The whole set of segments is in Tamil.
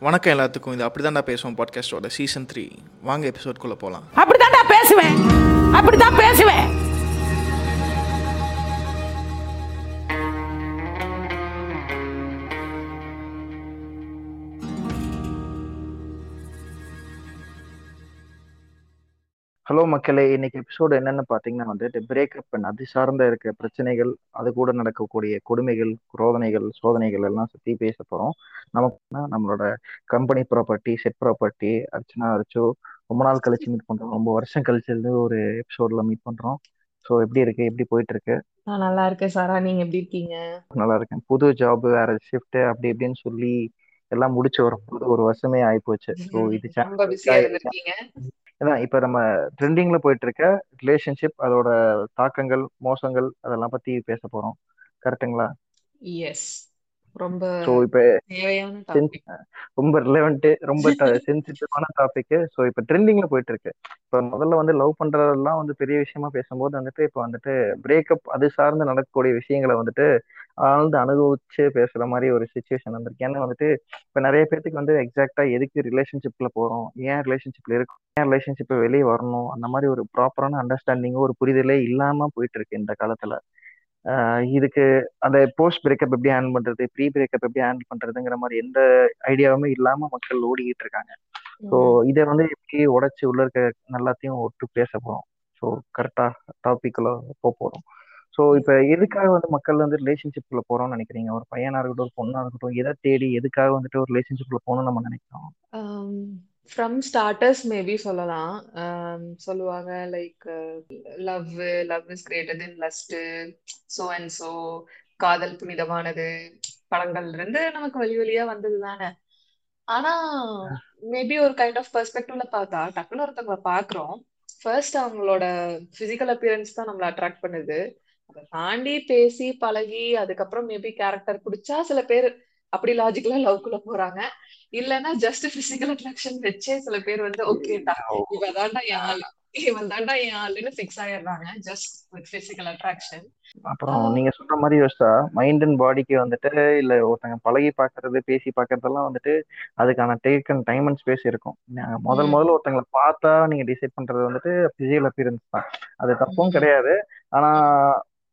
வணக்கம் எல்லாத்துக்கும். இது அப்படிதான்டா பேசுவோம் பாட்காஸ்டோட சீசன் த்ரீ வாங்க எபிசோட்குள்ளே போகலாம் அப்படித்தான்டா பேசுவேன். அப்படிதான் பேசுவேன். ஹலோ மக்களே இன்னைக்கு எபிசோடு என்னன்னு பார்த்தீங்கன்னா வந்துட்டு பிரேக்கப் அண்ட் அது சார்ந்த இருக்க பிரச்சனைகள் அது கூட நடக்கக்கூடிய கொடுமைகள் ரோதனைகள் சோதனைகள் எல்லாம் சுற்றி பேச போகிறோம் நமக்கு நம்மளோட company property set property Archana அரிச்சோ ரொம்ப நாள் கழிச்சு மீட் பண்ணுறோம் ரொம்ப வருஷம் கழிச்சு இருந்து ஒரு எபிசோட்ல மீட் பண்ணுறோம் ஸோ எப்படி இருக்கு? எப்படி போயிட்டு இருக்கு? நல்லா இருக்கேன் சாரா. நீங்க எப்படி இருக்கீங்க? நல்லா இருக்கேன். புது ஜாப் வேற ஷிஃப்ட் அப்படி இப்படின்னு சொல்லி எல்லாம் முடிச்சு வரும்போது ஒரு வருஷமே ஆயிப்போச்சு. ஸோ இது ஏன்னா இப்ப நம்ம ட்ரெண்டிங்ல போயிட்டு இருக்க ரிலேஷன்ஷிப் அதோட தாக்கங்கள் மோசங்கள் அதெல்லாம் பத்தி பேச போறோம் கரெக்டுங்களா எஸ் ரொம்ப ஸோ இப்ப ரொம்ப ரிலவெண்ட் ரொம்ப சென்சிட்டிவான டாபிக் ஸோ இப்போ ட்ரெண்டிங்ல போயிட்டு இருக்கு இப்போ முதல்ல வந்து லவ் பண்றதெல்லாம் வந்து பெரிய விஷயமா பேசும்போது வந்துட்டு இப்போ வந்துட்டு பிரேக்கப் அது சார்ந்து நடக்கக்கூடிய விஷயங்களை வந்துட்டு ஆழ்ந்து அனுபவிச்சு பேசுற மாதிரி ஒரு சுச்சுவேஷன் வந்திருக்கு. ஏன்னா வந்துட்டு இப்போ நிறைய பேர்த்துக்கு வந்து எக்ஸாக்டா எதுக்கு ரிலேஷன்ஷிப்ல போறோம்? ஏன் ரிலேஷன்ஷிப்ல இருக்கும் ஏன் ரிலேஷன்ஷிப் வெளியே வரணும்? அந்த மாதிரி ஒரு ப்ராப்பரான அண்டர்ஸ்டாண்டிங்கோ ஒரு புரிதலே இல்லாம போயிட்டு இருக்கு இந்த காலத்துல. இதுக்கு அந்த போஸ்ட் பிரேக்கப் எப்படி ஹேண்டில் பண்றது ப்ரீ பிரேக்கப் எப்படி ஹேண்டில் பண்றதுங்கிற மாதிரி எந்த ஐடியாவுமே இல்லாம மக்கள் ஓடிக்கிட்டு இருக்காங்க. ஸோ இதை வந்து எப்படி உடைச்சு உள்ள இருக்க எல்லாத்தையும் ஒட்டு பேச போறோம். ஸோ கரெக்டா டாபிக்ல போக போறோம். ஸோ இப்போ எதுக்காக வந்து மக்கள் வந்து ரிலேஷன்ஷிப்ல போறோம்னு நினைக்கிறீங்க? ஒரு பையனா இருக்கட்டும் ஒரு பொண்ணா இருக்கட்டும் எதை தேடி எதுக்காக வந்துட்டு ஒரு ரிலேஷன்ஷிப்ல போகணும்னு நம்ம நினைக்கிறோம்? ஃப்ரம் ஸ்டார்டர்ஸ் மேபி சொல்லலாம். Um, சொல்லுவாங்க like love love is greater than lust so and so காதல் புனிதமானது படங்கள்ல இருந்து நமக்கு வழி வழியா வந்தது தானே. ஆனா மேபி ஒரு கைண்ட் ஆஃப் பெர்ஸ்பெக்டிவ்ல பார்த்தா டக்குன்னு ஒருத்தவங்களை பாக்குறோம் ஃபர்ஸ்ட் அவங்களோட பிசிக்கல் அப்பியரன்ஸ் தான் நம்மள அட்ராக்ட் பண்ணுது. அதை தாண்டி பேசி பழகி அதுக்கப்புறம் மேபி கேரக்டர் பிடிச்சா சில பேர் அப்படி லாஜிக்கலா லவ்க்குள்ள போறாங்க. இல்லைன்னா ஜஸ்ட் பிசிக்கல் அட்ராக்ஷன் வச்சே சில பேர் வந்து ஓகேடா இவன் தாண்டா என் இவன் தாண்டா என் ஆளுன்னு ஃபிக்ஸ் ஆயிடுறாங்க ஜஸ்ட் வித் பிசிக்கல் அட்ராக்ஷன் அப்புறம் நீங்க சொன்ன மாதிரி யோசிச்சா மைண்ட் அண்ட் பாடிக்கு வந்துட்டு இல்ல ஒருத்தங்க பழகி பாக்குறது பேசி பாக்குறதெல்லாம் வந்துட்டு அதுக்கான take and time and space இருக்கும். முதல். முதல்ல ஒருத்தங்களை பார்த்தா நீங்க டிசைட் பண்றது வந்துட்டு பிசிக்கல் அப்பியரன்ஸ் தான். அது தப்பும். கிடையாது. ஆனா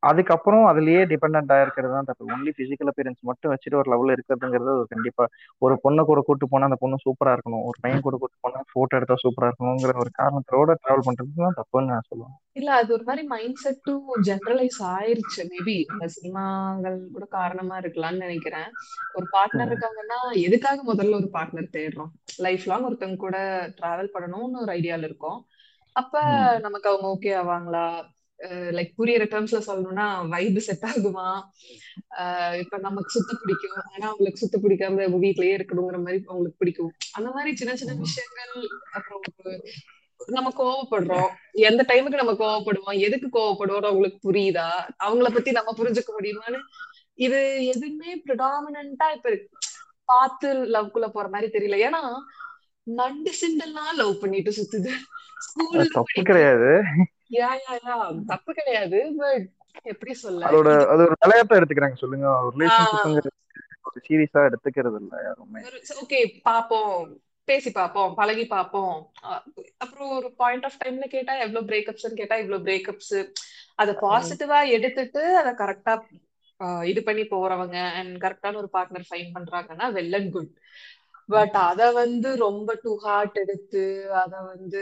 அதுக்கப்புறம் அதுலயே டிபெண்ட் ஆயிருக்கிறது தான் தப்பு. ஒன்லி பிசிக்கல் அப்பியரன்ஸ் மட்டும் வச்சுட்டு ஒரு லெவல்ல இருக்கிறதுங்கிறது ஒரு கண்டிப்பா ஒரு பொண்ணை கூட கூட்டு போனா அந்த பொண்ணு சூப்பரா இருக்கணும். ஒரு பையன் கூட கூட்டு போனா போட்டோ எடுத்தா சூப்பரா இருக்கணுங்கிற ஒரு காரணத்தோட டிராவல் பண்றது தான் தப்புன்னு நான் சொல்லுவேன். இல்ல அது ஒரு மாதிரி மைண்ட் செட் டு ஜெனரலைஸ் ஆயிருச்சு. மேபி இந்த சினிமாங்கள் கூட காரணமா இருக்கலாம்னு நினைக்கிறேன். ஒரு பார்ட்னர். இருக்காங்கன்னா எதுக்காக முதல்ல ஒரு பார்ட்னர் தேடுறோம்? லைஃப் லாங் ஒருத்தவங்க கூட டிராவல் பண்ணணும்னு ஒரு ஐடியால இருக்கோம். அப்ப. நமக்கு அவங்க ஓகே ஆவாங்களா? லைக் புரியுற டேர்ம்ஸ்ல சொல்லணும்னா வைப் செட் ஆகுமா? இப்ப நமக்கு சுத்த பிடிக்கும். ஆனா அவங்களுக்கு சுத்த பிடிக்காம அவங்க வீட்லயே இருக்கணுங்கிற மாதிரி அவங்களுக்கு பிடிக்கும். அந்த மாதிரி சின்ன சின்ன விஷயங்கள் அப்புறம் நம்ம கோவப்படுறோம். எந்த டைமுக்கு நம்ம கோவப்படுவோம்? எதுக்கு கோவப்படுவோம் அவங்களுக்கு புரியுதா? அவங்கள பத்தி நம்ம புரிஞ்சுக்க முடியுமான்னு? இது எதுவுமே ப்ரிடாமினா இப்ப பார்த்து லவ்க்குள்ள போற மாதிரி தெரியல. ஏன்னா நண்டு சிண்டெல்லாம் லவ் பண்ணிட்டு சுத்துது. தப்பு கிடையாது. யா யா யா. தப்பு கிடையாது. பட் எப்படி சொல்ல? அதோட அது ஒரு விளையாட்டா எடுத்துக்கிறாங்க. சொல்லுங்க. ரிலேஷன்ஷிப்ங்கிறது ஒரு சீரியஸா எடுத்துக்கிறது இல்ல யாருமே. ஓகே பாப்போம். பேசி பார்ப்போம் பழகி பார்ப்போம் அஹ் அப்புறம் ஒரு பாயிண்ட் ஆஃப் டைம்ல கேட்டா எவ்வளவு பிரேக்கப்ஸ் கேட்டா இவ்வளவு பிரேக்கப்ஸ் அதை பாசிட்டிவா எடுத்துட்டு அதை கரெக்டா இது பண்ணி போறவங்க அண்ட் கரெக்டான ஒரு பார்ட்னர் ஃபைன் பண்றாங்கன்னா வெல் அண்ட் குட் பட் அத வந்து ரொம்ப டூ ஹார்ட் எடுத்து அத வந்து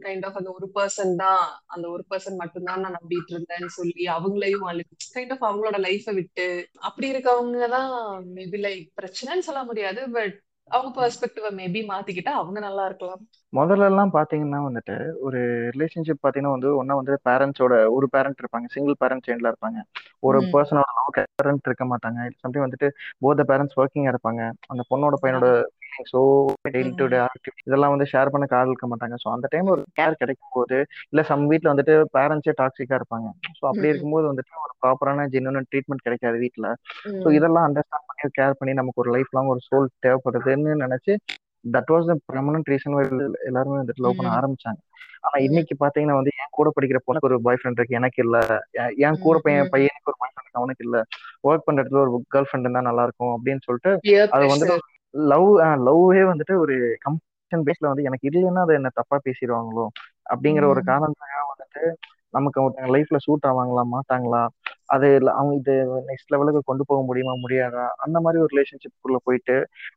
கைண்ட் ஆஃப் அந்த ஒரு பர்சன் தான் அந்த ஒரு பர்சன் மட்டும்தான் நான் நம்பிட்டு இருந்தேன்னு சொல்லி அவங்களையும் கைண்ட் ஆஃப் அவங்களோட லைஃப விட்டு அப்படி இருக்கவங்க தான் மேபி லைக் பிரச்சனைன்னு சொல்ல முடியாது பட் அவங்க பெர்ஸ்பெக்டிவ மேபி மாத்திக்கிட்டா அவங்க நல்லா இருக்கலாம். முதல்ல எல்லாம் பாத்தீங்கன்னா வந்துட்டு ஒரு ரிலேஷன்ஷிப் பாத்தீங்கன்னா வந்து ஒன்னா வந்து பேரண்ட்ஸோட ஒரு பேரண்ட் இருப்பாங்க சிங்கிள் பேரண்ட் சைல்ட்ல இருப்பாங்க. ஒரு. பர்சனோட பேரண்ட் இருக்க மாட்டாங்க. சம்டைம் வந்துட்டு போத பேரண்ட்ஸ் ஒர்க்கிங்கா இருப்பாங்க. அந்த பொண்ணோட பையனோட ஸோ டெய்லி டு டே இதெல்லாம் வந்து ஷேர் பண்ண கால் இருக்க மாட்டாங்க ஸோ அந்த டைம்ல ஒரு கேர் கிடைக்கும் போது இல்ல சம் வீட்ல வந்துட்டு பேரண்ட்ஸே டாக்ஸிக்கா இருப்பாங்க ஸோ அப்படி. இருக்கும்போது வந்துட்டு ஒரு ப்ராப்பரான ஜென்யூன் ட்ரீட்மெண்ட் கிடைக்காது வீட்ல ஸோ. இதெல்லாம் அண்டர்ஸ்டாண்ட் பண்ணி கேர் பண்ணி நமக்கு ஒரு லைஃப் லாங் ஒரு சோல் தேவைப்படுதுன்னு நினைச்சு that was the permanent reason எல்லாருமே வந்துட்டு லவ் பண்ண. ஆரம்பிச்சாங்க ஆனா. இன்னைக்கு பாத்தீங்கன்னா வந்து என் கூட படிக்கிற பொண்ணுக்கு ஒரு பாய் ஃப்ரெண்ட் இருக்கு எனக்கு இல்ல என் கூட. பையன். பையனுக்கு ஒரு பாய் ஃப்ரெண்ட் அவனுக்கு இல்ல ஒர்க் பண்ற இடத்துல ஒரு கேர்ள் ஃப்ரெண்ட் இருந்தா நல்லா இருக்கும் அப்படின்னு சொல்லிட்டு அது வந்துட்டு. லவ் லவ்வே வந்துட்டு ஒரு கம்பேஷன் பேஸ்ல வந்து எனக்கு இல்லைன்னா அதை என்ன தப்பா பேசிடுவாங்களோ அப்படிங்கிற ஒரு. காரணத்துக்காக வந்துட்டு நமக்கு ஒருத்தங்க லைஃப்ல சூட் ஆவாங்களா மாட்டாங்களா அது அவங்க இது நெக்ஸ்ட் லெவலுக்கு கொண்டு போக முடியுமா முடியாதா அந்த மாதிரி ஒரு ரிலேஷன்ஷிப்குள்ள போயிட்டு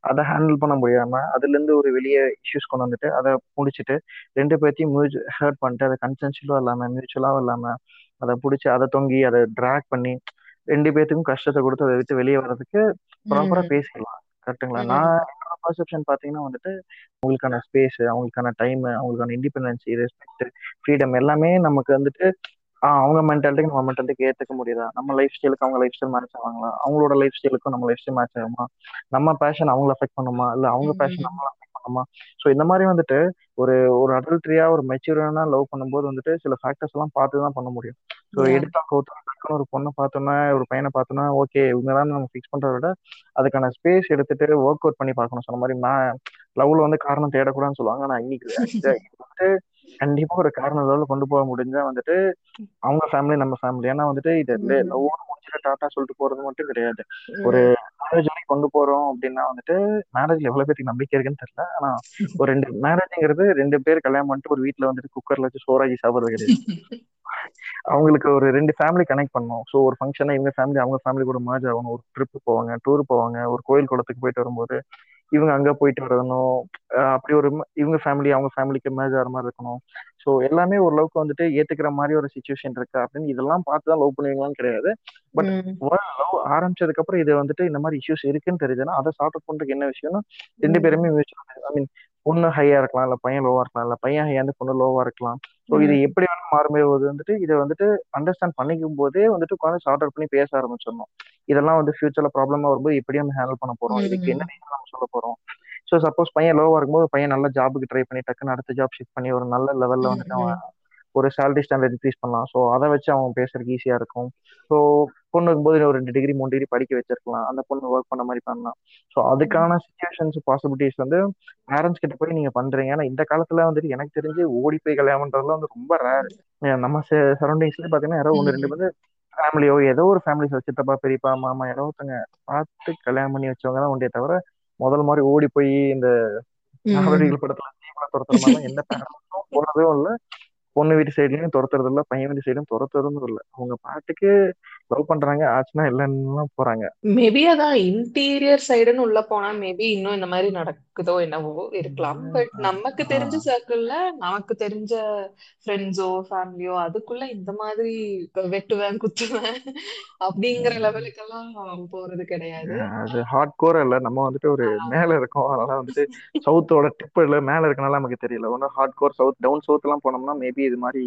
அதை ஹேண்டில் பண்ண முடியாம அதுல இருந்து ஒரு வெளியே இஷ்யூஸ் கொண்டு வந்துட்டு அதை முடிச்சுட்டு ரெண்டு பேர்த்தையும் மியூச்சு ஹர்ட் பண்ணிட்டு அதை கன்சென்ஷுவலும் இல்லாம மியூச்சுவலாவும் இல்லாம அதை பிடிச்சி அதை தொங்கி அதை ட்ராக் பண்ணி ரெண்டு பேர்த்துக்கும் கஷ்டத்தை கொடுத்து அதை விட்டு வெளியே வர்றதுக்கு ப்ராப்பரா. பேசிடலாம் கரெக்ட்டுங்களா ம். நான் என்னோட பர்செப்ஷன் பாத்தீங்கன்னா வந்துட்டு அவங்களுக்கான ஸ்பேஸ் அவங்களுக்கான டைம் அவங்களுக்கான இண்டிபெண்டன்சி ரெஸ்பெக்ட் ஃப்ரீடம் எல்லாமே நமக்கு வந்துட்டு ஆஹ் அவங்க மென்டாலிட்டிக்கு நம்ம மென்டாலிட்டிக்கு ஏத்துக்க முடியுதா? நம்ம லைஃப் ஸ்டைலுக்கு அவங்க லைஃப் ஸ்டைல் மேட்ச் ஆவாங்களா? அவங்களோட லைஃப் ஸ்டைலுக்கும் நம்ம லைஃப் ஸ்டைல் மேட்ச் ஆகுமா? நம்ம பேஷன் அவங்கள அஃபெக்ட் பண்ணுமா? இல்ல அவங்க பேஷன். நம்மள பண்ணுமா ஸோ இந்த மாதிரி வந்துட்டு ஒரு ஒரு அடல்ட்ரியா ஒரு மெச்சூரான லவ் பண்ணும்போது வந்துட்டு சில ஃபேக்டர்ஸ் எல்லாம் பார்த்து தான் பண்ண முடியும். ஸோ. எடுத்தா கவுத்தா ஒரு பொண்ணை பார்த்தோம்னா ஒரு பையனை பார்த்தோம்னா ஓகே இவங்க தான் நம்ம ஃபிக்ஸ் பண்றத விட அதுக்கான ஸ்பேஸ் எடுத்துட்டு ஒர்க் அவுட் பண்ணி பார்க்கணும். சொன்ன மாதிரி நான் லவ்ல வந்து காரணம் தேடக்கூடாதுன்னு சொல்லுவாங்க. ஆனா இன்னைக்கு வந்துட்டு கண்டிப்பா ஒரு காரணம் லெவலில் கொண்டு போக முடிஞ்சா வந்துட்டு அவங்க ஃபேமிலி நம்ம ஃபேமிலி ஏன்னா வந்துட்டு இது ம். முடிச்சுட்டு டாட்டா சொல்லிட்டு போறது மட்டும் கிடையாது. ஒரு. மேரேஜ் வரைக்கும் கொண்டு போறோம் அப்படின்னா வந்துட்டு மேரேஜ்ல எவ்வளவு பேருக்கு நம்பிக்கை இருக்குன்னு தெரியல. ஆனா ஒரு ரெண்டு மேரேஜ்ங்கிறது ரெண்டு பேர் கல்யாணம் பண்ணிட்டு ஒரு வீட்ல வந்துட்டு குக்கர்ல வச்சு சோறாக்கி சாப்பிடுறது கிடையாது. அவங்களுக்கு ஒரு ரெண்டு ஃபேமிலி கனெக்ட் பண்ணணும். ஸோ ஒரு ஃபங்க்ஷனை இவங்க ஃபேமிலி அவங்க ஃபேமிலி கூட merge ஆகணும். ஒரு ட்ரிப் போவாங்க டூர் போவாங்க. ஒரு கோயில் குளத்துக்கு போயிட்டு வரும்போது இவங்க அங்க போயிட்டு வரணும். அப்படி ஒரு இவங்க ஃபேமிலி அவங்க ஃபேமிலிக்கு மேஜ் ஆகிற மாதிரி இருக்கணும். ஸோ எல்லாமே ஓரளவுக்கு வந்துட்டு ஏத்துக்கிற மாதிரி ஒரு சுச்சுவேஷன் இருக்கு. அப்படின்னு இதெல்லாம் பார்த்து தான் லவ் பண்ணுவீங்களான்னு கிடையாது. பட். லவ் ஆரம்பிச்சதுக்கு அப்புறம் இது வந்துட்டு இந்த மாதிரி இஷ்யூஸ் இருக்குன்னு தெரியுதுன்னா அதை சார்ட் அவுட் பண்றதுக்கு என்ன விஷயம்னா ரெண்டு பேருமே ஐ மீன் பொண்ணு ஹையா இருக்கலாம் இல்ல பையன் லோவா இருக்கலாம் இல்ல பையன் ஹையா இருந்து பொண்ணு லோவா இருக்கலாம். ஸோ இது. எப்படி வேணும் மாறும்போது வந்துட்டு இதை வந்துட்டு அண்டர்ஸ்டாண்ட் பண்ணிக்கும் போதே வந்துட்டு உட்காந்து சார்ட் பண்ணி பேச ஆரம்பிச்சிடணும் இதெல்லாம் வந்து ஃபியூச்சர்ல ப்ராப்ளமா வரும்போது எப்படி நம்ம ஹேண்டில் பண்ண போறோம் இதுக்கு என்ன நம்ம சொல்ல போறோம் ஸோ சப்போஸ் பையன் லோவா இருக்கும்போது பையன் நல்ல ஜாபுக்கு ட்ரை பண்ணி டக்குன்னு அடுத்த ஜாப் ஷிஃப்ட் பண்ணி ஒரு நல்ல லெவல்ல வந்துட்டு. அவன் ஒரு சேலரி ஸ்டாண்டர்ட் இன்க்ரீஸ் பண்ணலாம். ஸோ அதை வச்சு அவன் பேசுறதுக்கு ஈஸியா இருக்கும். ஸோ பொண்ணு இருக்கும்போது ஒரு ரெண்டு டிகிரி மூணு டிகிரி படிக்க வச்சிருக்கலாம். அந்த பொண்ணு ஒர்க் பண்ண மாதிரி பண்ணலாம். ஸோ அதுக்கான சுச்சுவேஷன்ஸ் பாசிபிலிட்டிஸ் வந்து பேரண்ட்ஸ் கிட்ட போய் நீங்க பண்றீங்க. ஏன்னா இந்த காலத்துல வந்துட்டு எனக்கு தெரிஞ்சு ஓடி போய் கல்யாணம் பண்றதுலாம் வந்து ரொம்ப ரேர் நம்ம சரௌண்டிங்ஸ்ல பாத்தீங்கன்னா யாரோ ஒன்று ரெண்டு. பேர் ஃபேமிலியோ ஏதோ ஒரு ஃபேமிலி சித்தப்பா பெரியப்பா மாமா யாரோ ஒருத்தங்க பார்த்து கல்யாணம் பண்ணி வச்சவங்க தான் உண்டே தவிர முதல் மாதிரி ஓடி போய் இந்த படத்துல தீவிர துரத்துற மாதிரிலாம் எந்த பேரண்ட்ஸும் போறதும் இல்லை. பொண்ணு வீட்டு சைட்லயும் துரத்துறது இல்ல பையன் வீட்டு சைடும் துரத்துறதும் இல்ல. அவங்க பாட்டுக்கு லவ் பண்றாங்க ஆச்சுன்னா இல்லைன்னு போறாங்க. மேபி அதான் இன்டீரியர் சைடுன்னு உள்ள போனா மேபி இன்னும் இந்த மாதிரி நடக்குதோ என்னவோ இருக்கலாம். பட் நமக்கு தெரிஞ்ச சர்க்கிள்ல நமக்கு தெரிஞ்ச ஃப்ரெண்ட்ஸோ ஃபேமிலியோ அதுக்குள்ள இந்த மாதிரி வெட்டுவேன் குத்துவேன் அப்படிங்கிற லெவலுக்கெல்லாம் போறது கிடையாது. அது ஹார்ட் கோர் இல்ல. நம்ம வந்துட்டு ஒரு மேல இருக்கோம். அதனால வந்துட்டு சவுத்தோட டிப் இல்ல. மேல இருக்கனால நமக்கு தெரியல. ஒன்னும் hard core south town south எல்லாம் போனோம்னா மேபி இது மாதிரி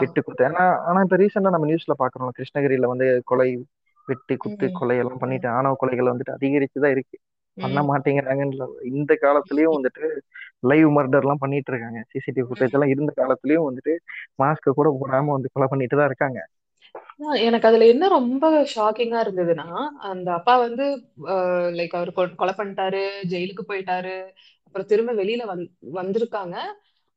வெட்டு குத்து ஏன்னா ஆனா இப்ப ரீசெண்டா நம்ம நியூஸ்ல பாக்குறோம் கிருஷ்ணகிரியில வந்து கொலை வெட்டி குத்து. கொலை எல்லாம் பண்ணிட்டு ஆணவ கொலைகள் வந்துட்டு அதிகரிச்சுதான் இருக்கு. பண்ண ம். மாட்டேங்கிறாங்கன்ற இந்த காலத்துலயும் வந்துட்டு லைவ் மர்டர் எல்லாம் பண்ணிட்டு இருக்காங்க. சிசிடிவி ஃபுட்டேஜ் எல்லாம் இருந்த காலத்துலயும் வந்துட்டு மாஸ்க் கூட போடாம வந்து கொலை பண்ணிட்டு தான் இருக்காங்க. எனக்கு அதுல என்ன ரொம்ப ஷாக்கிங்கா இருந்ததுன்னா அந்த அப்பா வந்து லைக் அவர் கொலை பண்ணிட்டாரு ஜெயிலுக்கு போயிட்டாரு அப்புறம் திரும்ப வெளியில வந் வந்திருக்காங்க.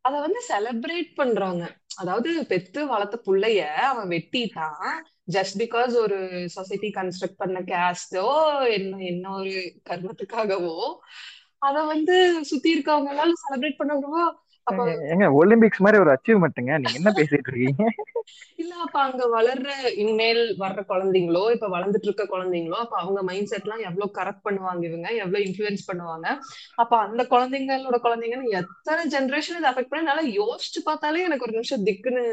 அத வந்து செலிப்ரேட் பண்றாங்க. அதாவது பெத்து வளர்த்த புள்ளைய அவன் வெட்டிட்டான். ஜஸ்ட் பிகாஸ் ஒரு சொசைட்டி கன்ஸ்ட்ரக்ட் பண்ண கேஸ்டோ என்ன என்ன ஒரு கர்மத்துக்காகவோ அத வந்து சுத்தி இருக்கவங்க எல்லாம் செலிப்ரேட் பண்ணவங்க ஏங்க ஒலிம்பிக்ஸ் மாதிரி ஒரு அச்சீவ்மெண்ட்டுங்க நீங்க என்ன பேசிட்டு இருக்கீங்க? இல்ல அப்ப அங்க வளர்ற இனிமேல் வர்ற குழந்தைங்களோ இப்ப வளர்ந்துட்டு இருக்க குழந்தைங்களோ அப்ப அவங்க மைண்ட் செட் எல்லாம் எவ்வளவு கரெக்ட் பண்ணுவாங்க இவங்க எவ்வளவு இன்ஃபுளுன்ஸ் பண்ணுவாங்க. அப்ப அந்த குழந்தைங்களோட குழந்தைங்கன்னு எத்தனை ஜெனரேஷன் இதை அஃபெக்ட் பண்ணி நல்லா யோசிச்சு பார்த்தாலே எனக்கு ஒரு நிமிஷம் திக்குன்னு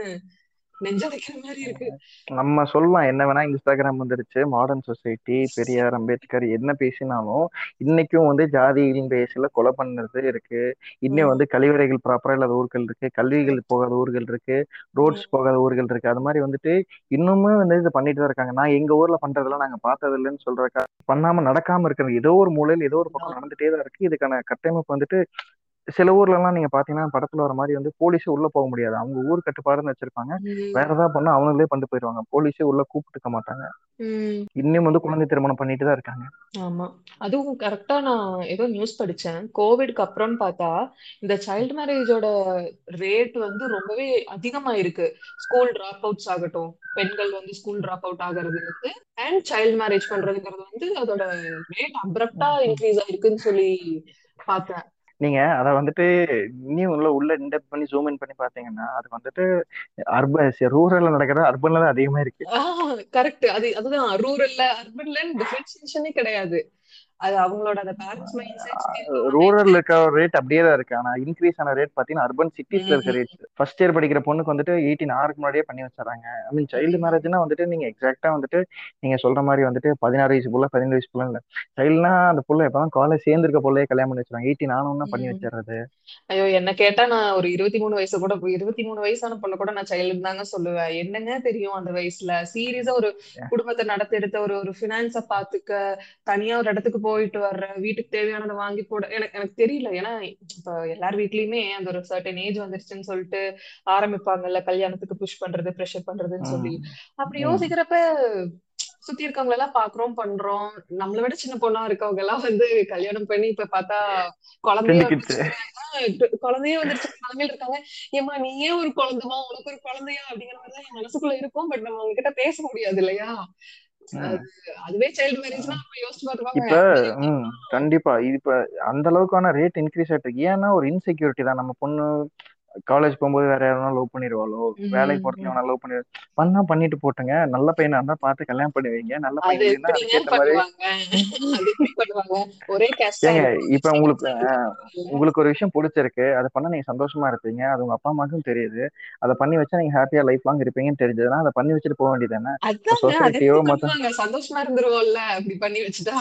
நெஞ்சடைக்கிற மாதிரி இருக்கு. நம்ம சொல்லலாம். என்ன வேணா இன்ஸ்டாகிராம் வந்துருச்சு. மாடர்ன் சொசைட்டி பெரியார் அம்பேத்கர் என்ன பேசினாலும் இன்னைக்கும் வந்து ஜாதியின் பேசில கொலை பண்ணது இருக்கு. இன்னும் வந்து கழிவறைகள் ப்ராப்பரா இல்லாத ஊர்கள் இருக்கு. கல்விகள் போகாத ஊர்கள் இருக்கு. ரோட்ஸ் போகாத ஊர்கள் இருக்கு. அது மாதிரி வந்துட்டு இன்னுமே வந்து இது பண்ணிட்டு தான் இருக்காங்க. நான் எங்க ஊர்ல பண்றதெல்லாம் நாங்க பார்த்தது இல்லைன்னு சொல்றக்கா பண்ணாம நடக்காம இருக்கிறது. ஏதோ ஒரு மூலையில் ஏதோ ஒரு பக்கம். நடந்துட்டே தான் இருக்கு. இதுக்கான கட்டமைப்பு வந்துட்டு சில ஊர்ல எல்லாம் நீங்க பாத்தீங்கன்னா படத்துல வர மாதிரி வந்து போலீஸே உள்ள போக முடியாது. அவங்க ஊர் கட்டுப்பாடுன்னு வச்சிருப்பாங்க. வேற ஏதாவது பண்ணா அவங்களே பண்ணிட்டு போயிடுவாங்க போலீஸே உள்ள கூப்பிட்டுக்க மாட்டாங்க. இன்னும் வந்து குழந்தை திருமணம் பண்ணிட்டு தான் இருக்காங்க. ஆமா. அதுவும் கரெக்டா நான் ஏதோ நியூஸ் படிச்சேன். கோவிட்க்கு அப்புறம்னு பார்த்தா இந்த சைல்டு மேரேஜோட ரேட் வந்து ரொம்பவே அதிகமா இருக்கு ஸ்கூல் டிராப் அவுட்ஸ் ஆகட்டும் பெண்கள் வந்து ஸ்கூல் டிராப் அவுட் ஆகிறது இருக்கு அண்ட் சைல்டு மேரேஜ் பண்றதுங்கிறது வந்து அதோட ரேட் அப்ரப்டா இன்க்ரீஸ் ஆயிருக்குன்னு சொல்லி பார்த்தேன். நீங்க அத வந்துட்டு இன்னும் உள்ள உள்ள இன்டெப் பண்ணி ஜூம் இன் பண்ணி பாத்தீங்கன்னா அது வந்துட்டு அர்பன் ரூரல்ல நடக்கிறது அர்பன்ல தான் அதிகமா இருக்கு. கரெக்ட் அது அதுதான். ரூரல்ல அர்பன்ல டிஃபரன்சியேஷனே கிடையாது. அது அவங்களோட அந்த பேரண்ட்ஸ் மைண்ட் செட் ரூரல்ல இருக்க. ரேட் அப்படியே தான் இருக்கு. ஆனா இன்க்ரீஸ் ஆன ரேட் பாத்தீங்கன்னா அர்பன் சிட்டிஸ்ல இருக்க ரேட் ஃபர்ஸ்ட் இயர் படிக்கிற பொண்ணுக்கு வந்துட்டு எயிட்டீன் ஆறுக்கு முன்னாடியே பண்ணி வச்சிடறாங்க. ஐ மீன் சைல்டு மேரேஜ்னா வந்துட்டு நீங்க எக்ஸாக்டா வந்துட்டு நீங்க சொல்ற மாதிரி வந்துட்டு பதினாறு வயசு புள்ள பதினேழு வயசு புள்ள இல்ல. சைல்டுனா அந்த புள்ள எப்பதான் காலேஜ் சேர்ந்திருக்க புள்ளையே கல்யாணம் பண்ணி வச்சிருக்காங்க எயிட்டீன் ஆனவனா பண்ணி வச்சிடுறது. ஐயோ என்ன கேட்டா நான் ஒரு இருபத்தி மூணு வயசு கூட இருபத்தி மூணு வயசான பொண்ணு கூட நான் சைல்டு தாங்க சொல்லுவேன். என்னங்க தெரியும் அந்த வயசுல? சீரியஸா ஒரு குடும்பத்தை நடத்தெடுத்த ஒரு ஒரு பினான்ஸ பாத்துக்க தனியா ஒரு இடத்துக்கு போயிட்டு வர்ற வீட்டுக்கு தேவையானதை வாங்கி போட எனக்கு எனக்கு தெரியல. ஏன்னா இப்ப எல்லார் வீட்லயுமே அந்த ஒரு சர்டன் ஏஜ் வந்துருச்சுன்னு சொல்லிட்டு ஆரம்பிப்பாங்கல்ல கல்யாணத்துக்கு புஷ் பண்றது ப்ரெஷர் பண்றதுன்னு சொல்லி. அப்படி யோசிக்கிறப்ப சுத்தி இருக்கவங்க எல்லாம் பாக்குறோம் பண்றோம். நம்மளை விட சின்ன பொண்ணா இருக்கவங்க எல்லாம் வந்து கல்யாணம் பண்ணி இப்ப பார்த்தா குழந்தைய குழந்தையே வந்துருச்சு. நிலைமையில இருக்காங்க. ஏமா நீ ஏன் ஒரு குழந்தைமா உனக்கு ஒரு குழந்தையா அப்படிங்கிற மாதிரி என் மனசுக்குள்ள இருக்கும். பட் நம்ம அவங்க கிட்ட பேச முடியாது இல்லையா? அதுவே சைல்டு மேரேஜ்னா நம்ம யோசிச்சு ம் கண்டிப்பா. இது இப்ப அந்த அளவுக்கான ரேட் இன்க்ரீஸ் ஆயிட்டு இருக்கு. ஏன்னா ஒரு இன்செக்யூரிட்டி தான். நம்ம பொண்ணு காலேஜ் போகும்போது வேற யாரும் லவ் பண்ணிடுவாளோ வேலைக்கு போறதுல வேணா லவ் பண்ணி பண்ணா பண்ணிட்டு போட்டுங்க. நல்ல பையனா இருந்தா பார்த்து கல்யாணம் பண்ணி வைங்க. நல்ல பையன் பண்ணுவாங்க? பண்ணுவாங்க? இப்ப உங்களுக்கு உங்களுக்கு ஒரு விஷயம் பிடிச்சிருக்கு. அதை பண்ணா நீங்க சந்தோஷமா இருப்பீங்க. அது உங்க அப்பா அம்மாக்கும் தெரியுது. அதை பண்ணி வச்சா நீங்க ஹாப்பியா லைஃப் லாங் இருப்பீங்கன்னு தெரிஞ்சதுன்னா அதை பண்ணி வச்சுட்டு போக அதாங்க அது சொசைட்டியோ எப்படி மத்த பண்ணுவாங்க? சந்தோஷமா இருந்துருவோம்ல அப்படி பண்ணி வச்சுட்டா.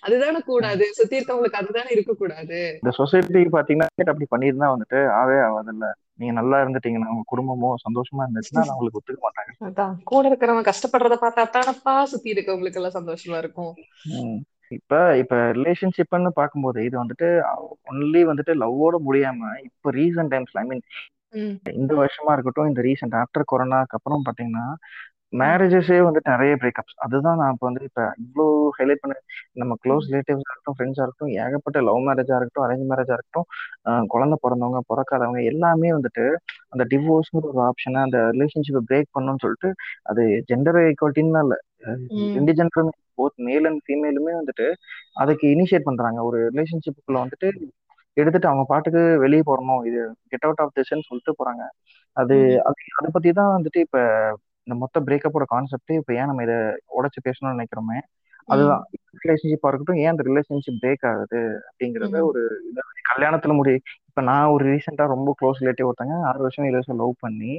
அதுதானே கூடாது. சுத்தி இருக்கவங்களுக்கு அதுதானே இருக்க கூடாது இந்த சொசைட்டி பாத்தீங்கன்னா அப்படி பண்ணியிருந்தா வந்துட்டு ஆவே ஆகாதுல்ல. நீங்க நல்லா இருந்துட்டீங்கன்னா உங்க குடும்பமோ சந்தோஷமா இருந்துச்சுன்னா அவங்களுக்கு ஒத்துக்க மாட்டாங்க. அதான். கூட இருக்கிறவங்க கஷ்டப்படுறத பார்த்தா தானப்பா சுத்தி இருக்கவங்களுக்கு எல்லாம் சந்தோஷமா இருக்கும். இப்ப இப்ப ரிலேஷன்ஷிப்னு பார்க்கும்போது இது வந்துட்டு ஒன்லி வந்துட்டு லவ்வோட முடியாம இப்ப ரீசன்ட் டைம்ஸ்ல ஐ மீன் இந்த வருஷமா இருக்கட்டும் இந்த ரீசெண்ட் ஆஃப்டர் கொரோனாக்கு அப்புறம் பாத்தீங்கன்னா மேரேஜஸே வந்துட்டு நிறைய பிரேக்கப்ஸ் அதுதான் நான் இப்போ வந்து இப்போ இவ்வளோ ஹைலைட் பண்ண நம்ம க்ளோஸ் ரிலேட்டிவ்ஸாக இருக்கட்டும் ஃப்ரெண்ட்ஸாக இருக்கட்டும் ஏகப்பட்ட லவ் மேரேஜாக இருக்கட்டும் அரேஞ்ச் மேரேஜாக இருக்கட்டும் குழந்தை பிறந்தவங்க பிறக்காதவங்க எல்லாமே வந்துட்டு அந்த டிவோர்ஸ்ங்கிற ஒரு ஆப்ஷனை அந்த ரிலேஷன்ஷிப்பை பிரேக் பண்ணணும்னு சொல்லிட்டு அது ஜெண்டர் ஈக்குவாலிட்டின்னு இல்லை. ரெண்டு ஜெண்டருமே போத் மேல் அண்ட் ஃபீமேலுமே வந்துட்டு அதுக்கு இனிஷியேட் பண்றாங்க. ஒரு ரிலேஷன்ஷிப்புக்குள்ள வந்துட்டு எடுத்துட்டு அவங்க பாட்டுக்கு வெளியே போறணும். இது கெட் அவுட் ஆஃப் திஸ்ன்னு சொல்லிட்டு போறாங்க. அது அது அதை பத்தி தான் வந்துட்டு இப்ப இந்த மொத்த பிரேக்கப்போட கான்செப்ட் இப்ப ஏன் நம்ம இதை உடைச்சு பேசணும்னு நினைக்கிறோமே? அதுதான். ரிலேஷன்ஷிப்பா இருக்கட்டும் ஏன் அந்த ரிலேஷன்ஷிப் பிரேக் ஆகுது அப்படிங்கறத ஒரு கல்யாணத்துல முடி இப்ப நான் ஒரு ரீசெண்டா ரொம்ப க்ளோஸ் ரிலேட்டிவ் ஒருத்தங்க ஆறு வருஷம் ஏழு வருஷம் லவ் பண்ணி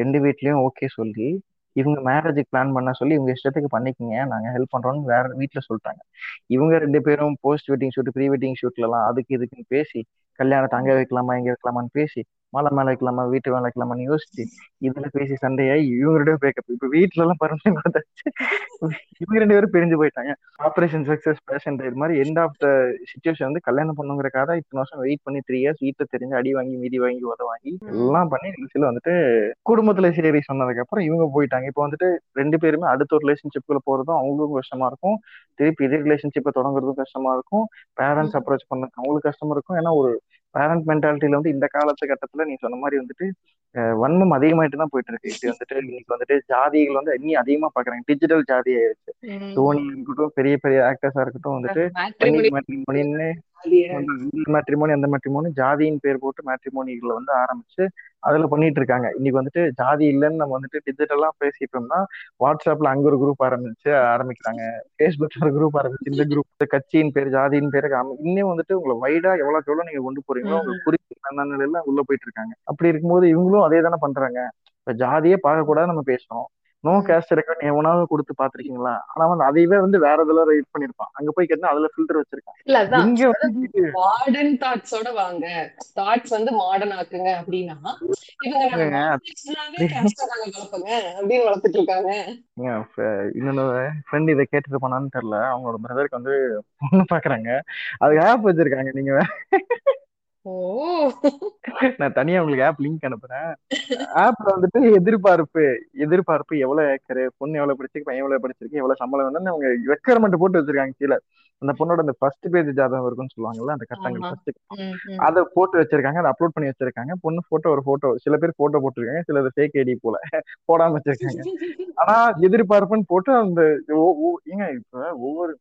ரெண்டு வீட்லயும் ஓகே சொல்லி இவங்க மேரேஜுக்கு பிளான் பண்ண சொல்லி இவங்க இஷ்டத்துக்கு பண்ணிக்கங்க நாங்க ஹெல்ப் பண்றோம்னு வேற வீட்ல சொல்லிட்டாங்க. இவங்க ரெண்டு பேரும் post wedding shoot pre wedding ஷூட்ல எல்லாம் அதுக்கு இதுக்குன்னு பேசி கல்யாணத்தை அங்க வைக்கலாமா இங்க வைக்கலாமான்னு பேசி மலை மேல வைக்கலாமா வீட்டு மேல வைக்கலாமான்னு யோசிச்சு இதுல பேசி சண்டையாய் இவங்க ரெண்டு பிரேக்கப் இப்ப வீட்டுல எல்லாம் பர்மிஷன் கொடுத்தாச்சு இவங்க ரெண்டு பேரும் பிரிஞ்சு போயிட்டாங்க. ஆபரேஷன் சக்சஸ் பேஷண்ட் இது மாதிரி எண்ட் ஆஃப் த சுச்சுவேஷன் வந்து கல்யாணம் பண்ணுங்கிறக்காக இத்தனை வருஷம் வெயிட் பண்ணி த்ரீ இயர்ஸ் வீட்டுல தெரிஞ்சு அடி வாங்கி மீதி வாங்கி உத வாங்கி எல்லாம் பண்ணி கடைசியில வந்துட்டு குடும்பத்துல சரி சொன்னதுக்கு அப்புறம் இவங்க போயிட்டாங்க. இப்போ வந்துட்டு ரெண்டு பேருமே அடுத்த ஒரு ரிலேஷன்ஷிப்குள்ள போறதும் அவங்களுக்கும் கஷ்டமா இருக்கும். திருப்பி இதே ரிலேஷன்ஷிப்பை தொடங்குறதும் கஷ்டமா இருக்கும். பேரண்ட்ஸ் அப்ரோச் பண்ண அவங்களுக்கு கஷ்டமா இருக்கும். ஏன்னா ஒரு பேரண்ட் மென்டாலிட்டியில வந்து இந்த காலத்து கட்டத்துல நீ சொன்ன மாதிரி வந்துட்டு வன்மம் அதிகமாயிட்டு தான் போயிட்டு இருக்கு இப்படி வந்துட்டு இன்னைக்கு வந்துட்டு ஜாதிகள் வந்து இன்னும் அதிகமா பாக்குறாங்க டிஜிட்டல் ஜாதி ஆயிடுச்சு. தோனி இருக்கட்டும் பெரிய பெரிய ஆக்டர்ஸா இருக்கட்டும் வந்துட்டு. மேட்ரிமோனி அந்த மேட்ரிமோனி ஜாதியின் பேர் போட்டு மேட்ரிமோனிகளை வந்து ஆரம்பிச்சு அதுல பண்ணிட்டு இருக்காங்க. இன்னைக்கு வந்துட்டு ஜாதி இல்லைன்னு நம்ம வந்துட்டு டிஜிட்டலா பேசிட்டோம்னா வாட்ஸ்அப்ல அங்க ஒரு குரூப் ஆரம்பிச்சு ஆரம்பிக்கிறாங்க. ஃபேஸ்புக்ல ஒரு குரூப் ஆரம்பிச்சு இந்த குரூப் கட்சியின் பேர் ஜாதியின் பேரு இன்னும் வந்துட்டு உங்களை வைடா எவ்வளவுக்கு எவ்வளவு நீங்க கொண்டு போறீங்களோ உங்க குறிப்பிட்ட மனநிலையில உள்ள போயிட்டு இருக்காங்க. அப்படி இருக்கும்போது இவங்களும் அதே தானே பண்றாங்க. இப்ப ஜாதியே பார்க்க கூடாது நம்ம பேசுறோம். நோ கேஸ்ட் ரெக்கார்ட் எவனாவது கொடுத்து பாத்திருக்கீங்களா ஆனா வந்து அதையவே வந்து வேற இதுல ரைட் பண்ணிருப்பான். அங்க போய் கேட்டா அதுல ஃபில்டர் வச்சிருக்கான். இல்ல இங்க மாடர்ன் தாட்ஸோட வாங்க. தாட்ஸ் வந்து மாடர்ன் ஆக்குங்க அப்படின்னா அப்படின்னு வளர்த்துட்டு இருக்காங்க. இன்னொன்னு ஃப்ரெண்ட் இதை கேட்டுட்டு தெரியல. அவங்களோட பிரதருக்கு வந்து பொண்ணு பாக்குறாங்க. அதுக்கு ஆப் வச்சிருக்காங்க நீங்க நான் தனியா உங்களுக்கு ஆப் லிங்க் அனுப்புறேன். ஆப்ல வந்துட்டு எதிர்பார்ப்பு எதிர்பார்ப்பு எவ்வளவு ஏக்கரு பொண்ணு எவ்வளவு படிச்சிருக்கு பையன் எவ்வளவு படிச்சிருக்கு எவ்வளவு சம்பளம் வேணும்னு அவங்க ரெக்குயர்மெண்ட் போட்டு வச்சிருக்காங்க கீழே. அந்த பொண்ணோட அந்த ஃபர்ஸ்ட் பேஜ் ஜாதகம் இருக்குன்னு சொல்லுவாங்கல்ல அந்த கட்டங்கள் ஃபர்ஸ்ட் அதை போட்டு வச்சிருக்காங்க அதை அப்லோட் பண்ணி வச்சிருக்காங்க. பொண்ணு போட்டோ ஒரு போட்டோ சில பேர் போட்டோ போட்டிருக்காங்க சிலது ஃபேக் ஐடி போல போடாம வச்சிருக்காங்க. ஆனா எதிர்பார்ப்புன்னு போட்டு அந்த ஏங்க இப்ப ஒவ்வொரு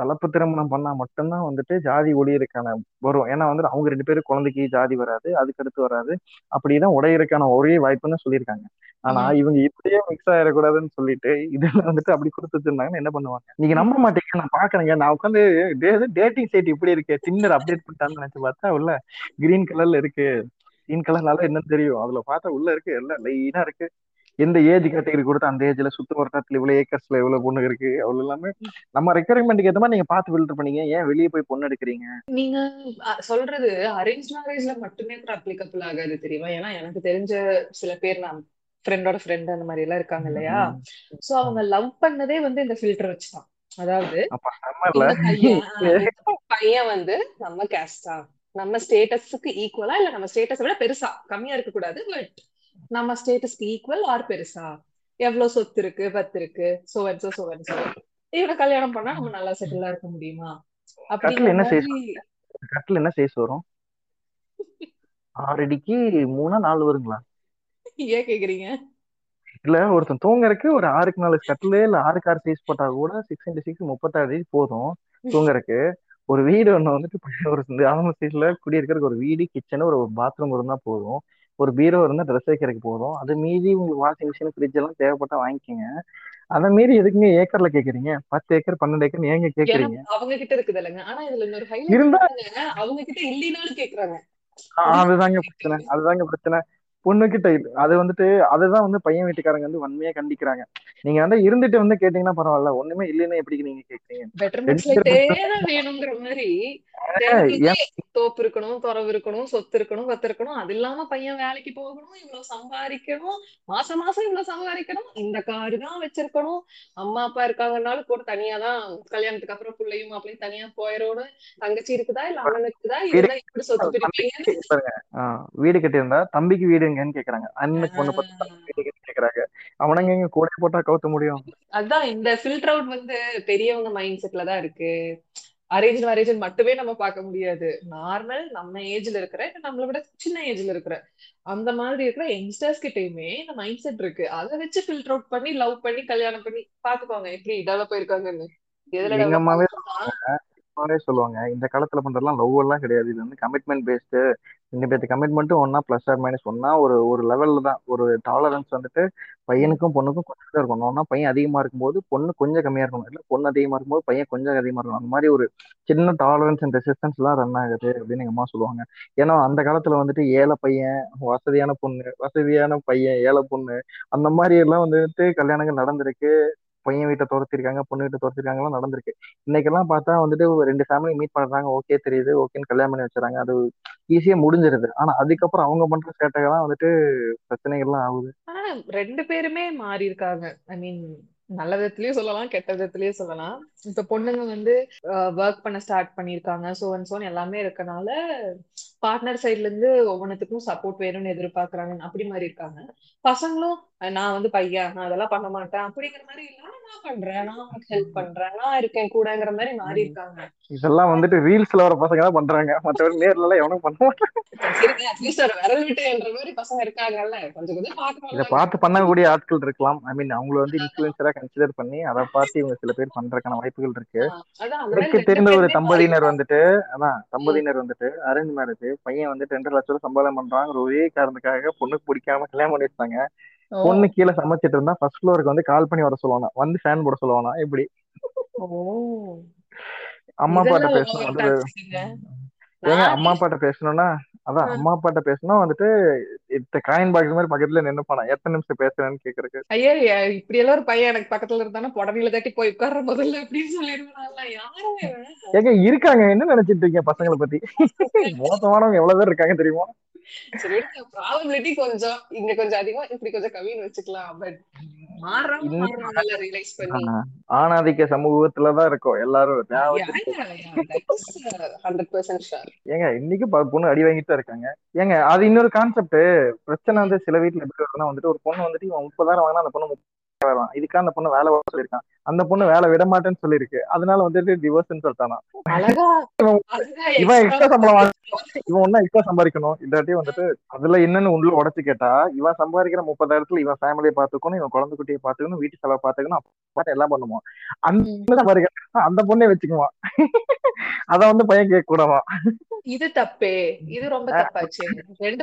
கலப்பு திருமணம் பண்ணா மட்டும்தான் வந்துட்டு ஜாதி ஒளியறதுக்கான வரும். ஏன்னா வந்துட்டு அவங்க ரெண்டு பேரும் குழந்தைக்கு ஜாதி வராது அதுக்கு அடுத்து வராது. அப்படிதான் உடையறதுக்கான ஒரே வாய்ப்புன்னு சொல்லியிருக்காங்க. ஆனா இவங்க இப்படியே மிக்ஸ் ஆயிடக்கூடாதுன்னு சொல்லிட்டு இதுல வந்துட்டு அப்படி கொடுத்து வச்சிருந்தாங்கன்னா என்ன பண்ணுவாங்க? நீங்க நம்ப மாட்டீங்க. நான் பாக்குறேங்க. நான் உட்காந்து டேட்டிங் சைட் இப்படி இருக்கு. டிண்டர் அப்டேட் பண்ணிட்டான்னு நினைச்சு பார்த்தா உள்ள கிரீன் கலர்ல இருக்கு. கிரீன் கலர்னால என்னன்னு தெரியும். அதுல பார்த்தா உள்ள இருக்கு. எல்லாம் லைனா இருக்கு. எந்த ஏஜ் கேட்டகரி கொடுத்து அந்த ஏஜ்ல சுத்து வட்டாரத்துல இவ்வளவு ஏக்கர்ஸ்ல இவ்வளவு பொண்ணு இருக்கு? அவ்வளவு எல்லாமே நம்ம ரெக்குயர்மெண்ட்க்கு ஏத்த மாதிரி நீங்க பார்த்து ஃபில்டர் பண்ணீங்க. ஏன் வெளியே போய் பொண்ணு எடுக்கிறீங்க? நீங்க சொல்றது அரேஞ்ச் மேரேஜ்ல மட்டுமே கூட அப்ளிகபிள் ஆகாது தெரியுமா? ஏன்னா எனக்கு தெரிஞ்ச சில பேர் நான் ஃப்ரெண்டோட ஃப்ரெண்ட் அந்த மாதிரி எல்லாம் இருக்காங்க இல்லையா. சோ அவங்க லவ் பண்ணதே வந்து இந்த ஃபில்டர் வச்சுதான். அதாவது பையன் வந்து நம்ம கேஸ்டா நம்ம ஸ்டேட்டஸுக்கு ஈக்குவலா இல்ல நம்ம ஸ்டேட்டஸை விட பெருசா? கம்மியா இருக்க கூடாது பட் நம்ம ஸ்டேட்டஸ்க்கு ஈக்குவல் ஆர் பெருசா? எவ்வளவு சொத்து இருக்கு? பத்து இருக்கு? So and so so and so இவனை கல்யாணம் பண்ணா நம்ம நல்லா செட்டிலா இருக்க முடியுமா? கட்டில் அப்படிங்கிற கட்டில் என்ன சைஸ் வரும்? ஆறு அடிக்கு மூணா நாலு வருங்களா? ஏன் கேக்குறீங்க? இல்ல ஒருத்தன் தூங்கறதுக்கு ஒரு ஆறுக்கு நாலு கட்டிலு இல்ல ஆறுக்கு ஆறு சைஸ் போட்டா கூட சிக்ஸ் இன்டு சிக்ஸ் முப்பத்தாறு அடி போதும் தூங்கறதுக்கு. ஒரு வீடு ஒண்ணு வந்துட்டு ஒரு கிராம சைஸ்ல குடியிருக்கிறதுக்கு ஒரு வீடு கிச்சன் ஒரு பாத்ரூம் இருந்தா போதும். ஒரு பீரோ இருந்தா ட்ரெஸ் வைக்கிறதுக்கு போதும். அது மீறி உங்களுக்கு வாஷிங் மிஷின் ஃப்ரிட்ஜ் எல்லாம் தேவைப்பட்டா வாங்கிக்கோங்க. அதை மீறி எதுக்குங்க ஏக்கர்ல கேக்குறீங்க? பத்து ஏக்கர் பன்னெண்டு ஏக்கர் ஏங்க கேக்குறீங்க? அவங்க கிட்ட இருக்குது இல்லைங்க. ஆனா இதுல இன்னொரு ஹைலைட் அவங்க கிட்ட இல்லைனாலும் கேக்குறாங்க. அதுதாங்க பிரச்சனை. அதுதாங்க பிரச்சனை. பொண்ணுகிட்ட இல்ல அது வந்துட்டு அதுதான் வந்து பையன் வீட்டுக்காரங்க வந்து வன்மையா கண்டிக்கிறாங்க. நீங்க வந்து இருந்துட்டு வந்து கேட்டீங்கன்னா பரவாயில்ல ஒண்ணுமே இல்லைன்னு எப்படி நீங்க கேக்குறீங்க? தோப்பு இருக்கணும் துறவு இருக்கணும் சொத்து இருக்கணும் பத்து இருக்கணும் அது இல்லாம பையன் வேலைக்கு போகணும் இவ்வளவு சம்பாதிக்கணும் மாசம் மாசம் இவ்வளவு சம்பாதிக்கணும் இந்த காரு தான் வச்சிருக்கணும். அம்மா அப்பா இருக்காங்கன்னாலும் கூட தனியா தான் கல்யாணத்துக்கு அப்புறம் பிள்ளையும் அப்படின்னு தனியா போயிடணும் தங்கச்சி இருக்குதா இல்ல அண்ணன் இருக்குதா வீடு இருந்தா இப்படி சொத்து ஆ, வீடு கட்டியிருந்தா தம்பிக்கு கேக்குறாங்க. அண்ணனுக்கு பொண்ணு பார்த்தா கேக்குறாங்க. அவனுங்க எங்க கூட போட்டா கவுத்த முடியும்? அதான் இந்த ஃபில்டர் அவுட் வந்து பெரியவங்க மைண்ட் செட்ல தான் இருக்கு. அரேஞ்ச் மேரேஜ் மட்டுமே நம்ம பார்க்க முடியாது. நார்மல் நம்ம ஏஜ்ல இருக்கிற நம்மளை விட சின்ன ஏஜ்ல இருக்கிற அந்த மாதிரி இருக்கிற யங்ஸ்டர்ஸ் கிட்டயுமே இந்த மைண்ட் செட் இருக்கு. அதை வச்சு ஃபில்டர் அவுட் பண்ணி லவ் பண்ணி கல்யாணம் பண்ணி பாத்துக்கோங்க எப்படி டெவலப் ஆயிருக்காங்கன்னு. எதுல சொல்லுவாங்க. இந்த காலத்துல பண்றதெல்லாம் லவ் எல்லாம் கிடையாது. இது வந்து கமிட்மெண்ட் பேஸ்டு ரெண்டு பேர்த்து கமிட்மெண்ட்டும் ஒன்னா பிளஸ் ஆர் மைனஸ் ஒன்னா ஒரு ஒரு லெவல்ல தான். ஒரு டாலரன்ஸ் வந்துட்டு பையனுக்கும் பொண்ணுக்கும் கொஞ்சம் தான் இருக்கணும். ஒன்னா பையன் அதிகமா இருக்கும்போது பொண்ணு கொஞ்சம் கம்மியா இருக்கணும். இல்லை பொண்ணு அதிகமா இருக்கும்போது பையன் கொஞ்சம் அதிகமா இருக்கணும். அந்த மாதிரி ஒரு சின்ன டாலரன்ஸ் அண்ட் ரெசிஸ்டன்ஸ் எல்லாம் ரன் ஆகுது அப்படின்னு எங்க அம்மா சொல்லுவாங்க. ஏன்னா அந்த காலத்துல வந்துட்டு ஏழை பையன் வசதியான பொண்ணு வசதியான பையன் ஏழை பொண்ணு அந்த மாதிரி எல்லாம் வந்துட்டு கல்யாணங்கள் நடந்திருக்கு. பையன் வீட்டை துரத்திருக்காங்க பொண்ணு வீட்டை துரத்திருக்காங்கலாம் நடந்திருக்கு. இன்னைக்கெல்லாம் பார்த்தா வந்துட்டு ஒரு ரெண்டு ஃபேமிலி மீட் பண்றாங்க ஓகே தெரியுது ஓகேன்னு கல்யாணம் பண்ணி வச்சுறாங்க. அது ஈஸியா முடிஞ்சிருது. ஆனா அதுக்கப்புறம் அவங்க பண்ற சேட்டைகள்லாம் வந்துட்டு பிரச்சனைகள்லாம் ஆகுது. ஆனா ரெண்டு பேருமே மாறி இருக்காங்க. ஐ மீன் நல்ல விதத்துலயும் சொல்லலாம் கெட்ட விதத்திலயும் சொல்லலாம். இப்ப பொண்ணுங்க வந்து ஒர்க் பண்ண ஸ்டார்ட் பண்ணிருக்காங்க சோ அண்ட் சோன் எல்லாமே இருக்கனால பார்ட்னர் சைட்ல இருந்து ஒவ்வொன்றுத்துக்கும் சப்போர்ட் வேணும்னு எதிர்பார்க்கறாங்க. அப்படி மாதிரி இருக்காங்க. பசங்களும் நான் வந்து பையன் நான் அதெல்லாம் பண்ண மாட்டேன். அப்படிங்கிற மாதிரி இல்லாம நான் பண்றேன் நான் உனக்கு ஹெல்ப் பண்றேன் நான் இருக்கேன் கூடங்கிற மாதிரி மாறி இருக்காங்க. இதெல்லாம் வந்துட்டு ரீல்ஸ்ல வர பசங்க தான் பண்றாங்க. மற்றபடி நேர்ல எல்லாம் எவனும் பண்ண மாட்டாங்க. அட்லீஸ்ட் ஒரு விரல் விட்டு என்ற மாதிரி பசங்க இருக்காங்கல்ல. கொஞ்சம் கொஞ்சம் இதை பாக்கணும்ல பார்த்து பண்ணக்கூடிய ஆட்கள் இருக்கலாம். ஐ மீன் அவங்கள வந்து இன்ஃபுளுசரா கன்சிடர் பண்ணி அதை பார்த்து இவங்க சில பேர் பண்றதுக்கான வாய்ப்புகள் இருக்கு. எனக்கு தெரிந்த ஒரு தம்பதியினர் வந்துட்டு அதான் தம்பதியினர் வந்துட்டு அரேஞ்ச் மேரேஜ் பையன் வந்துட்டு ரெண்டு லட்சம் ரூபாய் சம்பளம் பண்றாங்க ஒரே காரணத்துக்காக பொண்ணுக்கு பிடிக்காம கல்யாணம் பண்ணி வச்சாங்க பொண்ணு கீழே சமைச்சிட்டு இருந்தா ஃபர்ஸ்ட் ஃப்ளோருக்கு வந்து கால் பண்ணி வர சொல்லுவானா. வந்து ஃபேன் போட சொல்லுவானா. இப்படி. ஓ. அம்மா அப்பாட்ட பேசணும். ஏங்க அம்மா அப்பாட்ட பேசணும்னா அதான் அம்மா அப்பாட்ட பேசணும் வந்துட்டு இந்த காயின் பாக்ஸ் மாதிரி பக்கத்துல நின்னு போனா எத்தனை நிமிஷம் பேசுறேன்னு கேக்குறதுக்கு? ஐயா இப்படி எல்லாம் ஒரு பையன் எனக்கு பக்கத்துல இருந்தானா புடவையில தட்டி போய் உட்கார்ற முதல்ல அப்படின்னு சொல்லிடுவேன் யாருமே. ஏங்க இருக்காங்க என்ன நினைச்சிட்டு இருக்கீங்க பசங்களை பத்தி? மோசமானவங்க எவ்வளவு பேர் இருக்காங்க தெரியுமா? ப்ராபபிலிட்டி கொஞ்சம் இங்க கொஞ்சம் அதிகம் இப்படி கொஞ்சம் கம்மின்னு வச்சுக்கலாம். பட் ஆணாதிக்க சமூகத்துலதான் இருக்கோம். எல்லாரும் ஏங்க இன்னைக்கு பொண்ணு அடி வாங்கிட்டு இருக்காங்க. ஏங்க அது இன்னொரு கான்செப்ட் பிரச்சனை வந்து சில வீட்டுல எப்படி வந்துட்டு ஒரு பொண்ணு வந்துட்டு இவன் முப்பதாயிரம் வாங்கினா அந்த பொண்ணு முப்பதாயிரம் இதுக்காக அந்த பொண்ணு வேலை சொல்லியிருக்கான் அந்த பொண்ணு வேலை விட மாட்டேன்னு சொல்லியிருக்கு. அதனால வந்துட்டு டிவோர்ஸ்னு சொல்லிட்டானா. இவன் எக்ஸ்ட்ரா சம்பளம் இவன் ஒன்னா எக்ஸ்ட்ரா சம்பாதிக்கணும். இல்லாட்டி வந்துட்டு அதுல என்னன்னு உள்ள உடச்சு கேட்டா இவன் சம்பாதிக்கிற முப்பதாயிரத்துல இவன் ஃபேமிலியை பாத்துக்கணும் இவன் குழந்தை குட்டியை பாத்துக்கணும் வீட்டு செலவை பாத்துக்கணும் அப்பா எல்லாம் பண்ணுவான். அந்த சம்பாதிக்கிறா அந்த பொண்ணே வச்சுக்குவான். அத வந்து பையன் கேட்க கூடாதான் இது தப்பே. இது ரொம்ப தப்பாச்சு. ரெண்டு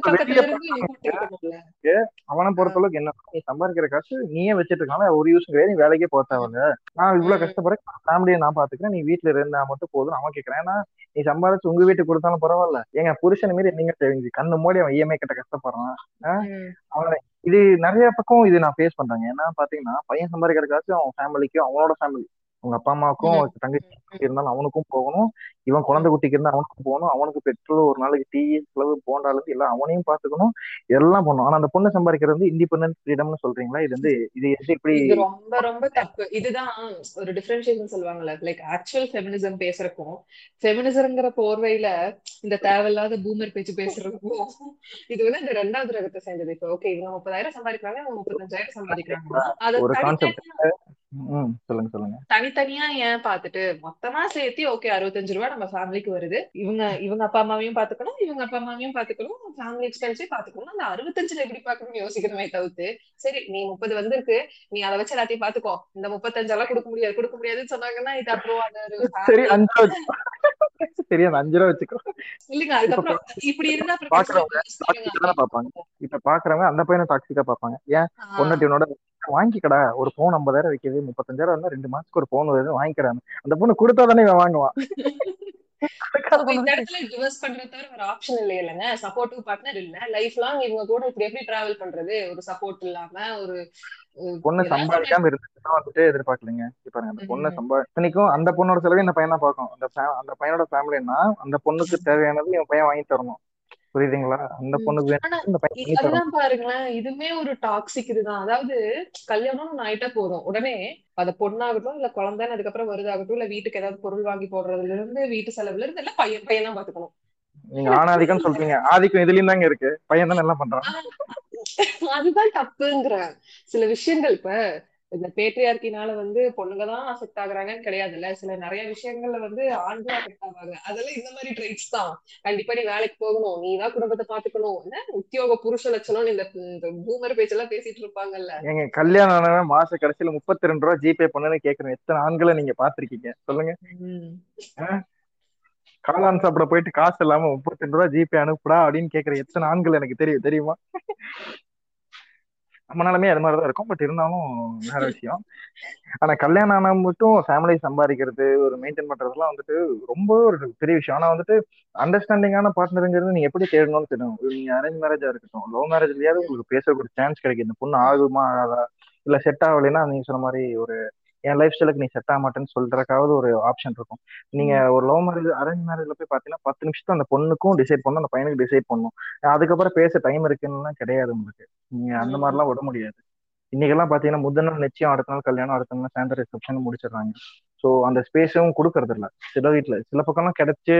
அவனை பொறுத்தளவுக்கு என்ன? சம்பாதிக்கிற காசு நீயே வச்சிட்டு இருக்கான. ஒரு யூஸ் கிடையாது. நீ வேலைக்கே தேவையில்ல நான் இவ்வளவு. கஷ்டப்படுறேன். ஃபேமிலியை நான் பாத்துக்கிறேன். நீ வீட்டுல இருந்தா மட்டும் போதும் அவன் கேட்கறேன் ஏன்னா நீ சம்பாதிச்சு உங்க வீட்டுக்கு கொடுத்தாலும் பரவாயில்ல. எங்க புருஷன் மீறி நீங்க தெரிஞ்சு கண்ணு மூடி அவன் இஎம்ஐ கிட்ட கஷ்டப்படுறான். அவனை இது நிறைய பக்கம் இது நான் ஃபேஸ் பண்றாங்க. ஏன்னா பாத்தீங்கன்னா பையன் சம்பாதிக்கிற காசு அவன் ஃபேமிலிக்கும் அவனோட ஃபேமிலி அவங்க அப்பா அம்மாவுக்கும். தங்கச்சி இருந்தாலும் அவனுக்கும் போகணும். இவன் குழந்தை குட்டிக்கு இருந்தா அவனுக்கும் போகணும். அவனுக்கு பெட்ரோல் ஒரு நாளைக்கு டீ செலவு போண்டால இருந்து எல்லாம் அவனையும் பாத்துக்கணும் எல்லாம் பண்ணும் ஆனா அந்த பொண்ணு சம்பாதிக்கிறது வந்து இண்டிபெண்டன்ட் ஃப்ரீடம்னு சொல்றீங்களா? இது வந்து இது இது ரொம்ப ரொம்ப தப்பு. இதுதான் ஒரு டிஃபரன்ஷியேஷன் சொல்லுவாங்கல்ல. லைக் ஆக்சுவல் ஃபெமினிசம் பேசுறக்கும் ஃபெமினிசம்ங்கிற போர்வையில இந்த தேவையில்லாத பூமர் பேச்சு பேசுறதுக்கும் இது வந்து இந்த ரெண்டாவது ரகத்தை சேர்ந்தது. இப்போ ஓகே இவங்க முப்பதாயிரம் சம்பாதிக்கிறாங்க இவங்க முப்பத்தஞ்சாயிரம் சம்பாதிக்கிறாங்கன்னா அதை சொல்லுங்க சொல்லுங்க. தனித்தனியா ஏன் பார்த்துட்டு மொத்தமா சேர்த்து ஓகே அறுபத்தஞ்சு ரூபாய் நம்ம ஃபேமிலிக்கு வருது. இவங்க இவங்க அப்பா அம்மாவையும் பாத்துக்கணும் இவங்க அப்பா அம்மாவையும் பாத்துக்கணும் ஃபேமிலி எக்ஸ்பென்ஸையும் பாத்துக்கணும் அந்த அறுபத்தஞ்சுல எப்படி பாக்கணும்னு யோசிக்கிறமே தவிர்த்து சரி நீ முப்பது வந்திருக்கு நீ அதை வச்சு எல்லாத்தையும் பாத்துக்கோ இந்த முப்பத்தஞ்செல்லாம் கொடுக்க முடியாது கொடுக்க முடியாதுன்னு சொன்னாங்கன்னா இது அப்புறம் சரி அஞ்சு சரி அந்த அஞ்சு ரூபா வச்சுக்கோ. இல்லைங்க அதுக்கப்புறம் இப்படி இருந்தா பாக்குறவங்க இப்ப பாக்குறவங்க அந்த பையனை டாக்ஸிக்கா பாப்பாங்க ஏன்? பொண்ணாட்டி உன்னோட வாங்கிக்கடா. ஒரு போன் ஐம்பதாயிரம் வைக்கிறது முப்பத்தஞ்சாயிரம் இருந்தா ரெண்டு மாசத்துக்கு ஒரு போன் வருது வாங்கிக்கிறாங்க அந்த பொண்ணு கொடுத்தா தானே இவன் வாங்குவான். இந்த இடத்துல டிவோர்ஸ் பண்றது தவிர ஒரு ஆப்ஷன் இல்லை இல்லைங்க? சப்போர்ட்டிவ் பார்ட்னர் இல்ல. லைஃப் லாங் இவங்க கூட இப்படி எப்படி டிராவல் பண்றது? ஒரு சப்போர்ட் இல்லாம ஒரு பொண்ணு சம்பாதிக்காம இருந்துச்சுன்னா வந்துட்டு எதிர்பார்க்கலீங்க. இப்ப பாருங்க அந்த பொண்ணு. சம்பா இத்தனைக்கும் அந்த பொண்ணோட செலவு இந்த பையன் தான் பார்க்கும். அந்த அந்த பையனோட ஃபேமிலின்னா அந்த பொண்ணுக்கு தேவையானது இவன் பையன் வாங்கி தரணும். புரியுதுங்களா? அந்த. பொண்ணுக்கு அதுதான் பாருங்களேன். இதுமே ஒரு டாக்ஸிக் இதுதான். அதாவது கல்யாணம் ஆயிட்டா போதும். உடனே அது பொண்ணாகட்டும் இல்ல குழந்தைன்னு அதுக்கப்புறம் வருதாகட்டும் இல்ல வீட்டுக்கு ஏதாவது பொருள் வாங்கி போடுறதுல இருந்து வீட்டு செலவுல இருந்து எல்லாம் பையன் பையன் தான் பாத்துக்கணும். நீங்க ஆணாதிக்கம் சொல்றீங்க. ஆதிக்கம் இதுலயும் தாங்க இருக்கு. பையன் தானே எல்லாம் பண்றான். அதுதான் தப்புங்கிறேன் சில விஷயங்கள் இப்ப. இந்த பேட்ரியார்கினால வந்து பொண்ணுங்க தான் அஃபெக்ட் ஆகுறாங்கன்னு கிடையாதுல்ல. சில நிறைய விஷயங்கள்ல வந்து ஆண்களும் அஃபெக்ட் ஆவாங்க. அதெல்லாம் இந்த மாதிரி ட்ரைட்ஸ் தான். கண்டிப்பா நீ வேலைக்கு போகணும். நீ தான் குடும்பத்தை பாத்துக்கணும் என்ன? உத்தியோக புருஷ லட்சணம் இந்த பூமர் பேச்செல்லாம் பேசிட்டு இருப்பாங்கல்ல. ஏங்க கல்யாணம் ஆனவன் மாச கடைசியில முப்பத்தி ரெண்டு ரூபா ஜிபே பண்ணுன்னு கேக்குறேன். எத்தனை ஆண்களை நீங்க பாத்திருக்கீங்க சொல்லுங்க. காளான் சாப்பிட போயிட்டு காசு இல்லாம முப்பத்தி ரெண்டு ரூபா ஜிபே அனுப்புடா அப்படின்னு கேக்குற எத்தனை ஆண்கள் எனக்கு தெரியும் தெரியுமா? நம்ம நிலமே அது மாதிரிதான் இருக்கும். பட் இருந்தாலும் வேற விஷயம். ஆனா கல்யாணம் ஆனா மட்டும் ஃபேமிலி சம்பாதிக்கிறது ஒரு மெயின்டைன் பண்றதுலாம் வந்துட்டு ரொம்ப ஒரு பெரிய விஷயம். ஆனா வந்துட்டு அண்டர்ஸ்டாண்டிங்கான பார்ட்னருங்கிறது நீங்க எப்படி தேடணும்னு தெரியும். நீங்க அரேஞ்ச் மேரேஜா இருக்கட்டும் லவ் மேரேஜ்லயாவது உங்களுக்கு பேசக்கூடிய சான்ஸ் கிடைக்கும். இந்த பொண்ணு ஆகுமா ஆகாதா? இல்ல செட் ஆகலைன்னா நீங்க சொன்ன மாதிரி ஒரு என் லைஃப் ஸ்டைலுக்கு நீ செட் ஆக மாட்டேன்னு சொல்றதுக்காவது ஒரு ஆப்ஷன் இருக்கும். நீங்க ஒரு லவ் மேரேஜ் அரேஞ்ச் மேரேஜ்ல போய் பாத்தீங்கன்னா பத்து நிமிஷத்துல அந்த பொண்ணுக்கும் டிசைட் பண்ணணும் அந்த பையனுக்கு டிசைட் பண்ணணும். அதுக்கப்புறம் பேச டைம் இருக்குன்னு கிடையாது உங்களுக்கு. நீங்க அந்த மாதிரிலாம் விட முடியாது. இன்னைக்கெல்லாம் பாத்தீங்கன்னா முதல் நாள் நிச்சயம் அடுத்த நாள் கல்யாணம் அடுத்த நாள் சாயந்தரம் ரிசப்ஷன் முடிச்சிடுறாங்க. ஸோ அந்த ஸ்பேஸும் கொடுக்கறது இல்ல சில வீட்டுல சில பக்கம்லாம் கிடைச்சு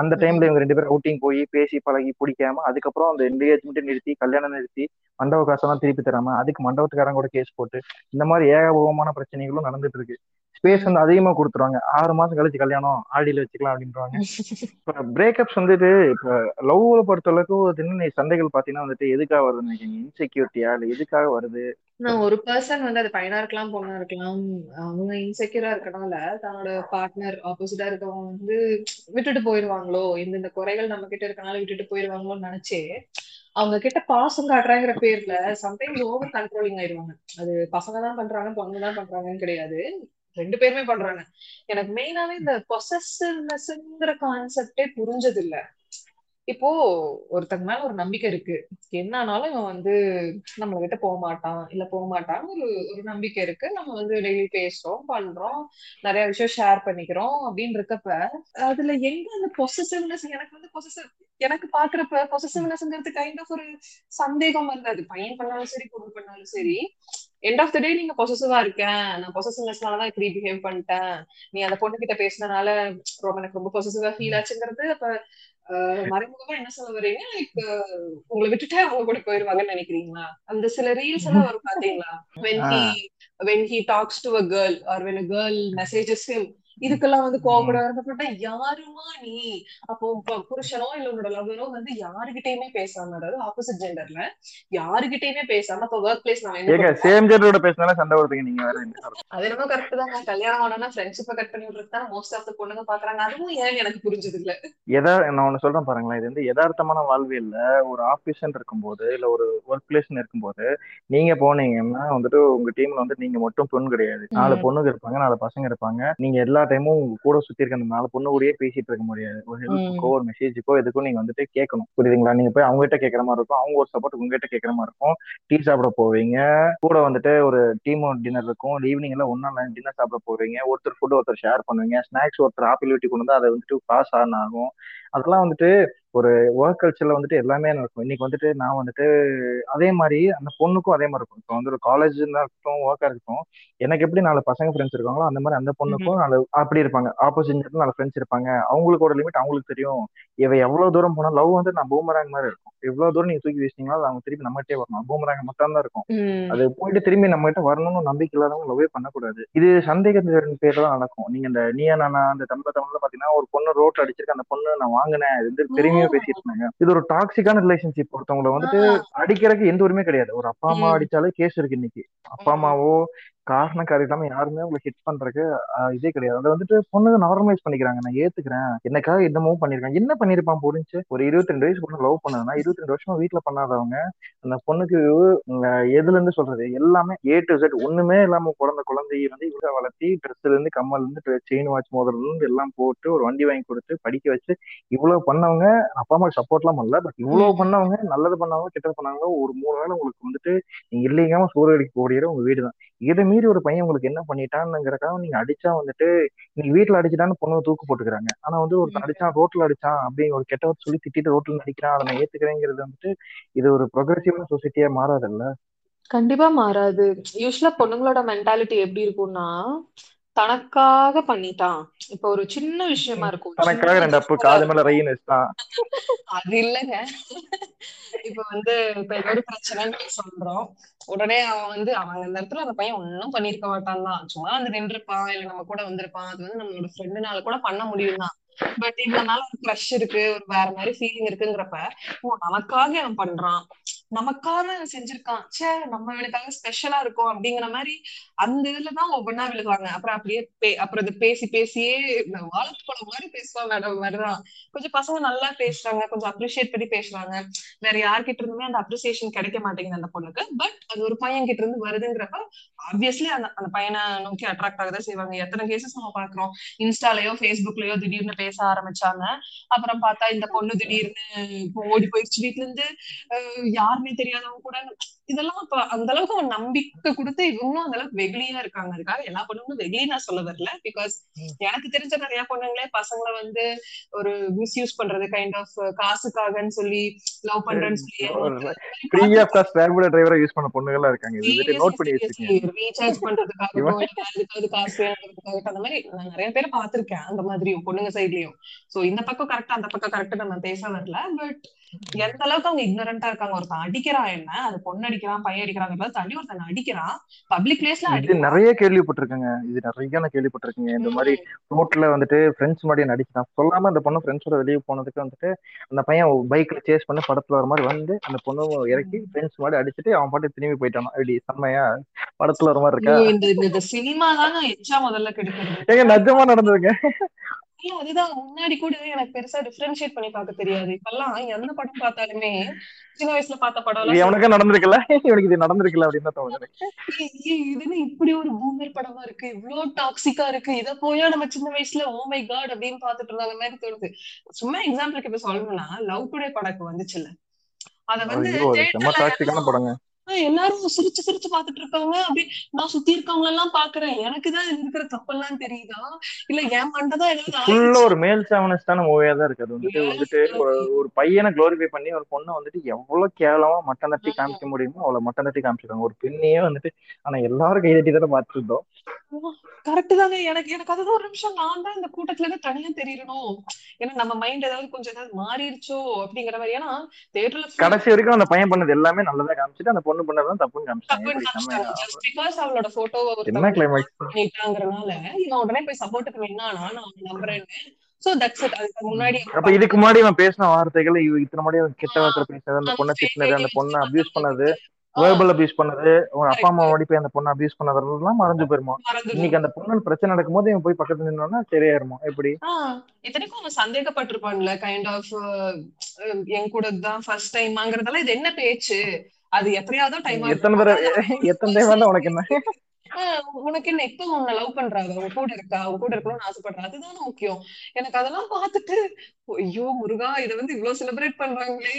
அந்த டைம்ல இவங்க ரெண்டு பேரும் அவுட்டிங் போய் பேசி பழகி பிடிக்காம அதுக்கப்புறம் அந்த என்கேஜ்மெண்ட் நிறுத்தி கல்யாணம் நிறுத்தி மண்டப காசெல்லாம் திருப்பி தராம அதுக்கு மண்டபத்துக்காரங்க கூட கேஸ் போட்டு இந்த மாதிரி ஏகபோகமான பிரச்சனைகளும் நடந்துட்டு இருக்கு. ஸ்பேஸ் வந்து அதிகமா கொடுத்துருவாங்க. ஆறு மாசம் கழிச்சு கல்யாணம் ஆடியில வச்சுக்கலாம் அப்படின்றாங்க. இப்ப பிரேக்கப்ஸ் வந்துட்டு இப்ப லவ்ல பொறுத்த அளவுக்கு ஒரு சண்டைகள் பாத்தீங்கன்னா வந்துட்டு எதுக்காக வருதுன்னு நினைக்கிறீங்க? இன்செக்யூரிட்டியா இல்ல எதுக்காக வருது? நான் ஒரு பர்சன் வந்து அது பையனா இருக்கலாம் பொண்ணா இருக்கலாம். அவங்க இன்செக்யூரா இருக்கனால தன்னோட பார்ட்னர் ஆப்போசிட்டா இருக்கவங்க வந்து விட்டுட்டு போயிடுவாங்களோ? இந்த இந்த குறைகள் நம்ம கிட்ட இருக்கனால விட்டுட்டு போயிடுவாங்களோன்னு நினைச்சே அவங்க கிட்ட பாசம் காட்டுறாங்கிற பேர்ல சம்டைம்ஸ் ஓவர் கண்ட்ரோலிங் ஆயிடுவாங்க. அது பசங்க தான் பண்றாங்க பொண்ணுங்க தான் பண்றாங்கன்னு கிடையாது. ரெண்டு பேருமே பண்றாங்க. எனக்கு மெயினாவே இந்த பொசசிவ்னஸ்ங்கிற கான்செப்டே புரிஞ்சது இல்ல இப்போ ஒருத்தங்க மேல ஒரு நம்பிக்கை இருக்கு. என்னானாலும் இவன் வந்து நம்மள கிட்ட போக மாட்டான். இல்ல போக மாட்டான்னு ஒரு ஒரு நம்பிக்கை இருக்கு. நம்ம வந்து டெய்லி பேசுறோம் பண்றோம் நிறைய விஷயம் ஷேர் பண்ணிக்கிறோம் அப்படின்னு இருக்கப்ப அதுல எங்க அந்த பொசசிவ்னஸ் எனக்கு வந்து பொசசிவ் எனக்கு பாக்குறப்ப பொசசிவ்னஸ்ங்கிறது கைண்ட் ஆஃப் ஒரு சந்தேகம் வந்தது பையன் பண்ணாலும் சரி பொருள் பண்ணாலும் சரி. எண்ட் ஆஃப் த டே நீங்க பொசசிவா இருக்கேன் நான் பொசசிவ்னஸ்னாலதான் இப்படி பிஹேவ் பண்ணிட்டேன். நீ அந்த பொண்ணு கிட்ட பேசினனால ரொம்ப எனக்கு ரொம்ப பொசசிவா ஃபீல் ஆச்சுங்கிறது அப்ப மறைமுகமா என்ன சொல்ல வரீங்க லைக் உங்களை விட்டுட்டு அவங்க கூட போயிருவாங்கன்னு நினைக்கிறீங்களா? அந்த சில ரீல்ஸ் எல்லாம் வரும் பாத்தீங்களா? When he when he talks to a girl or when a girl messages him இதுக்கெல்லாம் வந்து கோவப்பட வரப்பட்ட யாருமா நீ? அப்போ புருஷனோ இல்ல உன்னோட லவரோ வந்து யாருகிட்டயுமே பேசாம அதாவது ஆப்போசிட் ஜெண்டர்ல யாருகிட்டயுமே பேசாம இப்ப ஒர்க் பிளேஸ் நான் சேம் ஜெண்டரோட பேசினாலே சண்டை வருதுங்க நீங்க வேற அது என்னமோ கரெக்ட் தாங்க. கல்யாணம் ஆனா ஃப்ரெண்ட்ஷிப்பை கட் பண்ணி விடுறது தான் மோஸ்ட் ஆஃப் த பொண்ணுங்க பாக்குறாங்க. அதுவும் ஏன் எனக்கு புரிஞ்சது இல்ல? எதா நான் ஒண்ணு சொல்றேன் பாருங்களேன். இது வந்து யதார்த்தமான வாழ்வியல்ல ஒரு ஆபீஸ்ன்னு இருக்கும்போது இல்ல ஒரு ஒர்க் பிளேஸ்னு இருக்கும்போது நீங்க போனீங்கன்னா வந்துட்டு உங்க டீம்ல வந்து நீங்க மட்டும் பொண்ணு கிடையாது. நாலு. பொண்ணுங்க இருப்பாங்க நாலு பசங்க இருப்பாங்க. நீங்க எல்லா டைமும் உங்க கூட சுத்தி இருக்க அந்த நாலு பொண்ணு கூடயே பேசிட்டு இருக்க முடியாது. ஒரு ஹெல்ப்புக்கோ ஒரு மெசேஜுக்கோ எதுக்கும் நீங்க வந்துட்டு கேட்கணும். புரியுதுங்களா? நீங்க போய் அவங்க கிட்ட கேட்கற மாதிரி இருக்கும். அவங்க ஒரு சப்போர்ட் உங்ககிட்ட கேட்கற மாதிரி இருக்கும். டீ சாப்பிட போவீங்க. கூட வந்துட்டு ஒரு டீம் டின்னர் இருக்கும். ஈவினிங் எல்லாம் ஒன்னா டின்னர் சாப்பிட போவீங்க. ஒருத்தர் ஃபுட் ஒருத்தர் ஷேர் பண்ணுவீங்க. ஸ்நாக்ஸ் ஒருத்தர் ஆப்பிள் வெட்டி கொண்டு வந்து அதை வந்துட்டு பாஸ் ஆன் ஆகும் அதெல்லாம் வந்துட்டு ஒரு ஒர்க் கல்ச்சர்ல வந்துட்டு எல்லாமே நடக்கும். இன்னைக்கு வந்துட்டு நான் வந்துட்டு அதே மாதிரி அந்த பொண்ணுக்கும் அதே மாதிரி இருக்கும். இப்போ வந்து ஒரு காலேஜ் இருக்கட்டும் ஒர்க்கா இருக்கட்டும் எனக்கு எப்படி நாலு பசங்க ஃப்ரெண்ட்ஸ் இருக்காங்களோ அந்த மாதிரி அந்த பொண்ணுக்கும் நாலு அப்படி இருப்பாங்க. ஆப்போசிட் நாலு ஃப்ரெண்ட்ஸ் இருப்பாங்க. அவங்களுக்கோட லிமிட் அவங்களுக்கு தெரியும். இவ எவ்வளவு தூரம் போனா லவ் வந்து நான் பூமராங் மாதிரி இருக்கும். எவ்வளவு தூரம் நீங்க தூக்கி வீசினீங்களோ அவங்க திருப்பி நம்மகிட்டே வரணும். பூமராங் மட்டும் தான் இருக்கும். அது போயிட்டு திரும்பி நம்ம கிட்ட வரணும்னு நம்பிக்கை இல்லாதவங்க லவ்வே பண்ணக்கூடாது. இது சந்தேகத்தின் பேர்ல தான் நடக்கும். நீங்க இந்த நீயா நானா அந்த தமிழ் தமிழ்ல பாத்தீங்கன்னா ஒரு பொண்ணு ரோட்ல அடிச்சிருக்க. அந்த பொண்ணு நான் வாங்கினேன். இது வந்து பெருமையா பேசிட்டு இருந்தாங்க இது ஒரு டாக்ஸிக்கான ரிலேஷன்ஷிப் ஒருத்தவங்களை வந்துட்டு அடிக்கிறதுக்கு எந்த உரிமையும் கிடையாது. ஒரு அப்பா அம்மா. அடிச்சாலே கேஸ் இருக்கு இன்னைக்கு. அப்பா அம்மாவோ காரணம் காரியம் இல்லாம யாருமே உங்களை ஹிட் பண்றதுக்கு இதே கிடையாது. அதை வந்துட்டு பொண்ணுங்க நார்மலைஸ் பண்ணிக்கிறாங்க. நான் ஏத்துக்கிறேன். என்னக்காக என்னமோ பண்ணிருக்காங்க? என்ன பண்ணிருப்பான் புரிஞ்சு? ஒரு இருபத்தி ரெண்டு வயசு பொண்ணு லவ் பண்ணதுன்னா இருபத்தி ரெண்டு வருஷமா வீட்டுல பண்ணாதவங்க அந்த பொண்ணுக்கு எதுல இருந்து சொல்றது? எல்லாமே ஏ டு Z ஒண்ணுமே இல்லாம பிறந்த குழந்தைய வந்து இவங்க வளர்த்தி ட்ரெஸ்ல இருந்து கம்மல் இருந்து செயின் வாட்ச் முதல்ல இருந்து எல்லாம் போட்டு ஒரு வண்டி வாங்கி கொடுத்து படிக்க வச்சு இவ்வளவு பண்ணவங்க அப்பா அம்மா சப்போர்ட் எல்லாம் பண்ணல. பட் இவ்வளவு பண்ணவங்க நல்லது பண்ணவங்க கெட்டது பண்ணவங்க ஒரு மூணு வேளை உங்களுக்கு வந்துட்டு நீங்க இல்லையாம சூரிய அடிக்க ஓடிற உங்க வீடு தான் இதை மீறி ஒரு பையன் உங்களுக்கு என்ன பண்ணிட்டான்னுங்கிறக்காக நீங்க அடிச்சா வந்துட்டு நீங்க வீட்டுல அடிச்சுட்டான்னு பொண்ணு தூக்கு போட்டுக்கிறாங்க. ஆனா வந்து ஒருத்தன் அடிச்சான் ரோட்ல அடிச்சான் அப்படின்னு ஒரு கெட்டவர் சொல்லி திட்டிட்டு ரோட்ல அடிக்கிறான் அதை நான் ஏத்துக்கிறேங்கிறது வந்துட்டு இது ஒரு ப்ரொக்ரெசிவான சொசைட்டியா மாறாதுல்ல கண்டிப்பா மாறாது. யூஸ்வலா பொண்ணுங்களோட மென்டாலிட்டி எப்படி இருக்கும்னா தனக்காக பண்ணிட்டான். இப்ப ஒரு சின்ன விஷயமா இருக்கும். தனக்காக ரெண்டு அப்பு காது மேல ரயின் வச்சுட்டான். அது இல்லைங்க. இப்ப வந்து இப்ப ஏதோ ஒரு பிரச்சனைன்னு சொல்றோம். உடனே அவன் வந்து அவன் அந்த இடத்துல அந்த பையன் ஒன்னும் பண்ணிருக்க மாட்டான் தான். சும்மா வந்து நின்றுப்பான் இல்ல நம்ம கூட வந்திருப்பான். அது வந்து நம்மளோட ஃப்ரெண்டுனால கூட பண்ண முடியும் தான். பட் இந்த மேல ஒரு க்ரஷ் இருக்கு ஒரு வேற மாதிரி ஃபீலிங் இருக்குங்கிறப்ப ஓ நமக்காக அவன் பண்றான். நமக்காக செஞ்சிருக்கான் ச்சே நம்ம இவனுக்காக ஸ்பெஷலா இருக்கும் அப்படிங்கிற மாதிரி அந்த இதுலதான் ஒவ்வொன்னா விழுகுவாங்க. அப்புறம் அப்படியே பே- அப்புறம் இது பேசி பேசியே இந்த மாதிரி பேசுவான் மேடம் மாதிரிதான் கொஞ்சம் பசங்க நல்லா பேசுறாங்க கொஞ்சம் அப்ரிஷியேட் பண்ணி பேசுறாங்க. வேற யார்கிட்ட இருந்துமே அந்த அப்ரிசியேஷன் கிடைக்க மாட்டேங்குது அந்த பொண்ணுக்கு. பட் அது ஒரு பையன் கிட்ட இருந்து வருதுங்கிறப்ப ஆப்வியஸ்லி அந்த அந்த பையனை நோக்கி அட்ராக்ட் ஆகதான் செய்வாங்க. எத்தனை கேசஸ் நம்ம பாக்குறோம் இன்ஸ்டாலயோ ஃபேஸ்புக்லயோ திடீர்னு பேச ஆரம்பிச்சாங்க. அப்புறம் பார்த்தா இந்த பொண்ணு திடீர்னு ஓடி போயிடுச்சு. வீட்டுல இருந்து அஹ் யாருமே தெரியாதவங்க கூட இதெல்லாம் இப்ப அந்த அளவுக்கு அவன் நம்பிக்கை கொடுத்து இன்னும் அந்த அளவுக்கு வெகுளியா இருக்காங்க. அதுக்காக எல்லா பொண்ணுங்களும் வெகுளி நான் சொல்ல வரல. பிகாஸ் எனக்கு தெரிஞ்ச நிறைய பொண்ணுங்களே பசங்களை வந்து ஒரு மிஸ்யூஸ் பண்றது கைண்ட் ஆஃப் காசுக்காகன்னு சொல்லி லவ் பண்றேன்னு சொல்லி ஆஃப் டிரைவரா யூஸ் பண்ண பொண்ணுங்களா இருக்காங்க. இது நோட் பண்ணி வச்சிருக்கீங்க. ரீசார்ஜ் வேற எதுக்காவது காசு வேணுங்கிறதுக்காகட்டும் அந்த மாதிரி நான் நிறைய பேரை பார்த்திருக்கேன் அந்த மாதிரியும் பொண்ணுங்க சைட்லயும் சோ இந்த பக்கம் கரெக்டா அந்த பக்கம் கரெக்டா நம்ம பேச வரல. பட் எந்த அளவுக்கு அவங்க ஆ இருக்காங்க ஒருத்தன் அடிக்கிறான் என்ன அது பொண்ணு அடிக்கிறான் பையன் அடிக்கிறாங்கிறத தாண்டி ஒருத்தன் அடிக்கிறான். பப்ளிக் பிளேஸ்ல இது அடிக்கிறான். நிறைய கேள்விப்பட்டிருக்கேங்க. இது நிறைய நான் கேள்விப்பட்டிருக்கேங்க. இந்த மாதிரி ரோட்ல வந்துட்டு ஃப்ரெண்ட்ஸ் மாதிரி நடிச்சுட்டான் சொல்லாம அந்த பொண்ணு ஃப்ரெண்ட்ஸோட வெளியே போனதுக்கு வந்துட்டு அந்த பையன் பைக்ல சேஸ் பண்ணி படத்துல வர மாதிரி வந்து அந்த பொண்ணு இறக்கி ஃப்ரெண்ட்ஸ் மாதிரி அடிச்சுட்டு அவன் பாட்டு திரும்பி போயிட்டான். இப்படி செம்மையா படத்துல வர மாதிரி இருக்கா? இந்த சினிமா தாங்க எச்சா முதல்ல கெடுக்கிறது. ஏங்க நிஜமா நடந்ததுங்க. அதுதான். முன்னாடி கூட எனக்கு பெருசா டிஃபரன்ஷியேட் பண்ணி பார்க்க தெரியாது. இப்பெல்லாம் எந்த படம் பார்த்தாலுமே சின்ன வயசுல பார்த்த படம் இது எல்லாம் எவனுக்கே நடந்திருக்குல்ல இவனுக்கு இது நடந்திருக்குல்ல அப்படின்னு தோணுது எனக்கு. ஏய், ஏய், இது என்ன இப்படி ஒரு பூமர் படமா இருக்கு. இவ்ளோ டாக்ஸிக்கா இருக்கு. இத போயா நம்ம சின்ன வயசுல ஓ மை காட் அப்படின்னு பாத்துட்டு இருந்தாங்க மாதிரி தோணுது. சும்மா எக்ஸாம்பிளுக்கு இப்ப சொல்லணும்னா லவ் டுடே படம் வந்துச்சுல்ல. அத வந்து எல்லாரும் சிரிச்சு சிரிச்சு பாத்துட்டு இருக்காங்க. அப்படி நான் சுத்தி இருக்கவங்க எல்லாம் பாக்குறேன் எனக்கு தான் இதுல இருக்கிற தப்பெல்லாம் தெரியுதா? இல்ல என் மண்டதான் ஏதாவது ஒரு மேல் சாவனிஸ்டான மூவியா தான் இருக்கு. அது வந்துட்டு வந்துட்டு ஒரு பையனை குளோரிஃபை பண்ணி ஒரு பொண்ணை வந்துட்டு எவ்வளவு கேவலமா மட்டம் தட்டி காமிக்க முடியுமோ அவ்வளவு மட்டம் தட்டி காமிச்சிருக்காங்க. ஒரு பெண்ணையே வந்துட்டு ஆனா எல்லாரும் கை தட்டி தானே பார்த்துட்டு இருந்தோம். கரெக்ட் தாங்க. எனக்கு எனக்கு அதுதான் ஒரு நிமிஷம். நான் தான் இந்த கூட்டத்துல இருந்து தனியா தெரியணும் ஏன்னா நம்ம மைண்ட் ஏதாவது கொஞ்சம் ஏதாவது மாறிடுச்சோ அப்படிங்கிற மாதிரி. ஏன்னா தேட்டர்ல கடைசி வரைக்கும் அந்த பையன் பண்ணது எல்லாமே நல்லதா காமிச்சிட்டு அந்த பொண்ணு பண்ணதான் தப்புன்னு அவளோட போட்டோவை என்ன கிளைமேக்ஸ் பண்ணிட்டாங்கிறனால இவன் உடனே போய் சப்போர்ட்டுக்கு நின்னானா நான் அவனை நம்புறேன்னு. சோ தட்ஸ் இட் அதுக்கு முன்னாடி அப்ப இதுக்கு முன்னாடி அவன் பேசின வார்த்தைகள் இவ இத்தனை முன்னாடி கெட்ட வார்த்தை பேசினது அந்த பொண்ணை திட்டினது அந்த பொண்ணை அபியூஸ் பண்ணது வேர்பல் அபியூஸ் பண்ணது உங்க அப்பா அம்மா ஓடி போய் அந்த பொண்ணை அபியூஸ் பண்ணதெல்லாம் மறைஞ்சு போயிருமா? இன்னைக்கு அந்த பொண்ணு பிரச்சனை நடக்கும்போது இவன் போய் பக்கத்துல நின்னோன்னா சரியாயிருமா? எப்படி? இத்தனைக்கும் அவன் சந்தேகப்பட்டிருப்பான்ல கைண்ட் ஆஃப் என் கூட தான் ஃபர்ஸ்ட் டைம்ங்கிறதெல்லாம் இது என்ன பேச்சு? அது எப்படியாவது டைம் எத்தனை தடவை எத்தனை வந்தா உனக்கு என்ன? உனக்கு என்ன இப்ப உன்னை லவ் பண்றாங்க? உன் கூட இருக்கா? உன் கூட இருக்கணும்னு ஆசைப்படுறா? அதுதானே முக்கியம். எனக்கு அதெல்லாம் பார்த்துட்டு ஐயோ முருகா இதை வந்து இவ்வளவு செலிப்ரேட் பண்றாங்களே.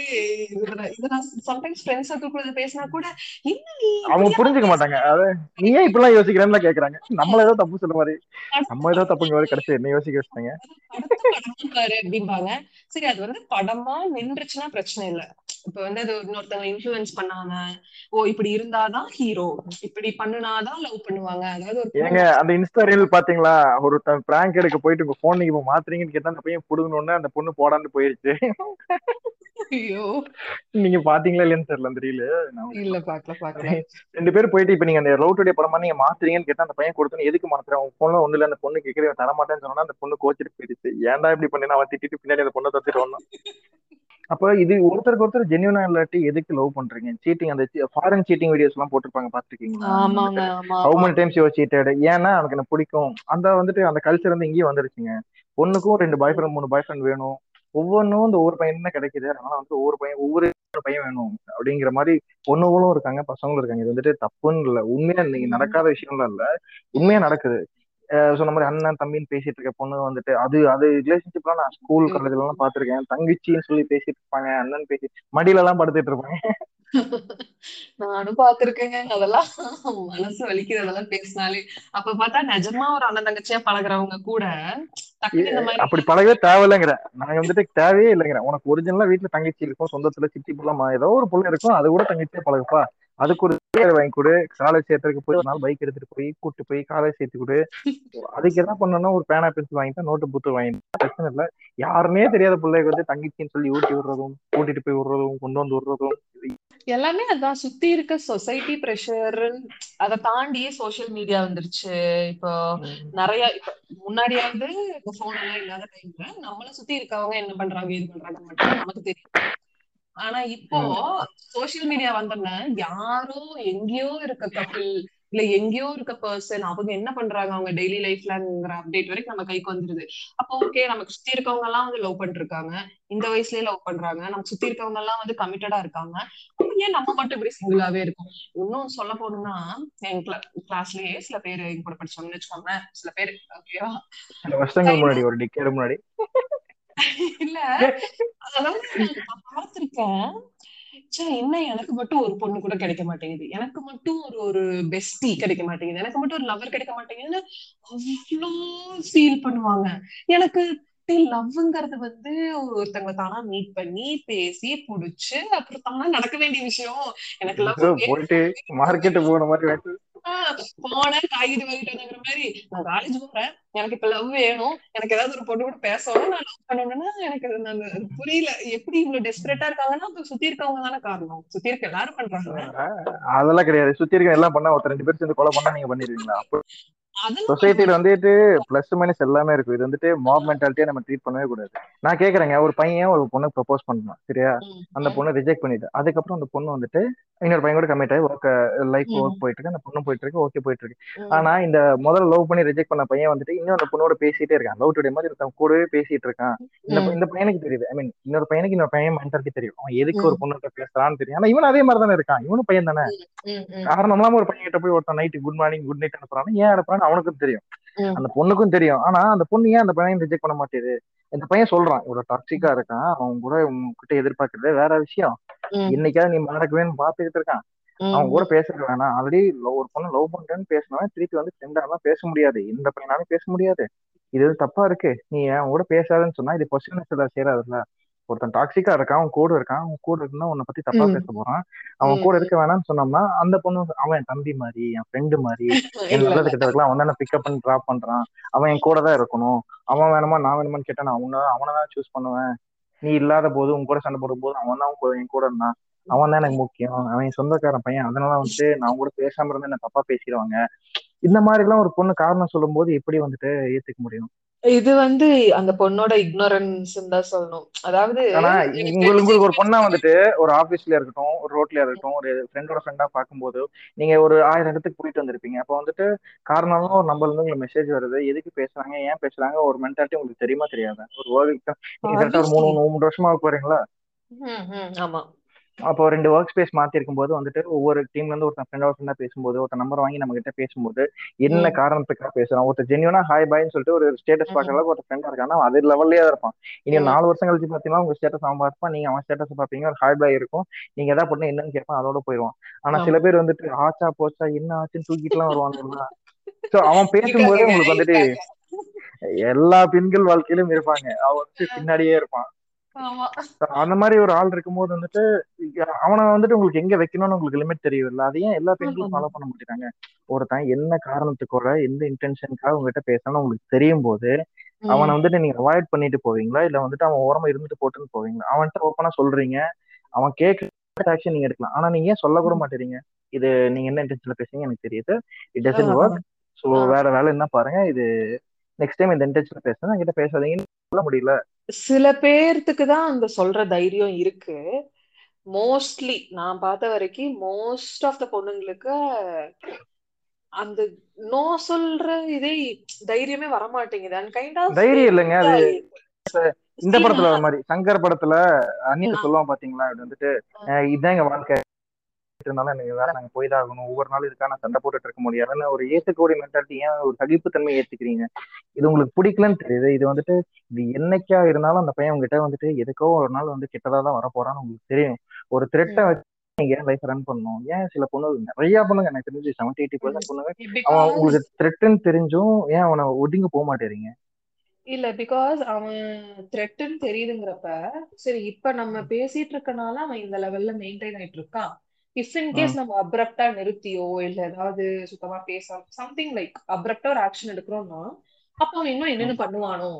இதை நான் சம்டைம்ஸ் ஃப்ரெண்ட்ஸ் சர்க்கிள் கூட பேசினா கூட என்ன நீ அவங்க புரிஞ்சுக்க மாட்டாங்க. அது நீ ஏன் இப்படிலாம் யோசிக்கிறேன்னு கேக்குறாங்க. நம்மள ஏதோ தப்பு சொல்ல மாதிரி. நம்ம ஏதோ தப்புங்க மாதிரி கடைசி என்ன யோசிக்க வச்சுட்டாங்க? அப்படிம்பாங்க. சரி அது வந்து படமா நின்றுச்சுன்னா பிரச்சனை இல்ல. இப்ப வந்து அது இன்னொருத்தவங்க இன்ஃபுளுன்ஸ் பண்ணாம ஓ இப்படி இருந்தாதான் ஹீரோ இப்படி பண்ணுனாதான் லவ் பண்ணுவாங்க. அதாவது ஒரு ஏங்க அந்த இன்ஸ்டா ரீல் பாத்தீங்களா? ஒரு பிராங்க் எடுக்க போயிட்டு உங்க போன் நீங்க மாத்துறீங்கன்னு கேட்டா அந்த பையன் புடுங்கணும்னு அந்த பொண்ணு போடான்னு போயிருச்சு. ஐயோ. நீங்க பாத்தீங்களா இல்லையான்னு தெரியல அந்த ரீல் இல்ல பாக்கல பாக்கல. ரெண்டு பேரும் போயிட்டு இப்ப நீங்க அந்த லவ் டுடே படமா நீங்க மாத்துறீங்கன்னு கேட்டா அந்த பையன் கொடுத்தோன்னு எதுக்கு மாத்துறேன் உங்க போன்ல ஒண்ணு இல்ல அந்த பொண்ணு கேட்கறேன் தர மாட்டேன்னு சொன்னா அந்த பொண்ணு கோச்சிட்டு போயிடுச்சு. ஏன்டா இப்படி பண்ணி அவன் திட்டிட்டு பின்னாடி அந்த பொண்ணை தத்துட்டு வந்தான். அப்ப இது ஒருத்தருக்கு ஒருத்தர் ஜென்யூனா இல்லாட்டி எதுக்கு லவ் பண்றீங்க? சீட்டிங் அந்த ஃபாரின் சீட்டிங் வீடியோஸ் எல்லாம் போட்டிருப்பாங்க பாத்துருக்கீங்களா how many times you cheated ஏன்னா எனக்கு என்ன பிடிக்கும். அந்த வந்துட்டு அந்த கல்ச்சர் வந்து இங்கேயும் வந்துருச்சுங்க. பொண்ணுக்கும் ரெண்டு பாய் ஃப்ரெண்ட் மூணு பாய் ஃப்ரெண்ட் வேணும். ஒவ்வொன்றும் இந்த ஒவ்வொரு பையன் தான் கிடைக்குது. அதனால வந்து ஒவ்வொரு பையன் ஒவ்வொரு பையன் வேணும் அப்படிங்கிற மாதிரி பொண்ணுகளும் இருக்காங்க பசங்களும் இருக்காங்க. இது வந்துட்டு தப்புன்னு இல்ல. உண்மையா நீங்க நடக்காத விஷயம்லாம் இல்ல. உண்மையா நடக்குது. சொன்ன மாதிரி அண்ணன் தம்பின்னு பேசிட்டு இருக்க பொண்ணு வந்துட்டு அது அது ரிலேஷன்ஷிப்லாம் நான் ஸ்கூல் காலேஜ்ல எல்லாம் பாத்திருக்கேன் தங்கச்சின்னு சொல்லி பேசிட்டு இருப்பாங்க அண்ணன் பேசி மடியில எல்லாம் படுத்துட்டு இருப்பாங்க. நானும் பாத்திருக்கேங்க அதெல்லாம் மனசு வலிக்குது அதெல்லாம் பேசினாலே. அப்ப பார்த்தா நிஜமா ஒரு அண்ணன் தங்கச்சியா பழகுறவங்க கூட அப்படி பழகவே தேவையில்லைங்கிற. நாங்க வந்துட்டு தேவையே இல்லைங்கிற. உனக்கு ஒரிஜினலா வீட்டுல தங்கச்சி இருக்கும் சொந்தத்துல சித்தி புள்ளமா ஏதோ ஒரு புள்ள இருக்கும் அது கூட தங்கச்சியா பழகுப்பா. அதுக்கு ஒரு பேர் வாங்கி கொடு காலேஜ் சேர்த்துக்கு போய் நாள் பைக் எடுத்துட்டு போய் கூட்டு போய் காலேஜ் சேர்த்து கொடு. அதுக்கு என்ன பண்ணணும்னா ஒரு பேனா பென்சில் வாங்கிட்டா நோட்டு புத்து வாங்கிட்டா பிரச்சனை இல்ல. யாருன்னே தெரியாத பிள்ளைக்கு வந்து தங்கச்சின்னு சொல்லி ஊட்டி விடுறதும் கூட்டிட்டு போய் விடுறதும் கொண்டு வந்து விடுறதும். எல்லாமே அதான் சுத்தி இருக்க சொசைட்டி ப்ரெஷர் அதை தாண்டி சோஷியல் மீடியா வந்துருச்சு. இப்போ நிறைய முன்னாடியாவது போன் எல்லாம் இல்லாத டைம்ல நம்மள சுத்தி இருக்கவங்க என்ன பண்றாங்க இது பண்றாங்க மட்டும் நமக்கு தெரியும் ஆனா இப்போ சோஷியல் மீடியா வந்தோம்னா யாரோ எங்கேயோ இருக்க கப்பிள் இல்ல எங்கேயோ இருக்க பர்சன் அவங்க என்ன பண்றாங்க அவங்க டெய்லி லைஃப்லங்கிற அப்டேட் வரைக்கும் நம்ம கைக்கு வந்துருது. அப்போ ஓகே நமக்கு சுத்தி இருக்கவங்க எல்லாம் வந்து லவ் பண்ணிட்டு இருக்காங்க இந்த வயசுலயே லவ் பண்றாங்க. நமக்கு சுத்தி இருக்கவங்க எல்லாம் வந்து கமிட்டடா இருக்காங்க. ஏன் நம்ம மட்டும் இப்படி சிங்கிளாவே இருக்கும்? இன்னும் சொல்ல போனோம்னா என் கிளாஸ்லயே சில பேர் எங்க கூட படிச்சவங்கன்னு வச்சுக்கோங்க சில பேர் ஓகேவா முன்னாடி ஒரு டிக்கெட் முன்னாடி. இல்ல. அதாவது பார்த்திருக்கேன் ச்சே என்ன? எனக்கு மட்டும் ஒரு பொண்ணு கூட கிடைக்க மாட்டேங்குது. எனக்கு மட்டும் ஒரு ஒரு பெஸ்டி கிடைக்க மாட்டேங்குது. எனக்கு மட்டும் ஒரு லவர் கிடைக்க மாட்டேங்குதுன்னு அவ்வளோ ஃபீல் பண்ணுவாங்க. எனக்கு லவ்ங்கிறது வந்து ஒருத்தவங்க தானா மீட் பண்ணி பேசி புடிச்சு அப்புறம் தானா நடக்க வேண்டிய விஷயம். எனக்கு லவ் போயிட்டு மார்க்கெட்டு போன மாதிரி. போனேன் காய்கறி வாங்கிட்டு வந்துங்கிற மாதிரி. நான் காலேஜ் போறேன். எனக்கு இப்ப லவ் வேணும். எனக்கு ஏதாவது ஒரு பொண்ணு கூட பேசணும். நான் லவ் பண்ணணும்னா எனக்கு அது நான் புரியல. எப்படி இவ்வளவு டெஸ்பரேட்டா இருக்காங்கன்னா அப்ப சுத்தி இருக்கவங்க தானே காரணம். சுத்தி இருக்க எல்லாரும் பண்றாங்க. அதெல்லாம் கிடையாது. சுத்தி இருக்க எல்லாம் பண்ணா ஒருத்தர் ரெண்டு பேர் சேர்ந்து கொலை பண்ணா நீங்க அதெல்லாம் சொசைட்டில வந்துட்டு பிளஸ் மைனஸ் எல்லாமே இருக்கும். இது வந்துட்டு மாப் மென்டாலிட்டியா நம்ம ட்ரீட் பண்ணவே கூடாது. நான் கேக்குறேங்க. ஒரு பையன் ஒரு பொண்ணு ப்ரப்போஸ் பண்ணலாம் சரியா? அந்த பொண்ணு ரிஜெக்ட் பண்ணிட்டு அதுக்கப்புறம் அந்த பொண்ணு வந்துட்டு இன்னொரு பையன் கூட கமிட் ஆகி ஒர்க் லைஃப் ஒர்க் போயிட்டு இருக்கு. அந்த பொண்ணு போயிட்டு இருக்கு ஓகே போயிட்டு இருக்கு. ஆனா இந்த முதல்ல லவ் பண்ணி ரிஜெக்ட் பண்ண பையன் வந்துட்டு இன்னும் அந்த பொண்ணோட பேசிட்டே இருக்கான். லவ் டுடே மாதிரி ஒருத்தன் கூடவே பேசிட்டு இருக்கான். இந்த பையனுக்கு தெரியுது. ஐ மீன் இன்னொரு பையனுக்கு இன்னொரு பையன் மென்டாலிட்டி தெரியும். அவன் எதுக்கு ஒரு பொண்ணுகிட்ட பேசுறான்னு தெரியும். ஆனா இவன் அதே மாதிரி தானே இருக்கான். இவனும் பையன் தானே. ம், ம், காரணம் இல்லாம ஒரு பையன் கிட்ட போய் ஒருத்தன் night good morning good night அனுப்புறான்னு ஏன் அனுப்புறான்னு அவனுக்கும் தெரியும். அந்த பொண்ணுக்கும் தெரியும். ஆனா அந்த பொண்ணு ஏன் அந்த பையன் ரிஜெக்ட் பண்ண மாட்டேது? இந்த பையன் சொல்றான். இவ்வளவு டாக்ஸிக்கா இருக்கான். அவன் கூட உங்ககிட்ட எதிர்பார்க்கறது வேற விஷயம். என்னைக்காவது நீ மறக்கவேன்னு பாத்துக்கிட்டு இருக்கான். அவன் கூட பேசுறது வேணாம். ஆல்ரெடி ஒரு பொண்ணு லவ் பண்றேன்னு பேசினவன் திருப்பி வந்து ஃப்ரெண்டாலாம் பேச முடியாது. இந்த பையனாலும் பேச முடியாது. இது எதுவும் தப்பா இருக்கு. நீ அவன் கூட பேசாதுன்னு சொன்னா இது பொசிஷன் சேராதுல்ல. ஒருத்தன் டாக்ஸிக்கா இருக்கான் அவன் கூட இருக்கான் அவன் கூட இருந்தா உன்னை பத்தி தப்பா பேச போறான். அவன் கூட. இருக்க வேணாம்னு சொன்னோம்னா அந்த பொண்ணு அவன் என் தம்பி மாதிரி என் ஃப்ரெண்டு மாதிரி என் நல்லது கிட்டதுக்கெல்லாம் அவன் தானே பிக்கப் பண்ணி ட்ராப் பண்றான். அவன் என் கூட தான் இருக்கணும். அவன் வேணுமா நான் வேணுமான்னு கேட்டா நான் அவனை அவனை தான் சூஸ் பண்ணுவேன். நீ இல்லாத போது உன் கூட சண்டை போடும் போது அவன் தான் என் கூட இருந்தான். அவன் தான் எனக்கு முக்கியம். அவன் சொந்தக்காரன் பையன். அதனால வந்துட்டு நான் கூட பேசாம இருந்தா என்ன தப்பா பேசிடுவாங்க? இந்த மாதிரி எல்லாம் ஒரு பொண்ணு காரணம் சொல்லும் போது எப்படி வந்துட்டு ஏத்துக்க முடியும்? இது வந்து அந்த பொண்ணோட இக்னோரன்ஸ் தான் சொல்லணும். அதாவது உங்களுக்கு ஒரு பொண்ணா வந்துட்டு ஒரு ஆபீஸ்ல இருக்கட்டும் ஒரு ரோட்ல இருக்கட்டும் ஒரு ஃப்ரெண்டோட ஃப்ரெண்டா பார்க்கும்போது நீங்க ஒரு ஆயிரம் இடத்துக்கு போயிட்டு வந்திருப்பீங்க. அப்போ வந்துட்டு காரணம் ஒரு நம்பர்ல இருந்து உங்களுக்கு மெசேஜ் வருது. எதுக்கு பேசுறாங்க? ஏன் பேசுறாங்க? ஒரு மென்டாலிட்டி உங்களுக்கு தெரியுமா தெரியாதா? ஒரு கரெக்டா ஒரு மூணு மூணு வருஷமா போறீங்களா? ஆமா. அப்போ ரெண்டு ஒர்க் ஸ்பேஸ் மாத்தி இருக்கும்போது வந்துட்டு ஒவ்வொரு டீம்ல இருந்து ஒருத்தன் ஃப்ரெண்ட் ஃப்ரெண்டா பேசும்போது ஒருத்தன் நம்பர் வாங்கி நம்ம கிட்ட பேசும்போது என்ன காரணத்துக்காக பேசுறான்? ஒருத்தர் ஜென்யூனா ஹாய் பாய்னு சொல்லிட்டு ஒரு ஸ்டேட்டஸ் பாக்குற அளவுக்கு ஒரு ஃப்ரெண்டா இருக்கானா அது லெவல்லயே இருப்பான். ம். நாலு வருஷம் கழிச்சு பாத்தீங்கன்னா உங்க ஸ்டேட்டஸ் அவன் பார்ப்பான். நீங்க அவன் ஸ்டேட்டஸ் பாப்பீங்க ஒரு ஹாய் பாய் இருக்கும். நீங்க எதாவது பண்ண என்னன்னு கேட்பான் அதோட போயிடுவான். ஆனா சில பேர் வந்துட்டு ஆச்சா போச்சா என்ன ஆச்சுன்னு தூக்கிட்டுலாம் வருவாங்கல்ல சோ அவன் பேசும்போதே உங்களுக்கு வந்துட்டு எல்லா பெண்கள் வாழ்க்கையிலும் இருப்பாங்க. அவன் வந்துட்டு பின்னாடியே இருப்பான். அந்த மாதிரி ஒரு ஆள் இருக்கும்போது வந்துட்டு அவனை வந்துட்டு உங்களுக்கு எங்க வைக்கணும்னு உங்களுக்கு லிமிட் தெரியல அது ஏன் எல்லா பெண்களும் ஃபாலோ பண்ண மாட்டேங்கிறாங்க ஒருத்தன் என்ன காரணத்துக்கோட எந்த இன்டென்ஷனுக்காக உங்ககிட்ட பேசணும் உங்களுக்கு தெரியும் போது அவனை வந்துட்டு நீங்க அவாய்ட் பண்ணிட்டு போவீங்களா? இல்ல வந்துட்டு அவன் ஓரமா இருந்துட்டு போட்டுன்னு போவீங்களா? அவன்கிட்ட ஓப்பனா சொல்றீங்க. அவன் கேட்க ஆக்ஷன் நீங்க எடுக்கலாம். ஆனா நீங்க ஏன் சொல்ல கூட மாட்டேறீங்க? இது நீங்க என்ன இன்டென்ஷன்ல பேசுறீங்க எனக்கு தெரியுது. இட் டசன்ட் ஒர்க் ஸோ வேற வேலை என்ன பாருங்க. இது நெக்ஸ்ட் டைம் இந்த இன்டென்ஷன்ல பேசுறேன் என்கிட்ட பேசாதீங்கன்னு சொல்ல முடியல. சில பேர்த்துக்கு தான் அந்த சொல்ற தைரியம் இருக்கு. மோஸ்ட்லி நான் பார்த்த வரைக்கும் மோஸ்ட் ஆஃப் த பொண்ணுங்களுக்கு அந்த நோ சொல்ற இதே தைரியமே வர மாட்டேங்குது அண்ட் கைண்ட் ஆஃப் தைரியம் இல்லைங்க. அது இந்த படத்துல வர மாதிரி சங்கர் படத்துல அன்னிட்ட ஆ, சொல்லுவான் பாத்தீங்களா? இப்படி வந்துட்டு இதுதான் எங்க வாழ்க்கை. இருந்தாலும் எனக்கு வேலை நாங்க போய் தான் ஆகணும் ஒவ்வொரு நாள் இருக்கா நான் சண்டை போட்டுட்டு இருக்க முடியாதுன்னு ஒரு ஏத்துக்கூடிய மென்டாலிட்டி ஏன் ஒரு சகிப்புத்தன்மை ஏத்துக்கிறீங்க? இது உங்களுக்கு பிடிக்கலன்னு தெரியுது. இது வந்துட்டு இது என்னைக்கா இருந்தாலும் அந்த பையன் உங்ககிட்ட வந்துட்டு எதுக்கோ ஒரு நாள் வந்து கிட்டதா தான் வர போறான்னு உங்களுக்கு தெரியும். ஒரு த்ரெட்டை வச்சு நீங்க ஏன் லைஃப் ரன் பண்ணணும்? ஏன் சில பொண்ணு நிறைய பொண்ணுங்க எனக்கு தெரிஞ்சு செவன்டி எயிட்டி. பர்சன்ட் பொண்ணுங்க அவன் உங்களுக்கு த்ரெட்டுன்னு தெரிஞ்சும் ஏன் அவனை ஒதுங்க போக மாட்டேறீங்க? இல்ல பிகாஸ் அவன் த்ரெட்டுன்னு தெரியுதுங்கிறப்ப சரி இப்ப நம்ம பேசிட்டு இருக்கனால அவன் இந்த லெவல்ல மெயின்டைன் ஆயிட்டு இருக்கான். இஃப் இன் கேஸ் நம்ம அப்ரப்டா நிறுத்தியோ இல்ல ஏதாவது சுத்தமா பேச சம்திங் லைக் அப்ரப்டா ஒரு ஆக்ஷன் எடுக்கிறோம்னா அப்ப அவன் இன்னும் என்னென்ன பண்ணுவானோ?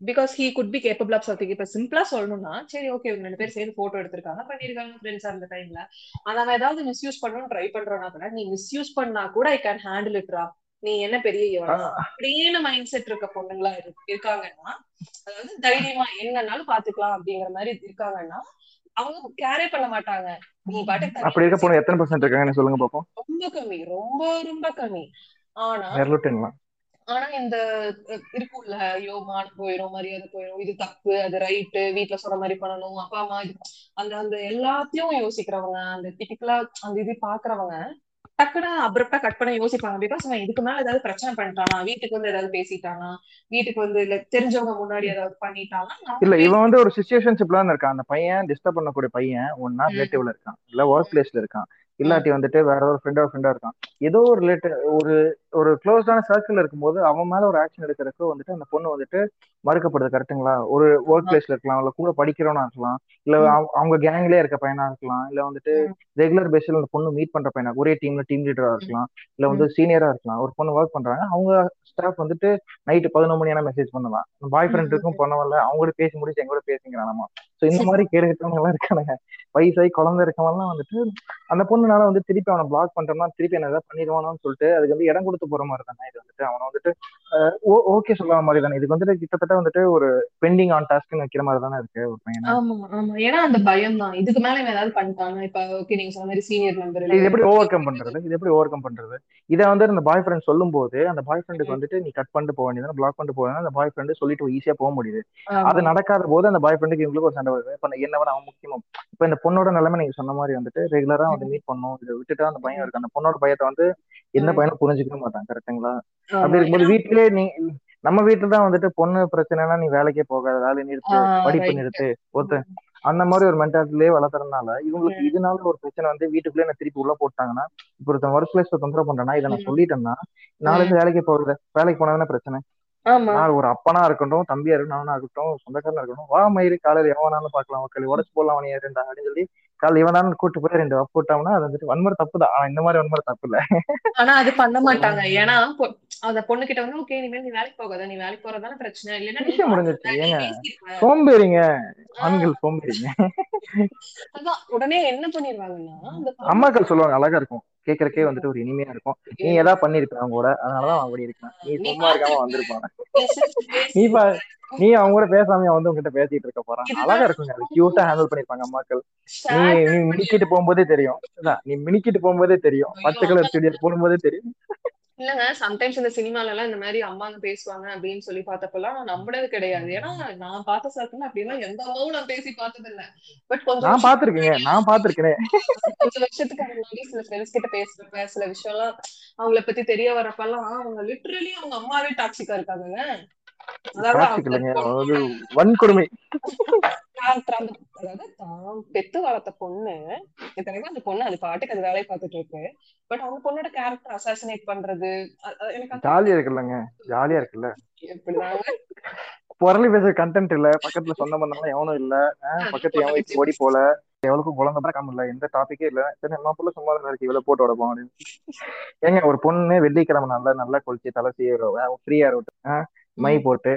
Because he could be capable of something இப்ப சிம்பிளா சொல்லணும்னா சரி ஓகே இவங்க ரெண்டு பேர் சேர்ந்து போட்டோ எடுத்திருக்காங்க பண்ணிருக்காங்க ஃப்ரெண்ட்ஸ் அந்த டைம்ல ஆனா அவன் ஏதாவது மிஸ்யூஸ் பண்ணணும்னு ட்ரை பண்றானா கூட நீ மிஸ்யூஸ் பண்ணா கூட ஐ கேன் ஹேண்டில் இட்ரா நீ என்ன பெரிய இவனா? அப்படின்னு மைண்ட் செட் இருக்க பொண்ணுங்களா இரு- இருக்காங்கன்னா அதாவது தைரியமா என்னன்னாலும் பாத்துக்கலாம் அப்படிங்கிற மாதிரி இருக்காங்கன்னா அவங்க கேரே பண்ண மாட்டாங்க. நீ அப்படி இருக்க பேசிட்டு எத்தனை பர்சன்ட் இருக்காங்கன்னு சொல்லுங்க பார்ப்போம் ரொம்ப கம்மி ரொம்ப ரொம்ப கம்மி. ஆனா ஆனா இந்த இருக்கும்ல ஐயோ மான போயிரும் மரியாதை போயிரும் இது தப்பு அது ரைட்டு வீட்ல சொல்ற மாதிரி பண்ணணும் அப்பா அம்மா அந்த அந்த எல்லாத்தையும் யோசிக்கிறவங்க அந்த டிபிக்கலா அந்த இது பாக்குறவங்க டக்குன்னு அப்ரப்டா கட் பண்ண யோசிப்பாங்க. பிகாஸ் அவன் இதுக்கு மேல ஏதாவது பிரச்சனை பண்ணிட்டானா? வீட்டுக்கு வந்து ஏதாவது பேசிட்டானா? வீட்டுக்கு வந்து இல்ல தெரிஞ்சவங்க முன்னாடி ஏதாவது பண்ணிட்டானா? இல்ல இவன் வந்து ஒரு சுச்சுவேஷன்ஷிப்ல இருக்கான். அந்த பையன் டிஸ்டர்ப் பண்ணக்கூடிய பையன் ஒன்னா ரிலேட்டிவ்ல இருக்கான். இல்ல ஒர்க் பிளேஸ்ல இருக்கான். இல்லாட்டி வந்துட்டு வேற ஒரு ஃப்ரெண்டோ ஃப்ரெண்டா இருக்கான். ஏதோ ஒரு ரிலேட்டிவ் ஒரு ஒரு க்ளோஸ்டான சர்க்கிள் இருக்கும்போது அவன் மேல ஒரு ஆக்ஷன் எடுக்கிறதுக்கு வந்துட்டு அந்த பொண்ணு வந்துட்டு மறுக்கப்படுது கரெக்ட்டுங்களா ஒரு ஒர்க். பிளேஸ்ல இருக்கலாம் இல்ல கூட படிக்கிறவனா இருக்கலாம் இல்ல அவங்க- கேங்லயே இருக்க பையனா இருக்கலாம் இல்ல வந்துட்டு ரெகுலர் பேஸ்ல அந்த பொண்ணு மீட் பண்ற பையனா ஒரே டீம்ல டீம் லீடரா இருக்கலாம் இல்ல வந்து சீனியரா இருக்கலாம் ஒரு பொண்ணு ஒர்க் பண்றாங்க அவங்க ஸ்டாஃப் வந்துட்டு நைட்டு பதினொரு மணி ஆனா மெசேஜ் பண்ணலாம் பாய் ஃப்ரெண்டுக்கும் பண்ணவல்ல அவங்க கூட பேசி முடிச்சு எங்க கூட பேசிக்கிறானாமா சோ இந்த மாதிரி கேடுகட்டவங்க எல்லாம் இருக்கானுங்க. வயசாகி குழந்தை இருக்கவங்கலாம் வந்துட்டு அந்த பொண்ணு பொண்ணுனால வந்து திருப்பி அவனை பிளாக் பண்றோம்னா திருப்பி என்ன ஏதாவது பண்ணிடுவானோன்னு சொல்லிட்டு அதுக்கு வந்து இடம் கொடுத்து போற மாதிரி தானே இது வந்துட்டு. அவனை வந்துட்டு ஓகே சொல்ல மாதிரி தானே. இதுக்கு வந்துட்டு கிட்டத்தட்ட வந்துட்டு ஒரு பெண்டிங் ஆன் டாஸ்க்னு வைக்கிற மாதிரி தானே இருக்கு ஒரு பையனை. ஆமா ஆமா ஏன்னா அந்த பயம் தான். இதுக்கு மேல ஏதாவது பண்ணிட்டாங்க இப்ப ஓகே நீங்க சொன்ன மாதிரி சீனியர் மெம்பர் இது எப்படி ஓவர் கம் பண்றது? இது எப்படி ஓவர் கம் பண்றது? இதை வந்து அந்த பாய் ஃப்ரெண்ட் சொல்லும் போது அந்த பாய் ஃப்ரெண்டுக்கு வந்துட்டு நீ கட் பண்ணிட்டு போக வேண்டியது பிளாக் பண்ணிட்டு போக அந்த பாய் ஃப்ரெண்டு சொல்லிட்டு ஈஸியா போக முடியுது. அது நடக்காத போது அந்த பாய் ஃப்ரெண்டுக்கு இவங்களுக்கு ஒரு சண்டை வருது. இப்ப என்ன அவன் முக்கியமா இப்ப இந்த பொண்ணோட நிலைமை நீங்க சொன்ன மாதிரி வந்துட்டு ரெகுலரா வந்து மீட் பண்ணும் இதை விட்டுட்டு அந்த பையன் இருக்கு அந்த பொண்ணோட பையத்தை வந்து எந்த பையனும் புரிஞ்சுக்கவே மாட்டான் கரெக்டுங்களா அப்படி இருக்கும்போது வீட்லயே நீ நம்ம வீட்டுல தான் வந்துட்டு பொண்ணு பிரச்சனைனா நீ வேலைக்கே போகாத வேலை நிறுத்து படிப்பு நிறுத்து ஒருத்தன் அந்த மாதிரி ஒரு மென்டாலிட்டிலே வளர்த்துறதுனால இவங்களுக்கு இதனால ஒரு பிரச்சனை வந்து வீட்டுக்குள்ளே நான் திருப்பி உள்ள போட்டாங்கன்னா இப்போ ஒருத்தன் ஒர்க் பிளேஸ்ல தொந்தரவு பண்றேன்னா இதை நான் சொல்லிட்டேன்னா நாளைக்கு வேலைக்கு போறது வேலைக்கு போனதுன்னா பிரச்சனை? நான் ஒரு அப்பனா இருக்கட்டும் தம்பியா இருக்கணும் இருக்கட்டும் சொந்தக்காரனா இருக்கட்டும் வா மயிறு காலையில எவனாலும் பாக்கலாம் மக்கள் உடச்சு போடலாம் அவனையா ரெண்டா அப்படின்னு சொல்லி காலையில் இவனாலும் கூட்டு போய் ரெண்டு போட்டோம்னா அது வந்துட்டு வன்முறை தப்பு தான் ஆனா இந்த மாதிரி வன்முறை தப்பு இல்ல. ஆனா அது பண்ண மாட்டாங்க. ஏன்னா அந்த பொண்ணு கிட்ட வந்து ஓகே இனிமேல் நீ வேலைக்கு போகாத. நீ வேலைக்கு போறதான பிரச்சனை. இல்லைன்னா முடிஞ்சிருச்சு. ஏங்க சோம்பேறிங்க. ஆண்கள் சோம்பேறிங்க. அதான் உடனே என்ன பண்ணிருவாங்கன்னா அம்மாக்கள் சொல்லுவாங்க அழகா இருக்கும். கேக்குறக்கே வந்துட்டு ஒரு இனிமையா இருக்கும். நீ ஏதாவது பண்ணிருப்ப அவங்க கூட. அதனாலதான் அவன் அப்படி இருக்கான். நீ சும்மா இருக்காம வந்திருப்பான். நீ பா நீ அவங்க கூட பேசாம வந்து உங்ககிட்ட பேசிட்டு இருக்க போறான். அழகா இருக்குங்க. அது கியூட்டா ஹேண்டில் பண்ணிருப்பாங்க அம்மாக்கள். நீ நீ மினிக்கிட்டு போகும்போதே தெரியும். நீ மினிக்கிட்டு போகும்போதே தெரியும். பச்சை கலர் ஸ்டுடியோ போடும்போதே தெரியும். இல்லங்க சம்டைம்ஸ் இந்த சினிமால எல்லாம் இந்த மாதிரி அம்மாங்க பேசுவாங்க அப்படின்னு சொல்லி பார்த்தப்பெல்லாம் நான் நம்பினது கிடையாது. ஏன்னா நான் பார்த்த சர்க்கிள் அப்படின்னா எந்த அம்மாவும் நான் பேசி பார்த்தது இல்ல பட் கொஞ்சம் நான் பாத்திருக்கேங்க நான் பாத்திருக்கேன் கொஞ்சம் வருஷத்துக்கு முன்னாடி சில ஃப்ரெண்ட்ஸ் கிட்ட பேசுறப்ப சில விஷயம் எல்லாம் அவங்கள பத்தி தெரிய வரப்பெல்லாம் அவங்க லிட்டரலி அவங்க அம்மாவே டாக்ஸிக்கா இருக்காங்க அதாவது வன்கொடுமை. அதாவது தான் பெத்து வளர்த்த பொண்ணு இத்தனைக்கும் அந்த பொண்ணு அது பாட்டுக்கு அது வேலையை பார்த்துட்டு இருக்கு. பட் அவங்க பொண்ணோட கேரக்டர் அசாசினேட் பண்றது எனக்கு ஜாலியா இருக்குல்லங்க. ஜாலியா இருக்குல்ல. புரளி பேசுற கண்டென்ட் இல்ல. பக்கத்துல சொந்த பண்ணாலும் எவனும் இல்ல. பக்கத்து எவன் ஓடி போல. எவ்வளவுக்கும் குழந்தை பறக்காம இல்ல எந்த டாபிக்கே இல்ல. சரி நம்ம புள்ள சும்மா இருக்கு. இவ்வளவு போட்டு உடப்போம் அப்படின்னு. ஏங்க ஒரு பொண்ணு வெள்ளிக்கிழமை நல்லா நல்லா குளிச்சு தலை செய்ய ஃப்ரீயா விட்டு மை போட்டு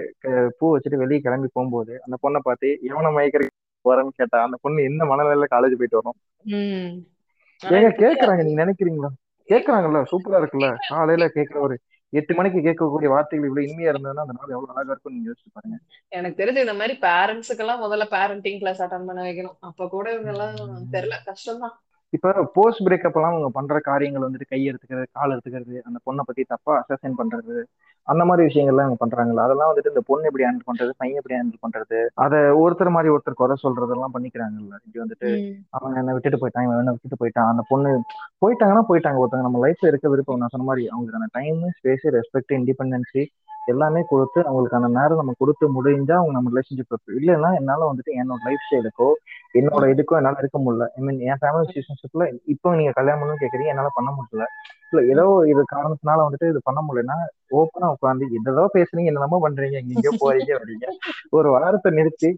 பூ வச்சுட்டு வெளியே கிளம்பி போகும்போது அந்த பொண்ணை பார்த்து எவனை மயக்கிறதுக்கு வரேன்னு கேட்டா அந்த பொண்ணு எந்த மனநிலையில காலேஜ் போயிட்டு வரும் ஏங்க கேக்குறாங்க நீங்க நினைக்கிறீங்களா? கேக்குறாங்கல்ல சூப்பரா இருக்குல்ல? காலையில கேட்கிற ஒரு எட்டு மணிக்கு கேட்கக்கூடிய வார்த்தைகள் இவ்வளவு இனிமையா இருந்ததுன்னா அந்த நாள் எவ்வளவு அழகா இருக்கும் நீங்க யோசிச்சு பாருங்க. எனக்கு தெரிஞ்சு இந்த மாதிரி பேரண்ட்ஸுக்கு எல்லாம் முதல்ல பேரண்டிங் கிளாஸ் அட்டன் பண்ண வைக்கணும். அப்ப கூட இவங்க எல்லாம் தெரியல கஷ்டம் தான் இப்ப போஸ்ட் பிரேக்கப் எல்லாம் அவங்க பண்ற காரியங்கள் வந்துட்டு கை எடுத்துக்கிறது கால் எடுத்துக்கிறது அந்த பொண்ணை பத்தி தப்பா அசசைன் பண்றது அந்த மாதிரி விஷயங்கள்லாம் அவங்க பண்றாங்கல்ல. அதெல்லாம் வந்துட்டு இந்த பொண்ணு எப்படி ஹேண்டில் பண்றது பையன் எப்படி ஹேண்டில் பண்றது அதை ஒருத்தர் மாதிரி ஒருத்தர் குறை சொல்றதெல்லாம் பண்ணிக்கிறாங்கல்ல. இப்படி வந்துட்டு அவன் என்ன விட்டுட்டு போயிட்டான் இவன் என்ன விட்டுட்டு போயிட்டான் அந்த பொண்ணு போயிட்டாங்கன்னா போயிட்டாங்க. ஒருத்தங்க நம்ம லைஃப்ல இருக்க விருப்பம் நான் சொன்ன மாதிரி அவங்களுக்கான டைம் ஸ்பேஸ் ரெஸ்பெக்ட் இண்டிபெண்டன்சி எல்லாமே கொடுத்து அவங்களுக்கான நேரம் நம்ம கொடுத்து முடிஞ்சா அவங்க நம்ம ரிலேஷன்ஷிப் இல்லைன்னா என்னால வந்துட்டு என்னோட லைஃப் ஸ்டைலுக்கோ என்னோட இதுக்கோ என்னால இருக்க முடியல. ஐ மீன் என் ஃபேமிலி சுச்சுவேஷன்ஷிப்ல இப்போ நீங்க கல்யாணம் பண்ணணும் கேக்குறீங்க என்னால பண்ண முடியல. இல்ல ஏதோ இது காரணத்தினால வந்துட்டு இது பண்ண முடியலன்னா ஓப்பனா உட்காந்து எதோ பேசுறீங்க என்னென்னமோ பண்றீங்க எங்கெங்கயோ போறீங்க வரீங்க. ஒரு வாரத்தை நிறுத்தி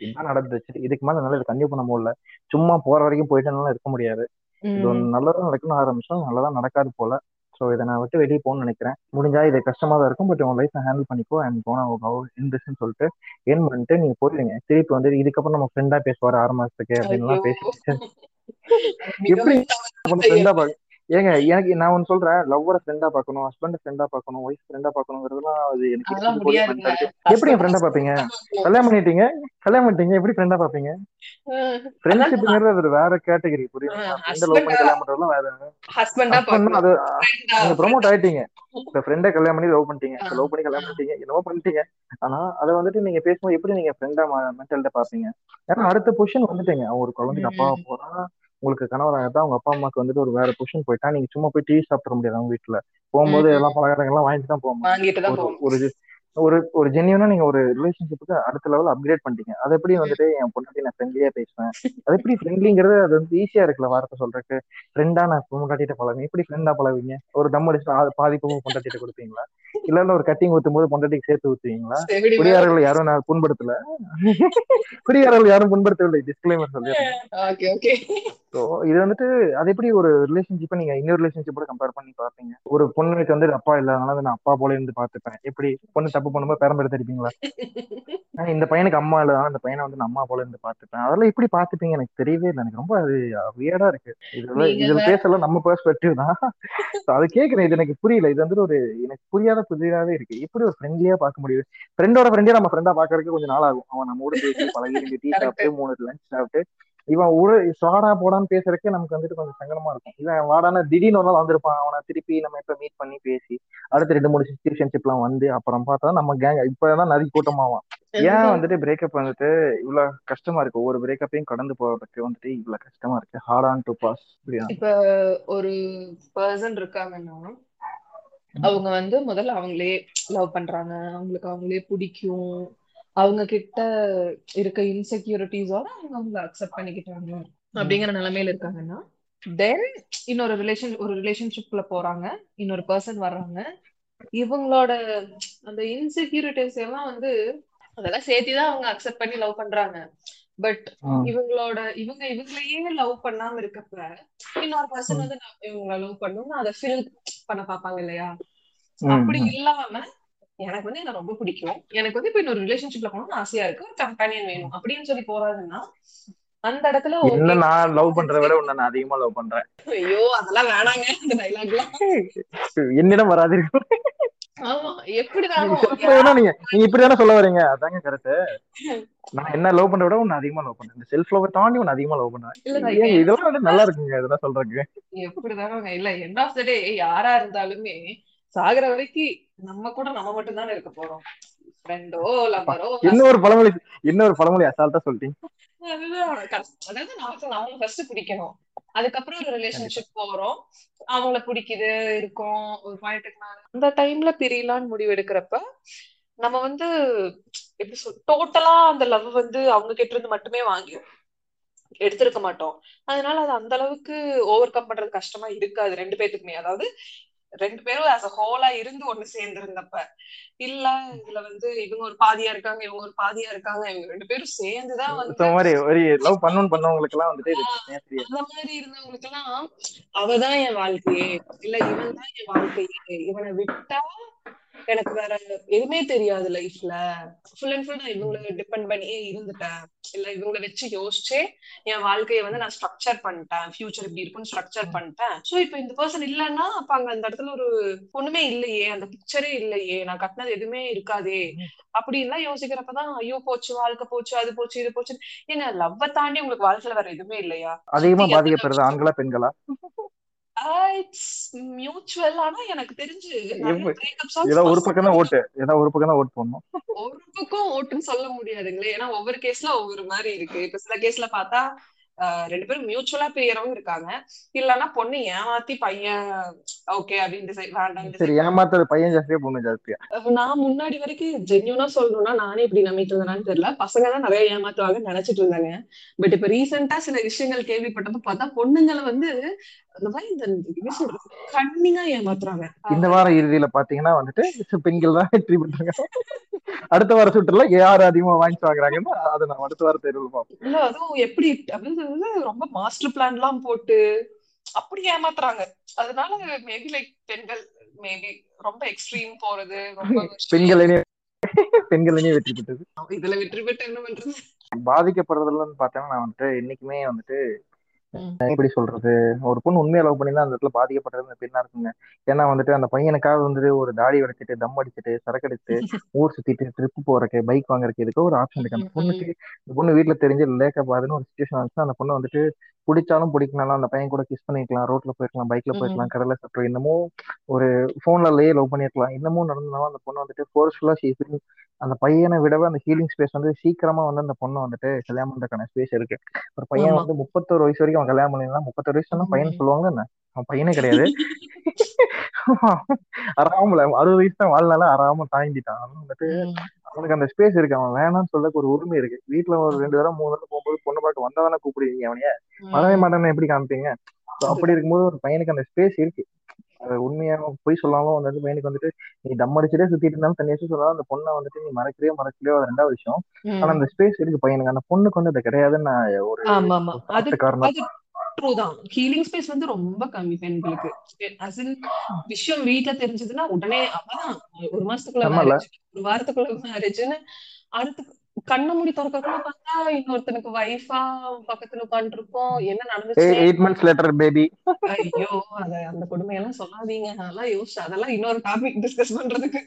இதுதான் நடந்துச்சு இதுக்கு மேல என்னால இது கண்டிப்பா பண்ண முடியல. சும்மா போற வரைக்கும் போயிட்டு என்னால இருக்க முடியாது. இது ஒன்று நல்லதா நடக்கணும் ஆரம்பிச்சோம் நல்லதா நடக்காது போல. ஸோ இதை நான் விட்டு வெளியே போகணும்னு நினைக்கிறேன். முடிஞ்சா இது கஷ்டமா தான் இருக்கும். பட் உன் லைஃப் ஹேண்டில் பண்ணிக்கோ அண்ட் போனா இன்ட்ரெஸ்ட்னு சொல்லிட்டு ஏன் பண்ணிட்டு நீங்க போயிடுங்க திருப்பி வந்து இதுக்கப்புறம் நம்ம ஃப்ரெண்டா பேசுவார் ஆறு மாசத்துக்கு அப்படின்லாம் பேசிட்டு எப்படி ஃப்ரெண்டா ஏங்க எனக்கு நான் ஒன்னு சொல்றேன். லவ்வரை ஃப்ரெண்டா பாக்கணும் ஹஸ்பண்ட் ஃப்ரெண்டா பாக்கணும் ஒய்ஃப் ஃப்ரெண்டா பாக்கணுங்கிறதுலாம் அது எனக்கு எப்படி ஃப்ரெண்டா பாப்பீங்க கல்யாணம் பண்ணிட்டீங்க? கல்யாணம் பண்ணிட்டீங்க? எப்படி ஃப்ரெண்டா பாப்பீங்க ஃப்ரெண்ட்ஷிப்ங்கிறது அது வேற கேட்டகரி புரியுதுங்களா லவ் பண்ணி கல்யாணம் பண்றதுலாம் வேற. ஹஸ்பண்ட் அது நீங்க ப்ரொமோட் ஆயிட்டீங்க. இப்ப ஃப்ரெண்டை கல்யாணம் பண்ணி லவ் பண்ணிட்டீங்க. லவ் பண்ணி கல்யாணம் பண்ணிட்டீங்க. என்னவோ பண்ணிட்டீங்க. ஆனா அதை வந்துட்டு நீங்க பேசும்போது எப்படி நீங்க ஃப்ரெண்டா மென்டல்ட்ட பாப்பீங்க ஏன்னா அடுத்த பொசிஷன் வந்துட்டீங்க. அவங்க ஒரு குழந்தைக்கு அப்பா போறா உங்களுக்கு கணவராக தான் அவங்க அப்பா அம்மாக்கு வந்துட்டு ஒரு வேற பொசிஷன் போயிட்டா நீங்க சும்மா போய் டீ சாப்பிட முடியாது. அவங்க வீட்டுல. போகும்போது எல்லாம் பலகாரங்கள்லாம் வாங்கிட்டு தான் போகும் ஒரு ஒரு ஒரு ஜென்யூனா நீங்க ஒரு ரிலேஷன்ஷிப்புக்கு அடுத்த லெவல் அப்கிரேட் பண்ணிட்டீங்க. அது எப்படி வந்துட்டு என் பொண்டாட்டி நான் ஃப்ரெண்ட்லியா பேசுவேன்? அது எப்படி ஃப்ரெண்ட்லிங்கிறது அது வந்து ஈஸியா இருக்குல்ல வார்த்தை சொல்றதுக்கு. ஃப்ரெண்டா நான் பொண்டாட்டிட்ட பழகுங்க எப்படி ஃப்ரெண்டா பழகுவீங்க? ஒரு தம் அடிச்சு பாதி பூவும் பொண்டாட்டிட்ட கொடுப்பீங்களா? இல்ல ஒரு கட்டிங் ஊத்தும் போது பொண்டாட்டிக்கு சேர்த்து ஊத்துவீங்களா? குடியாரர்கள் யாரும் நான் புண்படுத்தல. குடியாரர்கள் யாரும் புண்படுத்தவில்லை. டிஸ்கிளைமர் சொல்லிடுறேன் ஸோ இது வந்துட்டு அது எப்படி ஒரு ரிலேஷன்ஷிப்பை நீங்க இன்னொரு ரிலேஷன்ஷிப்போட கம்பேர் பண்ணி பார்ப்பீங்க ஒரு பொண்ணுக்கு வந்து அப்பா இல்லாதனால நான் அப்பா போல இருந்து பார்த்துப்பேன். எப்படி பொண்ணு தப்பு பண்ணும்போது பேரம் எடுத்து அடிப்பீங்களா? ஆனா இந்த பையனுக்கு அம்மா இல்லாதனால இந்த பையனை வந்து அம்மா போல இருந்து பார்த்துப்பேன். அதெல்லாம் எப்படி பார்த்துப்பீங்க? எனக்கு தெரியவே இல்லை. எனக்கு ரொம்ப அது வியடா இருக்கு. இதுல இதுல பேசலாம் நம்ம பெர்ஸ்பெக்டிவ் தான். அது கேட்கிறேன் இது எனக்கு புரியல. இது வந்துட்டு ஒரு எனக்கு புரியாத புதிராவே இருக்கு. எப்படி ஒரு ஃப்ரெண்ட்லியா பார்க்க முடியுது ஃப்ரெண்டோட ஃப்ரெண்டே நம்ம ஃப்ரெண்டா பாக்குறதுக்கு கொஞ்சம் நாள் ஆகும் அவன் நம்ம கூட பேசி பழகி டீ சாப்பிட்டு மூணு லஞ்ச் சாப்பிட்டு இவன் ஒரு சாடா போடான்னு பேசுறதுக்கே நமக்கு வந்துட்டு கொஞ்சம் சங்கடமா இருக்கும். இவன் வாடான திடீர்னு ஒரு நாள் வந்திருப்பான். அவனை திருப்பி நம்ம இப்ப மீட் பண்ணி பேசி அடுத்த ரெண்டு மூணு சிச்சுவேஷன்ஷிப் எல்லாம் வந்து அப்புறம் பார்த்தா நம்ம கேங் இப்பதான் நதி கூட்டமாவான். ஏன் வந்துட்டு பிரேக்கப் வந்துட்டு இவ்வளவு கஷ்டமா இருக்கு? ஒவ்வொரு பிரேக்கப்பையும் கடந்து போறதுக்கு வந்துட்டு இவ்வளவு கஷ்டமா இருக்கு. ஹார்ட் ஆன் டு பாஸ் இப்ப ஒரு பர்சன் இருக்காங்கன்னா அவங்க வந்து முதல்ல அவங்களே லவ் பண்றாங்க. அவங்களுக்கு அவங்களே பிடிக்கும். அவங்க கிட்ட இருக்க இன்செக்யூரிட்டிஸோட அவங்க அவங்கள அக்செப்ட் பண்ணிக்கிட்டாங்க. அப்படிங்கிற நிலைமையில இருக்காங்கன்னா தென் இன்னொரு ரிலேஷன் ஒரு ரிலேஷன்ஷிப்ல போறாங்க இன்னொரு பர்சன் வர்றாங்க. இவங்களோட அந்த இன்செக்யூரிட்டிஸ் எல்லாம் வந்து அதெல்லாம் சேர்த்துதான் அவங்க அக்செப்ட் பண்ணி லவ் பண்றாங்க. பட். இவங்களோட இவங்க இவங்களையே லவ் பண்ணாம இருக்கப்ப இன்னொரு பர்சன் வந்து இவங்கள லவ் பண்ணணும் அதை ஃபில் பண்ண பாப்பாங்க இல்லையா? அப்படி. இல்லாம எனக்கு வந்து என்ன ரொம்ப பிடிக்கும். எனக்கு வந்து இப்ப இன்னொரு ரிலேஷன்ஷிப்ல போகணும்னு ஆசையா இருக்கு. ஒரு கம்பெனியன் வேணும் அப்படின்னு சொல்லி போறாங்கன்னா அந்த இடத்துல என்ன நான் லவ் பண்றதை விட உன்னை நான் அதிகமா லவ் பண்றேன். ஐயோ அதெல்லாம் வேணாங்க அந்த டைலாக்லாம் என்னிடம் வராதிருக்கும் ஆமா லவ்னா நீங்க நீங்க இப்படி தானே சொல்ல வரீங்க? அதாங்க கரெக்ட் நான் என்ன லவ் பண்றத விட உன்னை அதிகமா லவ் பண்றேன். இந்த செல்ஃப் லவ் தாண்டி உன்னை அதிகமா லவ் பண்றேன். இல்ல இதெல்லாம் நல்லா இருக்குங்க இதெல்லாம் சொல்றதுக்கு. எப்படிதானங்க இல்ல எண்ட் ஆஃப் த டே யாரா இருந்தாலுமே சாகுற வரைக்கும் நம்ம கூட நம்ம மட்டும் தானே இருக்க போறோம். ஃப்ரெண்டோ லவரோ இன்னொரு பழமொழி இன்னொரு பழமொழி அசால்ட்டா சொல்லிட்டீங்க. அதாவது நமக்கு நம்ம ஃபர்ஸ்ட் பிடிக்கணும். அதுக்கப்புறம் ஒரு ரிலேஷன்ஷிப் போறோம். அவங்கள பிடிக்குது இருக்கோம் ஒரு பாயிண்ட்டுக்கு அந்த டைம்ல பிரியலான்னு முடிவு எடுக்கிறப்ப நம்ம வந்து எப்படி சொல் டோட்டலா அந்த லவ் வந்து அவங்க கிட்ட இருந்து மட்டுமே வாங்கி எடுத்திருக்க மாட்டோம். அதனால அது அந்த அளவுக்கு ஓவர் கம் பண்றது கஷ்டமா இருக்காது ரெண்டு பேத்துக்குமே. அதாவது ரெண்டு பேரும் ஆஸ் அ ஹோலா இருந்து ஒண்ணு சேர்ந்து இருந்தப்ப இல்ல இதுல வந்து இவங்க ஒரு பாதியா இருக்காங்க இவங்க ஒரு பாதியா இருக்காங்க இவங்க ரெண்டு பேரும் சேர்ந்துதான் வந்து மாதிரி ஒரு லவ் பண்ணணும்னு பண்ணவங்களுக்கு எல்லாம் வந்துட்டு அந்த மாதிரி இருந்தவங்களுக்கு எல்லாம் அவதான் என் வாழ்க்கையே. இல்ல இவன் தான் என் வாழ்க்கையே. இவனை விட்டா எனக்கு வேற எதுவுமே தெரியாது லைஃப்ல ஃபுல் அண்ட் ஃபுல் நான் இவங்களை டிபெண்ட் பண்ணியே இருந்துட்டேன். இல்ல இவங்களை வச்சு யோசிச்சே என் வாழ்க்கையை வந்து நான் ஸ்ட்ரக்சர் பண்ணிட்டேன். ஃபியூச்சர் இப்படி இருக்கும்னு ஸ்ட்ரக்சர் பண்ணிட்டேன். சோ இப்போ இந்த பர்சன் இல்லைன்னா அப்ப அங்க அந்த இடத்துல ஒரு ஒண்ணுமே இல்லையே. அந்த பிக்சரே இல்லையே. நான் கட்டினது எதுவுமே இருக்காதே. அப்படின்லாம் யோசிக்கிறப்பதான் ஐயோ போச்சு வாழ்க்கை போச்சு அது போச்சு இது போச்சு ஏங்க லவ்வை தாண்டி உங்களுக்கு வாழ்க்கையில வேற எதுவுமே இல்லையா? அதிகமா பாதிக்கப்படுறது ஆண்களா பெண்களா? இட்ஸ் மியூச்சுவல் ஆனா எனக்கு தெரிஞ்சு ஒரு பக்கம் தான் ஓட்டு. ஏதோ ஒரு பக்கம் தான் ஓட்டு போடணும். ஒரு பக்கம் ஓட்டுன்னு சொல்ல முடியாதுங்களே. ஏன்னா ஒவ்வொரு கேஸ்ல ஒவ்வொரு மாதிரி இருக்கு. இப்ப சில கேஸ்ல பார்த்தா ரெண்டு பேரும் மியூச்சுவலா பிரியறவங்க இருக்காங்க. இல்லன்னா பொண்ணு ஏமாத்தி பையன் ஓகே அப்படின்னு வேண்டாம் சரி ஏமாத்துறது பையன் ஜாஸ்தியா பொண்ணு ஜாஸ்தியா? நான் முன்னாடி வரைக்கும் ஜென்யூனா சொல்லணும்னா நானே இப்படி நம்பிட்டு இருந்தேனான்னு தெரியல. பசங்க தான் நிறைய ஏமாத்துவாங்கன்னு நினைச்சிட்டு இருந்தாங்க. பட் இப்ப ரீசெண்டா சில விஷயங்கள் கேள்விப்பட்டப்ப பார்த்தா பொண்ணுங்களை வந்து இந்த வார இறுதியில பாத்தீங்கன்னா வந்துட்டு பெண்கள் தான் வெற்றி பெற்றாங்க. அடுத்த வார சுற்றுல யார் அதிகமா வாங்கி வாங்குறாங்கன்னு அதை நான் அடுத்த வார தேர்வில் பார்ப்போம். இல்ல அதுவும் எப்படி ரொம்ப மாஸ்டர் பிளான் எல்லாம் போட்டு அப்படி ஏமாத்துறாங்க. அதனால மேபி லைக் பெண்கள் மேபி ரொம்ப எக்ஸ்ட்ரீம் போறது பெண்கள் பெண்கள் வெற்றி பெற்றது. இதுல வெற்றி பெற்று என்ன பண்றது? பாதிக்கப்படுறதுலன்னு பார்த்தேன்னா நான் வந்துட்டு என்னைக்குமே வந்துட்டு. எப்படி சொல்றது? ஒரு பொண்ணு உண்மையா லவ் பண்ணி அந்த இடத்துல பாதிக்கப்படுறது பெண்ணா இருக்குங்க. ஏன்னா வந்துட்டு அந்த பையனுக்காக வந்துட்டு ஒரு தாடி வடிச்சிட்டு தம் அடிச்சிட்டு சரக்கு அடிச்சிட்டு ஊர் சுத்திட்டு ட்ரிப் போறக்கு பைக் வாங்குறதுக்கு இதுக்கு ஒரு ஆப்ஷன் இருக்கு. அந்த பொண்ணுக்கு இந்த பொண்ணு வீட்டுல தெரிஞ்சு லேக்கப் ஆகுதுன்னு ஒரு சுச்சுவேஷன் வந்துச்சு அந்த பொண்ணு வந்துட்டு பிடிச்சாலும் பிடிக்கனாலும் அந்த பையன் கூட கிஸ் பண்ணிக்கலாம் ரோட்ல போயிருக்கலாம் பைக்ல. போயிருக்கலாம் கடலை சாப்பிட்டு என்னமோ ஒரு போன்லயே லவ் பண்ணிருக்கலாம் என்னமோ நடந்தாலும் அந்த பொண்ணு வந்துட்டு ஃபோர்ஸ்ஃபுல்லா அந்த பையனை விடவே அந்த ஹீலிங் ஸ்பேஸ் வந்து சீக்கிரமா வந்து அந்த பொண்ணை வந்துட்டு கல்யாணம் பண்றதுக்கான ஸ்பேஸ் இருக்கு ஒரு பையன். வந்து முப்பத்தோரு வயசு வரைக்கும் அவன் கல்யாணம் பண்ணிருந்தா முப்பத்தோரு வயசு பையன். சொல்லுவாங்க என்ன அவன் பையனே கிடையாது அறாமல அறுபது வயசு தான் வாழ்நாள அறாம அவன் வந்துட்டு. அவனுக்கு அந்த ஸ்பேஸ் இருக்கு. அவன் வேணாம்னு சொல்றதுக்கு ஒரு உரிமை இருக்கு. வீட்டுல ஒரு ரெண்டு தடவை மூணு தடவை போகும்போது பொண்ணு பார்க்க வந்தவன கூப்பிடுவீங்க அவனைய? வரவே மாட்டானு எப்படி காமிப்பீங்க? அப்படி இருக்கும்போது ஒரு பையனுக்கு அந்த ஸ்பேஸ் இருக்கு. அது உண்மையா போய் சொல்லாமலும் வந்துட்டு பையனுக்கு வந்துட்டு நீ தம் அடிச்சுட்டே சுத்திட்டு இருந்தாலும் தண்ணி சொன்னாலும் அந்த பொண்ணை வந்துட்டு நீ மறக்கலையோ மறக்கலையோ அது ரெண்டாவது விஷயம். ஆனா அந்த ஸ்பேஸ் இருக்கு பையனுக்கு. அந்த பொண்ணுக்கு வந்து அது கிடையாதுன்னு நான் ஒரு காரணம். ட்ரூ தான். ஹீலிங் ஸ்பேஸ் வந்து ரொம்ப கம்மி பெண்களுக்கு. அஸ் இன் விஷயம் வீட்ல தெரிஞ்சதுன்னா உடனே அவ்வளவுதான் ஒரு மாசத்துக்குள்ள ஒரு வாரத்துக்குள்ள மேரேஜ்னு அடுத்து கண்ண மூடி திறக்கக்குள்ள பார்த்தா இன்னொருத்தனுக்கு வைஃபா பக்கத்துல உட்காந்துருப்போம் என்ன நடந்துச்சு? எயிட் மந்த்ஸ் லேட்டர் பேபி ஐயோ அத அந்த கொடுமையெல்லாம் சொல்லாதீங்க. அதெல்லாம் யோசிச்சு அதெல்லாம் இன்னொரு டாபிக் டிஸ்கஸ் பண்றதுக்கு.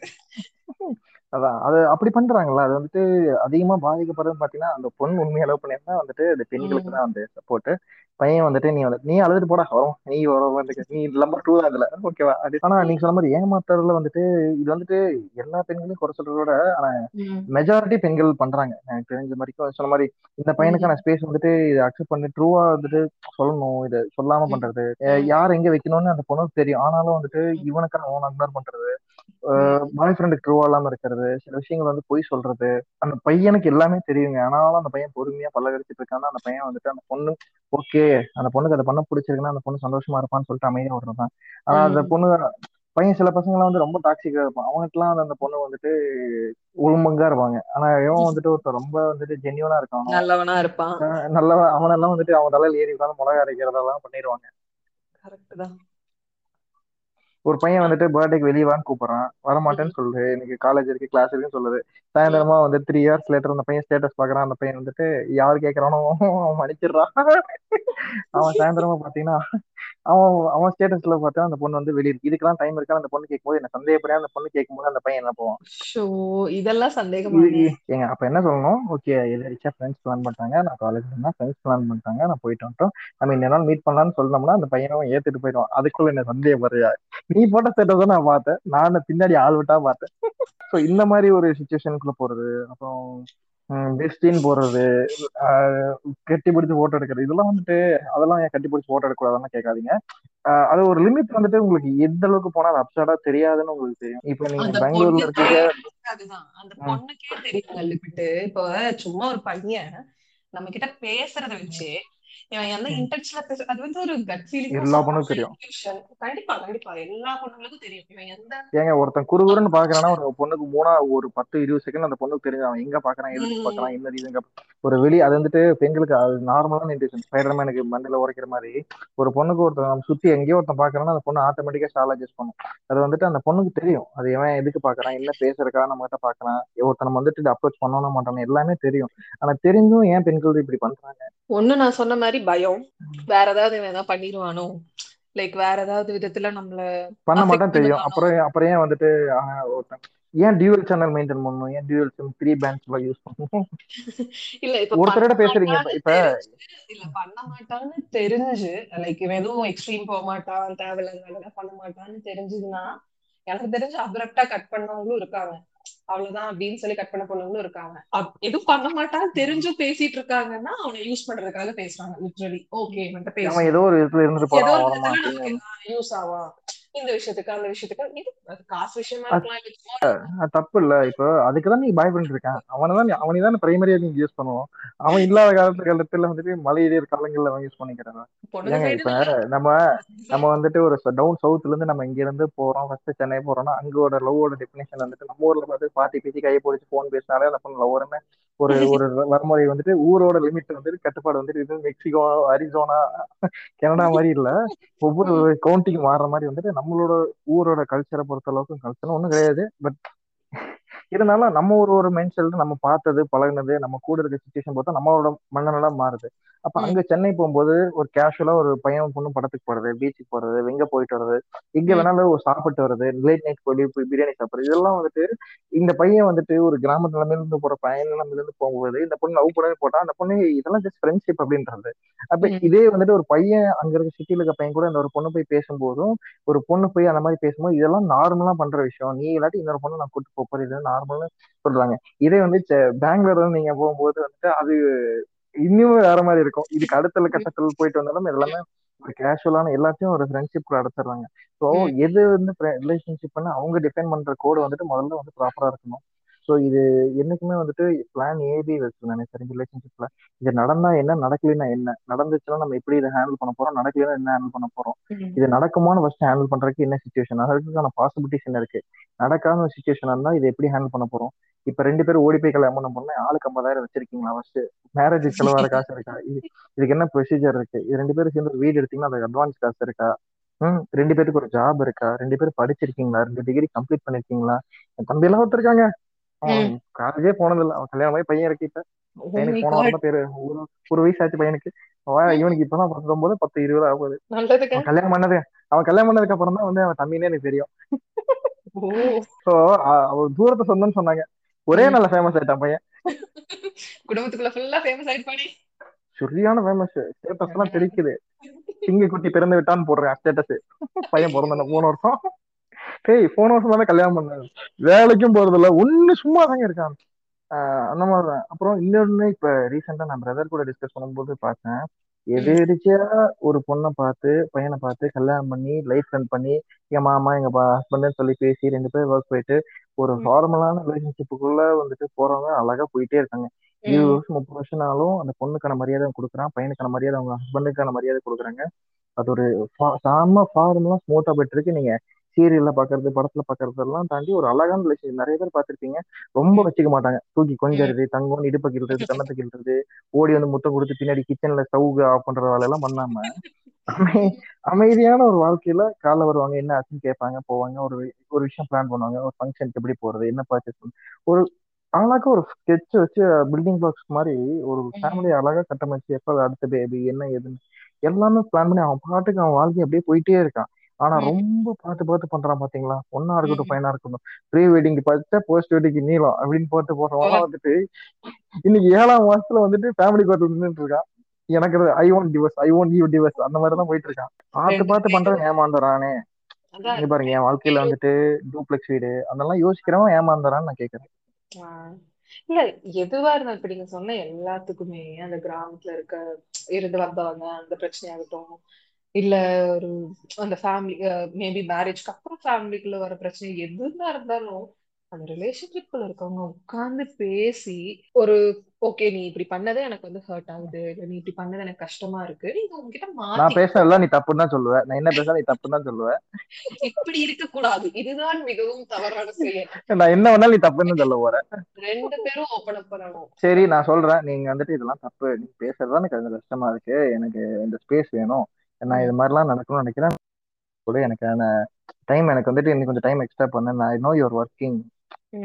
அதான். அது அப்படி பண்றாங்கல்ல. அது வந்துட்டு அதிகமா பாதிக்கப்படுறது பாத்தீங்கன்னா அந்த பொண்ணு உண்மையை அளவு பண்ணியிருந்தா வந்துட்டு அது பெண்களுக்கு தான் வந்து சப்போர்ட் பையன் வந்துட்டு நீ வந்து நீ அழுதுட்டு போடா வரும். நீ வரும் நீ நம்பர் டூ தான் இதுல. ஓகேவா ஆனா நீங்க சொன்ன மாதிரி ஏமாத்துறதுல வந்துட்டு இது வந்துட்டு எல்லா பெண்களையும் குறை சொல்றத விட ஆனா மெஜாரிட்டி பெண்கள் பண்றாங்க. எனக்கு தெரிஞ்ச வரைக்கும் சொன்ன மாதிரி இந்த பையனுக்கான ஸ்பேஸ் வந்துட்டு இதை அக்செப்ட் பண்ணி ட்ரூவா வந்துட்டு சொல்லணும் இதை சொல்லாம பண்றது. யார் எங்க வைக்கணும்னு அந்த பொண்ணுக்கு தெரியும். ஆனாலும் வந்துட்டு இவனுக்கான ஓன் அக்னார் பண்றது. பாய் ஃப்ரெண்டுக்கு ட்ரூவா இல்லாம இருக்கிறது சில விஷயங்கள் வந்து பொய் சொல்றது அந்த பையனுக்கு எல்லாமே தெரியுங்க. ஆனாலும் அந்த பையன் பொறுமையா பல்ல கடிச்சிட்டு இருக்கான்னா அந்த பையன் வந்துட்டு அந்த பொண்ணு ஓகே அந்த பொண்ணுக்கு அதை பண்ண பிடிச்சிருக்குன்னா அந்த பொண்ணு சந்தோஷமா இருப்பான்னு சொல்லிட்டு அமைதியா விடுறதான் ஆனா அந்த பொண்ணு பையன் சில பசங்களாம் வந்து ரொம்ப டாக்ஸிக்கா இருப்பான். வந்து அந்த பொண்ணு வந்துட்டு உளுமங்கா இருப்பாங்க. ஆனா இவன் வந்துட்டு ஒருத்தர் ரொம்ப வந்துட்டு ஜென்யூனா இருக்கான் நல்லவனா இருப்பான். நல்லவன் அவனெல்லாம் வந்துட்டு அவன் தலையில ஏறி உட்காந்து மிளகா அரைக்கிறதெல்லாம் பண்ணிடுவாங்க கரெக்ட் தான். ஒரு பையன் வந்துட்டு பர்த்டேக்கு வெளியே வான்னு கூப்பிடுறான். வரமாட்டேன்னு சொல்லுது. எனக்கு காலேஜ் இருக்கு கிளாஸ் இருக்குன்னு சொல்லுது. சாயந்தரமா வந்து த்ரீ இயர்ஸ் லேட்டர் அந்த பையன் ஸ்டேட்டஸ் பாக்குறான் அந்த பையன் வந்துட்டு யார் கேட்கறானோ அவன் மன்னிச்சிடுறான். அவன் சாயந்தரமா பாத்தீங்கன்னா அவன் அவன் ஸ்டேட்டஸ்ல பார்த்தா அந்த பொண்ணு வந்து வெளியே இதுக்கெல்லாம் டைம் இருக்கா அந்த பொண்ணு கேட்கும்போது என்ன சந்தேகப்படியா அந்த பொண்ணு கேட்கும்போது அந்த பையன் என்ன போவான்? ஷோ இதெல்லாம் சந்தேகமா ஏங்க அப்ப என்ன சொல்லணும்? ஓகே எதிரிச்சா ஃப்ரெண்ட்ஸ் பிளான் பண்ணிட்டாங்க. நான் காலேஜ் இருந்தா ஃப்ரெண்ட்ஸ் பிளான் பண்ணிட்டாங்க. நான் போயிட்டு வந்துட்டோம். நம்ம இந்த நாள் மீட் பண்ணலாம்னு சொன்னோம்னா அந்த பையனும் ஏத்துட்டு போயிடுவான். அதுக்குள்ள என்ன சந்தேகப்படுறியா நீ போட்ட ஸ்டேட்டஸ் நான் பார்த்தேன். நான் பின்னாடி ஆள் விட்டா பார்த்தேன். ஸோ இந்த மாதிரி ஒரு சுச்சுவேஷனுக்குள்ள போறது அப்புறம் பெஸ்டின்னு போறது ஆஹ் கட்டி பிடிச்சு போட்டோ எடுக்கிறது இதெல்லாம் வந்துட்டு அதெல்லாம் ஏன் கட்டி பிடிச்சி போட்டோ எடுக்கக்கூடாதுன்னு கேட்காதீங்க. அது ஒரு லிமிட் வந்துட்டு உங்களுக்கு எந்த அளவுக்கு போனா அது அப்சர்டா தெரியாதுன்னு உங்களுக்கு தெரியும். இப்போ நீங்க பெங்களூர்ல இருக்கீங்க. அந்த பொண்ணுக்கே தெரியும் லிமிட்டு இப்போ சும்மா ஒரு பையன் நம்ம கிட்ட பேசுறத வச்சு என்ன இன்டென்ஷன்ல பேச அது வந்து ஒரு கட் ஃபீலிங் எல்லா பொண்ணுக்கும் தெரியும். கண்டிப்பா கண்டிப்பா. எல்லா பொண்ணுங்களுக்கும் தெரியும். இவன் எந்த ஏங்க ஒருத்தன் குறுகுறுன்னு பாக்குறான்னா ஒரு பொண்ணுக்கு மூணா ஒரு பத்து இருபது செகண்ட் அந்த பொண்ணுக்கு தெரிஞ்சு அவன் எங்க பாக்குறான் எதுக்கு. பாக்குறான் என்ன ரீசன் ஒரு வெளி அது வந்துட்டு பெண்களுக்கு அது நார்மலான இன்டென்ஷன் ஸ்பைடர்மேனுக்கு மண்ணில உரைக்கிற மாதிரி. ஒரு பொண்ணுக்கு ஒருத்தன் நம்ம சுத்தி எங்கேயோ ஒருத்தன் பாக்குறான்னா அந்த பொண்ணு ஆட்டோமேட்டிக்கா ஷால் அட்ஜஸ்ட் பண்ணும். அது வந்துட்டு அந்த பொண்ணுக்கு தெரியும். அது எவன் எதுக்கு பாக்குறான் என்ன பேசுறக்கா நம்ம கிட்ட பாக்குறான். ஒருத்தன் வந்துட்டு அப்ரோச் பண்ணணும் மாட்டான் எல்லாமே தெரியும். ஆனா தெரிஞ்சும் ஏன் பெண்கள் இப்படி பண்றாங்க? ஒண்ணு நான் சொன்ன மாதிரி பயம். வேற ஏதாவது ஏதாவது பண்ணிடுவானோ லைக் வேற ஏதாவது விதத்துல நம்மள பண்ண மாட்டான் தெரியும்? அப்புறம் அப்புறம் ஏன் வந்துட்டு ஏன் டியூவல் சேனல் மெயின்டைன் பண்ணணும்? ஏன் dual sim three bands use பண்ணணும்? இல்ல இப்ப ஒருத்தரோட பேசுறீங்க இப்ப- இல்ல பண்ண மாட்டான்னு தெரிஞ்சு லைக் இவன் எதுவும் எக்ஸ்ட்ரீம் போக மாட்டான் தேவையில்லாத பண்ண மாட்டான்னு தெரிஞ்சதுன்னா எனக்கு தெரிஞ்சு அப்ரப்டா கட் பண்ணவங்களும் இருக்காங்க. அவ்வளவுதான் அப்படின்னு சொல்லி கட் பண்ண பொண்ணுங்களும் இருக்காங்க. எதுவும் பண்ண மாட்டான்னு தெரிஞ்சும் பேசிட்டு இருக்காங்கன்னா அவனை யூஸ் பண்றதுக்காக பேசுறாங்க லிட்ரலி ஓகே ஏதோ ஒரு விதத்துல யூஸ் ஆகும்? இந்த விஷயத்துக்கு அந்த விஷயத்துக்கு. இது காசு விஷயமா இருக்கலாம் தப்பு இல்ல. இப்போ அதுக்குதான் நீ பாய் ஃப்ரெண்ட் இருக்கான். அவனை தான் அவனை தான் பிரைமரியா நீங்க யூஸ் பண்ணுவோம் அவன் இல்லாத காலத்து காலத்துல வந்துட்டு மழை ஏறிய காலங்கள்ல அவன் யூஸ் பண்ணிக்கிறான். இப்ப நம்ம நம்ம வந்துட்டு ஒரு டவுன் சவுத்ல இருந்து நம்ம இங்க இருந்து போறோம் ஃபர்ஸ்ட் சென்னை போறோம்னா அங்கோட லவ்வோட டெபினேஷன் வந்துட்டு நம்ம ஊர்ல பார்த்து பாட்டி பேசி கையை பிடிச்சி போன் பேசினாலே அந்த பொண்ணு லவ்னு ஒரு ஒரு வன்முறை வந்துட்டு ஊரோட லிமிட் வந்துட்டு கட்டுப்பாடு வந்துட்டு இது மெக்சிகோ அரிசோனா கனடா மாதிரி இல்ல. ஒவ்வொரு கவுண்டிங் மாறுற மாதிரி வந்துட்டு நம்மளோட ஊரோட கல்ச்சரை பொறுத்த அளவுக்கு கல்ச்சர் ஒன்றும் கிடையாது. பட் இருந்தாலும் நம்ம ஒரு ஒரு மைண்ட் செட் நம்ம பார்த்தது பழகுனது நம்ம கூட இருக்க சுச்சுவேஷன் பார்த்தா நம்மளோட மனநலம் மாறுது. அப்ப அங்க சென்னை போகும்போது ஒரு கேஷுவலா ஒரு பையன் பொண்ணு படத்துக்கு போறது பீச்சுக்கு போறது எங்க போயிட்டு வர்றது எங்க. வேணாலும் ஒரு சாப்பிட்டு வர்றது லேட் நைட் போய் போய் பிரியாணி சாப்பிடுறது இதெல்லாம் வந்துட்டு இந்த பையன் வந்துட்டு ஒரு கிராம நிலைமையில இருந்து போற பையன் நிலைமையில இருந்து போகும்போது இந்த பொண்ணு லவ் பண்ணவே போட்டா அந்த பொண்ணு இதெல்லாம் ஜஸ்ட் ஃப்ரெண்ட்ஷிப் அப்படின்றது அப்ப. இதே வந்துட்டு ஒரு பையன் அங்க இருக்க சிட்டில இருக்க பையன் கூட இந்த ஒரு பொண்ணு போய் பேசும்போதும் ஒரு பொண்ணு போய் அந்த மாதிரி பேசும்போது இதெல்லாம் நார்மலா பண்ற விஷயம் நீ இல்லாட்டி இன்னொரு பொண்ணு நான் கூட்டு போறேன் இது நார்மல்னு சொல்றாங்க இதே வந்து பெங்களூர்ல இருந்து நீங்க போகும்போது வந்துட்டு அது இன்னும் வேற மாதிரி இருக்கும். இதுக்கு அடுத்த கட்டத்துல போயிட்டு வந்தாலும் எல்லாமே ஒரு கேஷுவலான எல்லாத்தையும் ஒரு ஃப்ரெண்ட்ஷிப் அடைச்சிடுறாங்க. ஸோ ம். எது வந்து ரிலேஷன்ஷிப்னு அவங்க டிஃபைன் பண்ற கோடு வந்துட்டு முதல்ல வந்து ப்ராப்பரா இருக்கணும். ஸோ இது என்னைக்குமே வந்துட்டு பிளான் ஏபி வச்சிருந்தேன் எனக்கு ரிலேஷன்ஷிப்ல இது நடந்தா என்ன நடக்கலைன்னா என்ன? நடந்துச்சுன்னா நம்ம எப்படி இதை ஹேண்டில் பண்ண போறோம்? நடக்கலைன்னா என்ன ஹேண்டில் பண்ண போறோம்? இது நடக்குமான்னு ஃபர்ஸ்ட் ஹேண்டில் பண்றதுக்கு என்ன சுச்சுவேஷன் அதுக்கான பாசிபிலிட்டிஸ் என்ன இருக்கு? நடக்காத ஒரு சுச்சுவேஷன் இருந்தா இதை எப்படி ஹேண்டில் பண்ண போறோம்? இப்ப ரெண்டு பேரும் ஓடி போய் கல்யாணம் பண்ண ஆளுக்கு ஐம்பதாயிரம் வச்சிருக்கீங்களா ஃபர்ஸ்ட் மேரேஜ் செலவார காசு இருக்கா? இது இதுக்கு என்ன ப்ரொசீஜர் இருக்கு? இது ரெண்டு பேரும் சேர்ந்து வீடு எடுத்தீங்கன்னா அதுக்கு அட்வான்ஸ் காசு இருக்கா? ம் ரெண்டு பேருக்கு ஒரு ஜாப் இருக்கா? ரெண்டு பேரும் படிச்சிருக்கீங்களா? ரெண்டு டிகிரி கம்ப்ளீட் பண்ணிருக்கீங்களா? தம்பி எல்லாம் ஒருத்தருக்காங்க காலேஜே போனதில்ல. அவன் கல்யாணம் ஆகி பையன் இருக்கு இப்ப பையனுக்கு போன. வாரம் பேரு. ஒரு ஒரு வயசு ஆச்சு பையனுக்கு இவனுக்கு இப்பதான் பத்தொன்பது பத்து இருபது ஆகுது. கல்யாணம் பண்ணது அவன் கல்யாணம் பண்ணதுக்கு அப்புறம் தான் வந்து அவன் தம்பினே எனக்கு தெரியும். ஸோ அவன் தூரத்தை சொந்தம்னு சொன்னாங்க. ஒரே நல்ல ஃபேமஸ் ஆயிட்டான் பையன். குடும்பத்துக்குள்ள ஃபுல்லா ஃபேமஸ் ஆயிடுப்பானே சரியான ஃபேமஸ் ஸ்டேட்டஸ் எல்லாம் தெரிக்குது சிங்க குட்டி பிறந்து விட்டான்னு போடுறேன் ஸ்டேட்டஸ் பையன் பிறந்த மூணு வருஷம். டேய் போன வருஷம் தானே கல்யாணம் பண்ணாரு வேலைக்கும் போறது இல்ல ஒண்ணு சும்மா தாங்க இருக்கான். அந்த மாதிரிதான். அப்புறம் இன்னொன்னு இப்ப ரீசெண்டா நான் பிரதர் கூட டிஸ்கஸ் பண்ணும்போது பார்த்தேன். எதிர்ச்சியா ஒரு பொண்ணை பார்த்து பையனை பார்த்து கல்யாணம் பண்ணி லைஃப் ரன் பண்ணி எங்க மாமா எங்க ஹஸ்பண்ட்னு சொல்லி பேசி ரெண்டு பேரும் ஒர்க் போயிட்டு ஒரு ஃபார்மலான ரிலேஷன்ஷிப்புக்குள்ள வந்துட்டு போறவங்க அழகா போயிட்டே இருக்காங்க. இருபது வருஷம் முப்பது வருஷம் ஆனாலும் அந்த பொண்ணுக்கான மரியாதை கொடுக்குறான் பையனுக்கான மரியாதை அவங்க ஹஸ்பண்டுக்கான மரியாதை கொடுக்குறாங்க. அது ஒரு செம ஃபார்முலா ஸ்மூத்தா போயிட்டு இருக்கு. நீங்க சீரியல்ல பாக்குறது படத்துல பாக்குறதெல்லாம் தாண்டி ஒரு அழகான ரிலேஷன் நிறைய பேர் பார்த்திருப்பீங்க. ரொம்ப வச்சுக்க மாட்டாங்க. தூக்கி கொஞ்சறது தங்கம் இடுப்பை கிள்றது கண்ணத்தை கிள்றது ஓடி வந்து முத்தம் கொடுத்து பின்னாடி கிச்சன்ல ஸ்டவ் ஆஃப் பண்ற வேலை எல்லாம் பண்ணாம அமை அமைதியான ஒரு வாழ்க்கையில காலைல வருவாங்க. என்ன ஆச்சுன்னு கேட்பாங்க போவாங்க. ஒரு ஒரு விஷயம் பிளான் பண்ணுவாங்க. ஒரு ஃபங்க்ஷனுக்கு எப்படி போறது என்ன பர்ச்சேஸ் ஒரு அழகா ஒரு ஸ்கெட்ச் வச்சு பில்டிங் பிளாக்ஸ் மாதிரி ஒரு ஃபேமிலி அழகா கட்டமைச்சு எப்ப அடுத்த பேபி என்ன ஏதுன்னு எல்லாமே பிளான் பண்ணி அவன் பாட்டுக்கு அவன் வாழ்க்கை அப்படியே போயிட்டே இருக்கான். ஆனா ரொம்ப பார்த்து பார்த்து பண்றான் பாத்தீங்களா? பொண்ணா இருக்கட்டும் பையனா இருக்கட்டும். ப்ரீ வெட்டிங் பச்சை போஸ்ட் வெட்டிங்க்கு நீளம் அப்படின்னு போட்டு போடுறவங்க வந்துட்டு இன்னைக்கு ஏழாம் மாசத்துல வந்துட்டு ஃபேமிலி கோர்ட் நின்றுட்டு இருக்கான். எனக்கு I want divorce I want you divorce அந்த மாதிரி தான் போயிட்டு இருக்கான். பார்த்து பார்த்து பண்றவன் ஏமாந்துறானே. இங்க பாருங்க என் வாழ்க்கையில வந்துட்டு டூப்ளெக்ஸ் வீடு அதெல்லாம் யோசிக்கிறவன் ஏமாந்துறான்னு நான் கேக்குறேன். இல்ல எதுவா இருந்தாலும் இப்ப நீங்க சொன்ன எல்லாத்துக்குமே அந்த கிராமத்துல இருக்க இருந்து வந்தவங்க அந்த பிரச்சனையாகட்டும் இல்ல ஒரு அந்த ஃபேமிலி மேபி மேரேஜ்க்கு அப்புறம் ஃபேமிலிக்குள்ள வர பிரச்சனை எதுவா இருந்தாலும் அந்த ரிலேஷன்ஷிப்ல இருக்கவங்க உட்கார்ந்து பேசி ஒரு ஓகே நீ இப்படி பண்ணதே எனக்கு வந்து ஹர்ட் ஆகுது இல்ல நீ இப்படி பண்ணது எனக்கு கஷ்டமா இருக்கு நீங்க உங்ககிட்ட நான் மாத்தி பேசுறதெல்லாம் நீ தப்புன்னு தான் சொல்லுவேன் நான் என்ன பேசுறேன் நீ தப்புன்னு தான் சொல்லுவேன் இப்படி இருக்க கூடாது இதுதான் மிகவும் தவறான செயல். நான் என்ன வேணாலும் நீ தப்புன்னு சொல்ல போறேன் ரெண்டு பேரும் ஓபன் அப் பண்ணணும். சரி நான் சொல்றேன். நீங்க வந்துட்டு இதெல்லாம் தப்பு. நீ பேசுறது எனக்கு கஷ்டமா இருக்கு. எனக்கு இந்த ஸ்பேஸ் வேணும். நான் இது மாதிரிலாம் நடக்கணும்னு நினைக்கிறேன். கூட எனக்கான டைம் எனக்கு வந்துட்டு இன்னும் கொஞ்சம் டைம் எக்ஸ்ட்ரா பண்ண. நான் நோ யுவர் ஒர்க்கிங்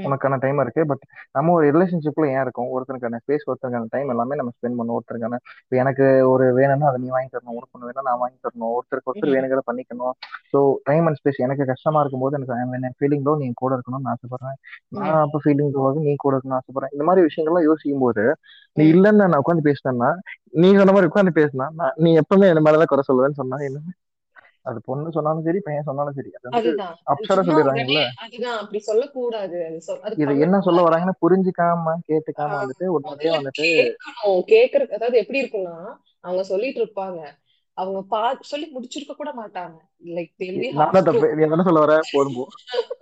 உனக்கான டைம் இருக்கு. பட் நம்ம ஒரு ரிலேஷன்ஷிப்ல ஏன் இருக்கோம்? ஒருத்தருக்கான ஸ்பேஸ் ஒருத்தருக்கான டைம் எல்லாமே நம்ம ஸ்பெண்ட் பண்ணணும் ஒருத்தருக்கான இப்ப எனக்கு ஒரு வேணும்னா அதை நீ வாங்கி தரணும். உனக்கு ஒன்று வேணும் நான் வாங்கி தரணும். ஒருத்தருக்கு ஒருத்தர். வேணுங்கிறத பண்ணிக்கணும். ஸோ டைம் அண்ட் ஸ்பேஸ் எனக்கு கஷ்டமா இருக்கும்போது எனக்கு ஃபீலிங் லோ நீ கூட இருக்கணும்னு ஆசைப்படுறேன். நான் அப்போ ஃபீலிங் லோவாக நீ கூட இருக்கணும்னு ஆசைப்படுறேன். இந்த மாதிரி விஷயங்கள்லாம் யோசிக்கும் போது நீ. இல்லைன்னு நான் உட்காந்து பேசினேன்னா நீ சொன்ன மாதிரி உட்காந்து பேசினா நான் நீ எப்பவுமே என்ன மேலதான் குறை சொல்லுவேன்னு சொன்னா என்ன அது பொண்ணு சொன்னாலும் சரி பையன் சொன்னாலும் சரி. அது அப்சரா சொல்லிடுறாங்கல்ல. அப்படி சொல்லக்கூடாது. இது என்ன சொல்ல வராங்கன்னு புரிஞ்சுக்காம கேட்டுக்காம வந்துட்டு உடனே வந்துட்டு கேக்குறது அதாவது எப்படி இருக்கும்னா அவங்க சொல்லிட்டு இருப்பாங்க. அவங்க பா சொல்லி முடிச்சிருக்க கூட மாட்டாங்க. லைக் சொல்ல வர? போதும்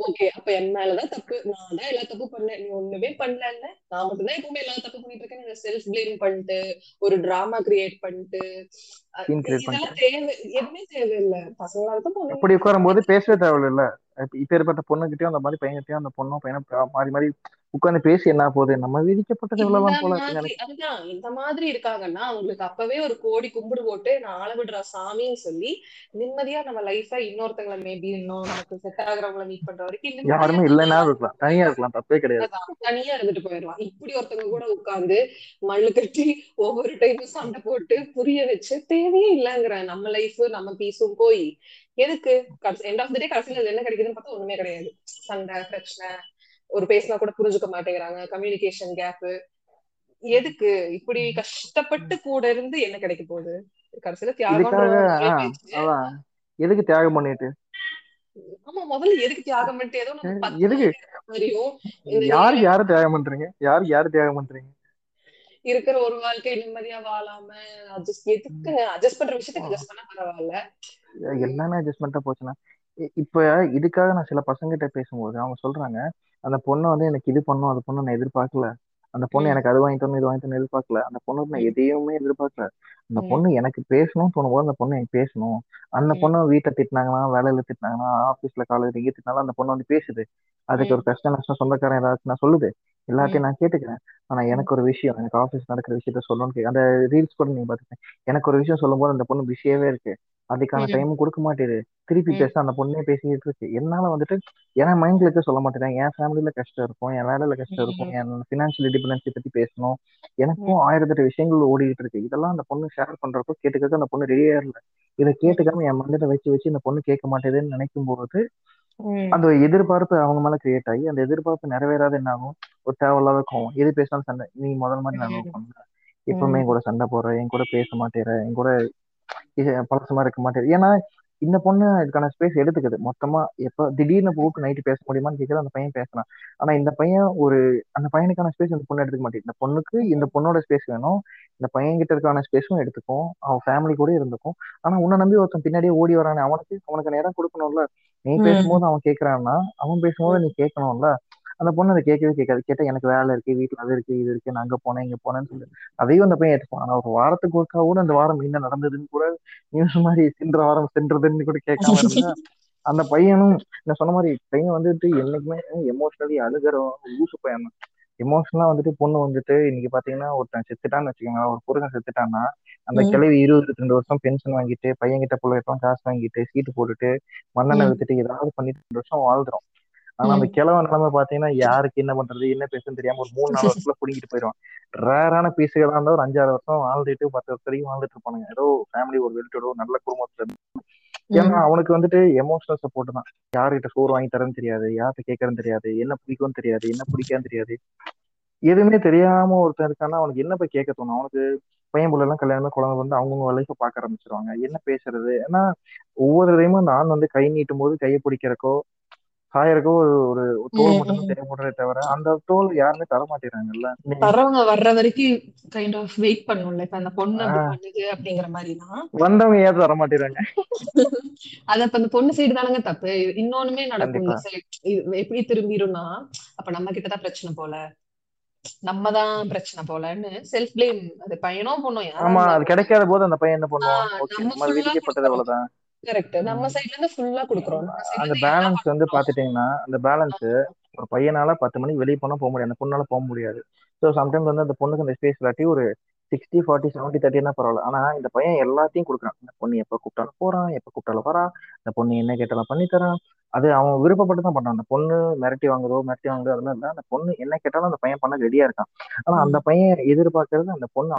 ஓகே அப்ப என் மேலதான் தப்பு. நான் தான் எல்லா தப்பு பண்ணேன் நீ ஒண்ணுமே பண்ணல நான் மட்டும் தான் எப்பவுமே எல்லா தப்பு பண்ணிட்டு இருக்கேன். செல்ஃப் பிளேம் பண்ணிட்டு ஒரு டிராமா கிரியேட் பண்ணிட்டு தேவை எதுவுமே தேவையில்லை. பசங்களா இருக்கும் அப்படி உட்காரும் போது பேசவே தேவையில்ல. இப்ப இப்பேற்பட்ட பொண்ணுகிட்டயும் அந்த மாதிரி பையன்கிட்டயும் அந்த பொண்ணும் பையனும் மாறி மாறி உட்காந்து பேசி என்ன போகுது? நம்ம விதிக்கப்பட்டது இவ்வளவுதான் போல அதுதான் இந்த மாதிரி இருக்காங்கன்னா அவங்களுக்கு அப்பவே ஒரு கோடி கும்பிடு போட்டு நான் ஆள விடுற சாமின்னு சொல்லி நிம்மதியா நம்ம லைஃப இன்னொருத்தங்களை மேபி இன்னும் நமக்கு செட் ஆகுறவங்களை மீட் பண்ற வரைக்கும் யாருமே இல்லைன்னா இருக்கலாம். தனியா இருக்கலாம். தப்பே கிடையாது. தனியா இருந்துட்டு போயிடலாம். இப்படி ஒருத்தவங்க கூட உட்கார்ந்து மல்லு கட்டி ஒவ்வொரு டைமும் சண்டை போட்டு புரிய வச்சு தேவையே இல்லைங்கிற நம்ம லைஃப் நம்ம பீஸும் போய் எதுக்கு? எண்ட் ஆஃப் த டே கடைசியில என்ன கிடைக்குதுன்னு பார்த்தா ஒண்ணுமே கிடையாது. சண்டை பிரச்சனை ஒரு பேசினா கூட புரிஞ்சுக்க மாட்டேங்கிறாங்க. கம்யூனிகேஷன் கேப் எதுக்கு? இப்படி கஷ்டப்பட்டு கூட இருந்து என்ன கிடைக்க போகுது? கடைசியில அதான். எதுக்கு தியாகம் பண்ணிட்டு? ஆமா முதல்ல எதுக்கு தியாகம் பண்ணிட்டு? ஏதோ எதுக்கு? யாருக்கு யாரு தியாகம் பண்றீங்க? யாருக்கு யாரு தியாகம் பண்றீங்க? இருக்கிற ஒரு வாழ்க்கை நிம்மதியா வாழாம அட்ஜஸ்ட் எதுக்கு? அட்ஜஸ்ட் பண்ற விஷயத்துக்கு அட்ஜஸ்ட் பண்ணா பரவாயில்ல. எல்லாமே அட்ஜஸ்ட்மெண்ட்டா போச்சுன்னா இ- இப்ப இதுக்காக நான் சில பசங்கிட்ட பேசும்போது அவங்க சொல்றாங்க அந்த பொண்ணு வந்து எனக்கு இது பண்ணும் அது பண்ணும் நான் எதிர்பார்க்கல அந்த பொண்ணு. எனக்கு அது வாங்கி தரணும் இது வாங்கி தரணும் எதிர்பார்க்கல அந்த பொண்ணுக்கு நான். எதையுமே எதிர்பார்க்கல அந்த. பொண்ணு எனக்கு பேசணும்னு தோணும்போது அந்த பொண்ணு எனக்கு பேசணும் அந்த. பொண்ணு வீட்டை திட்டினாங்கன்னா வேலையில திட்டினாங்கன்னா ஆபீஸ்ல காலேஜ் எங்கே திட்டினாலும் அந்த பொண்ணு வந்து பேசுது அதுக்கு. ஒரு கஷ்டம் நஷ்டம் சொந்தக்காரன் ஏதாச்சும் நான் சொல்லுது. எல்லாத்தையும் நான் கேட்டுக்கிறேன் ஆனா. எனக்கு ஒரு விஷயம் எனக்கு ஆஃபீஸ் நடக்கிற விஷயத்த சொல்லணும்னு கே- அந்த ரீல்ஸ் கூட நீங்க பாத்துக்கேன் எனக்கு ஒரு விஷயம் சொல்லும்போது அந்த பொண்ணு பிஸியாவே இருக்கு அதுக்கான. டைமும் கொடுக்க மாட்டேது திருப்பி. பேச அந்த பொண்ணே பேசிக்கிட்டு இருக்கு என்னால வந்துட்டு என் மைண்ட்ல இருக்க சொல்ல மாட்டேன் என் ஃபேமிலியில கஷ்டம் இருக்கும் என் வேலையில கஷ்டம் இருக்கும். என் ஃபினான்ஷியல் இண்டிபெண்டன்ஸை பத்தி பேசணும் எனக்கும். ஆயிரத்தெட்டு விஷயங்கள் ஓடிட்டு இருக்கு இதெல்லாம் அந்த பொண்ணு ஷேர் பண்றப்போ கேட்டுக்கிறது அந்த பொண்ணு ரெடியா இல்ல இதை. கேட்டுக்காம என் மனதில வச்சு வச்சு இந்த பொண்ணு கேட்க மாட்டேதுன்னு நினைக்கும் போது. அந்த எதிர்பார்ப்பு அவங்க மேல கிரியேட் ஆகி அந்த எதிர்பார்ப்பு நிறைவேறாத என்ன ஆகும் ஒரு தேவையில்லாத கோவம் எது பேசினாலும் சண்டை நீ முதல் மாதிரி நான் லவ் ம். பண்ணல எப்பவுமே என் கூட சண்டை போடுற என் கூட பேச மாட்டேற என் கூட பழசமா இருக்க மாட்டேன் ஏன்னா இந்த பொண்ணு இதுக்கான ஸ்பேஸ் எடுத்துக்குது. மொத்தமா எப்ப திடீர்னு கூப்பிட்டு நைட்டு பேச முடியுமான்னு கேட்குறது அந்த பையன் பேசுறான். ஆனா இந்த பையன் ஒரு அந்த பையனுக்கான ஸ்பேஸ் இந்த பொண்ணு எடுத்துக்க மாட்டேங்குது. இந்த பொண்ணுக்கு இந்த பொண்ணோட ஸ்பேஸ் வேணும். இந்த பையன் கிட்ட இருக்கான ஸ்பேஸும் எடுத்துக்கும். அவன் ஃபேமிலி கூட இருந்துக்கும். ஆனா உன்னை நம்பி ஒருத்தன் பின்னாடியே ஓடி வரானே அவனுக்கு அவனுக்கு நேரம் கொடுக்கணும்ல. நீ. பேசும்போது அவன் கேட்கறான்னா அவன் பேசும்போது நீ கேட்கணும்ல. அந்த பொண்ணு அதை கேட்கவே கேட்காது. கேட்டா எனக்கு வேலை இருக்கு வீட்டுல அது இருக்கு இது இருக்கு நான் அங்க போனேன் இங்க போனேன்னு சொல்லு. அதையும் அந்த பையன் ஏற்றுப்பான் ஆனா ஒரு வாரத்துக்கு ஒருக்கா கூட அந்த வாரம் என்ன நடந்ததுன்னு கூட நியூஸ் மாதிரி சென்ற வாரம் சென்றதுன்னு கூட கேட்காம இருந்தா அந்த பையனும் நான் சொன்ன மாதிரி பையன் வந்துட்டு என்னைக்குமே எமோஷனலி அழுகிறோம் லூசு பையன் எமோஷனலா வந்துட்டு பொண்ணு வந்துட்டு இன்னைக்கு பாத்தீங்கன்னா ஒருத்தன் செத்துட்டான்னு வச்சுக்கோங்க ஒரு புருஷன் செத்துட்டான்னா அந்த. கிழவி இருபது ரெண்டு வருஷம் பென்ஷன் வாங்கிட்டு பையன் கிட்ட பிள்ளைகிட்ட காசு வாங்கிட்டு சீட்டு போட்டுட்டு மண்ணெண்ணெய் ம். வித்துட்டு ஏதாவது பண்ணிட்டு ரெண்டு வருஷம் வாழ்ந்துரும். ஆனா அந்த ம். கிழவன் நிலைமை பாத்தீங்கன்னா யாருக்கு என்ன பண்றது என்ன பேசுன்னு தெரியாம ஒரு மூணு நாலு வருஷத்துல புடிங்கிட்டு போயிடுவான். ரேரான பீஸுகளா இருந்தா ஒரு அஞ்சாறு வருஷம் வாழ்ந்துட்டு பத்து வருஷம் வரைக்கும் வாழ்ந்துட்டு இருப்பானுங்க. ஏதோ ஃபேமிலி ஒரு வெல்ட்டோட நல்ல குடும்பத்துல இருந்து. ஏன்னா. அவனுக்கு வந்துட்டு எமோஷனல் சப்போர்ட் தான். யாருகிட்ட சோறு வாங்கி தரேன்னு தெரியாது யார்கிட்ட கேட்கறன்னு தெரியாது என்ன பிடிக்கும்னு தெரியாது என்ன பிடிக்கான்னு தெரியாது. எதுவுமே தெரியாம ஒருத்தன் இருக்கான்னா அவனுக்கு என்ன போய் கேட்க தோணும்? அவனுக்கு பையன் புள்ள எல்லாம் கல்யாணம் குழந்தை வந்து அவங்கவுங்க லைஃப்பை பார்க்க ஆரம்பிச்சிருவாங்க. என்ன பேசுறது? ஏன்னா ஒவ்வொரு தடையுமே அந்த ஆண் வந்து கை நீட்டும் போது கையை பிடிக்கிறக்கோ சாயறக்கோ ஒரு ஒரு தோல் ம். மட்டும்தான் ம். தேவைப்படுறதே தவிர அந்த தோல் யாருமே தர மாட்டேங்கிறாங்கல்ல? வர்றவங்க வர்ற வரைக்கும் கைண்ட் ஆஃப் வெயிட் பண்ணும்ல. இப்ப அந்த பொண்ணு பண்ணுது அப்படிங்கிற மாதிரிதான் வந்தவங்க ஏன் தர மாட்டேங்கிறாங்க? அது அப்ப அந்த பொண்ணு சைடு தானங்க தப்பு. இன்னொன்னுமே நடக்கும் எப்படி திரும்பிடும்னா அப்ப நம்ம கிட்டதான் பிரச்சனை போல. நம்ம தான் பிரச்சனை போலன்னு செல்ஃப் பிளேம் அது பையனோ பொண்ணோ யாரா ஆமா அது கிடைக்காத போது அந்த பையன் என்ன பண்ணுவான்? கரெக்ட் நம்ம சைடுல இருந்து ஃபுல்லா கொடுக்குறோம். அந்த பேலன்ஸ் வந்து பாத்துட்டீங்கன்னா அந்த பேலன்ஸ் ஒரு பையனால பத்து மணிக்கு வெளியே போனா போக முடியாது. அந்த பொண்ணால போக முடியாது. ஸோ சம்டைம்ஸ் வந்து அந்த பொண்ணுக்கு அந்த ஸ்பேஸ் இல்லாட்டி ஒரு சிக்ஸ்டி ஃபார்ட்டி செவன்ட்டி தேர்ட்டினா பரவாயில்ல. ஆனா இந்த பையன் எல்லாத்தையும் கொடுக்குறான். இந்த பொண்ணு எப்ப கூப்பிட்டாலும் போறான் எப்ப கூப்பிட்டாலும் வரான் இந்த பொண்ணு என்ன கேட்டாலும் பண்ணி தரான். அது அவன் விருப்பப்பட்டு தான் பண்றான். அந்த பொண்ணு மிரட்டி வாங்குதோ மிரட்டி வாங்குதோ அதெல்லாம் இல்லை அந்த பொண்ணு என்ன கேட்டாலும் அந்த பையன் பண்ண ரெடியா இருக்கான். ஆனா அந்த பையன் எதிர்பார்க்கறது அந்த பொண்ணு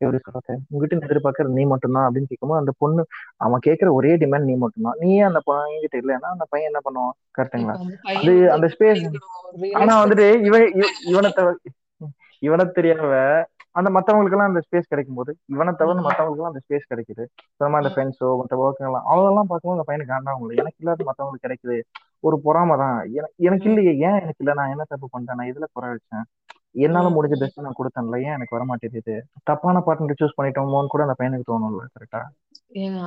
எப்படி சொல்றது? உங்ககிட்ட எதிர்பார்க்கறது நீ மட்டும்தான் அப்படின்னு கேட்கும்போது அந்த பொண்ணு அவன் கேட்கிற ஒரே டிமாண்ட் நீ மட்டும்தான். நீயே அந்த பையன்கிட்ட இல்லைன்னா அந்த பையன் என்ன பண்ணுவான்? கரெக்டுங்களா அது பையன் அந்த ஸ்பேஸ் ஆனா வந்துட்டு இவன் இவ- இவனை இவனை தெரியாம அந்த மத்தவங்களுக்கு எல்லாம் அந்த ஸ்பேஸ் கிடைக்கும் போது இவனை தவிர மத்தவங்களுக்கு எல்லாம் அந்த ஸ்பேஸ் கிடைக்குது. சும்மா அந்த ஃப்ரெண்ட்ஸோ மத்த ஒர்க்கெல்லாம் அவங்கெல்லாம் பார்க்கும்போது அந்த பையனுக்கு காண்டாகும் இல்லை எனக்கு இல்லாத மத்தவங்களுக்கு கிடைக்குது. ஒரு பொறாம தான். எனக்கு எனக்கு இல்லையே. ஏன் எனக்கு இல்லை? நான் என்ன தப்பு பண்ணிட்டேன்? நான் இதுல குறை வச்சேன்? என்னால முடிஞ்ச பெஸ்ட் நான் கொடுத்தேன்ல. ஏன் எனக்கு வர மாட்டேங்குது தப்பான பார்ட்னர் சூஸ் பண்ணிட்டோமோன்னு கூட அந்த பையனுக்கு தோணும்ல கரெக்டா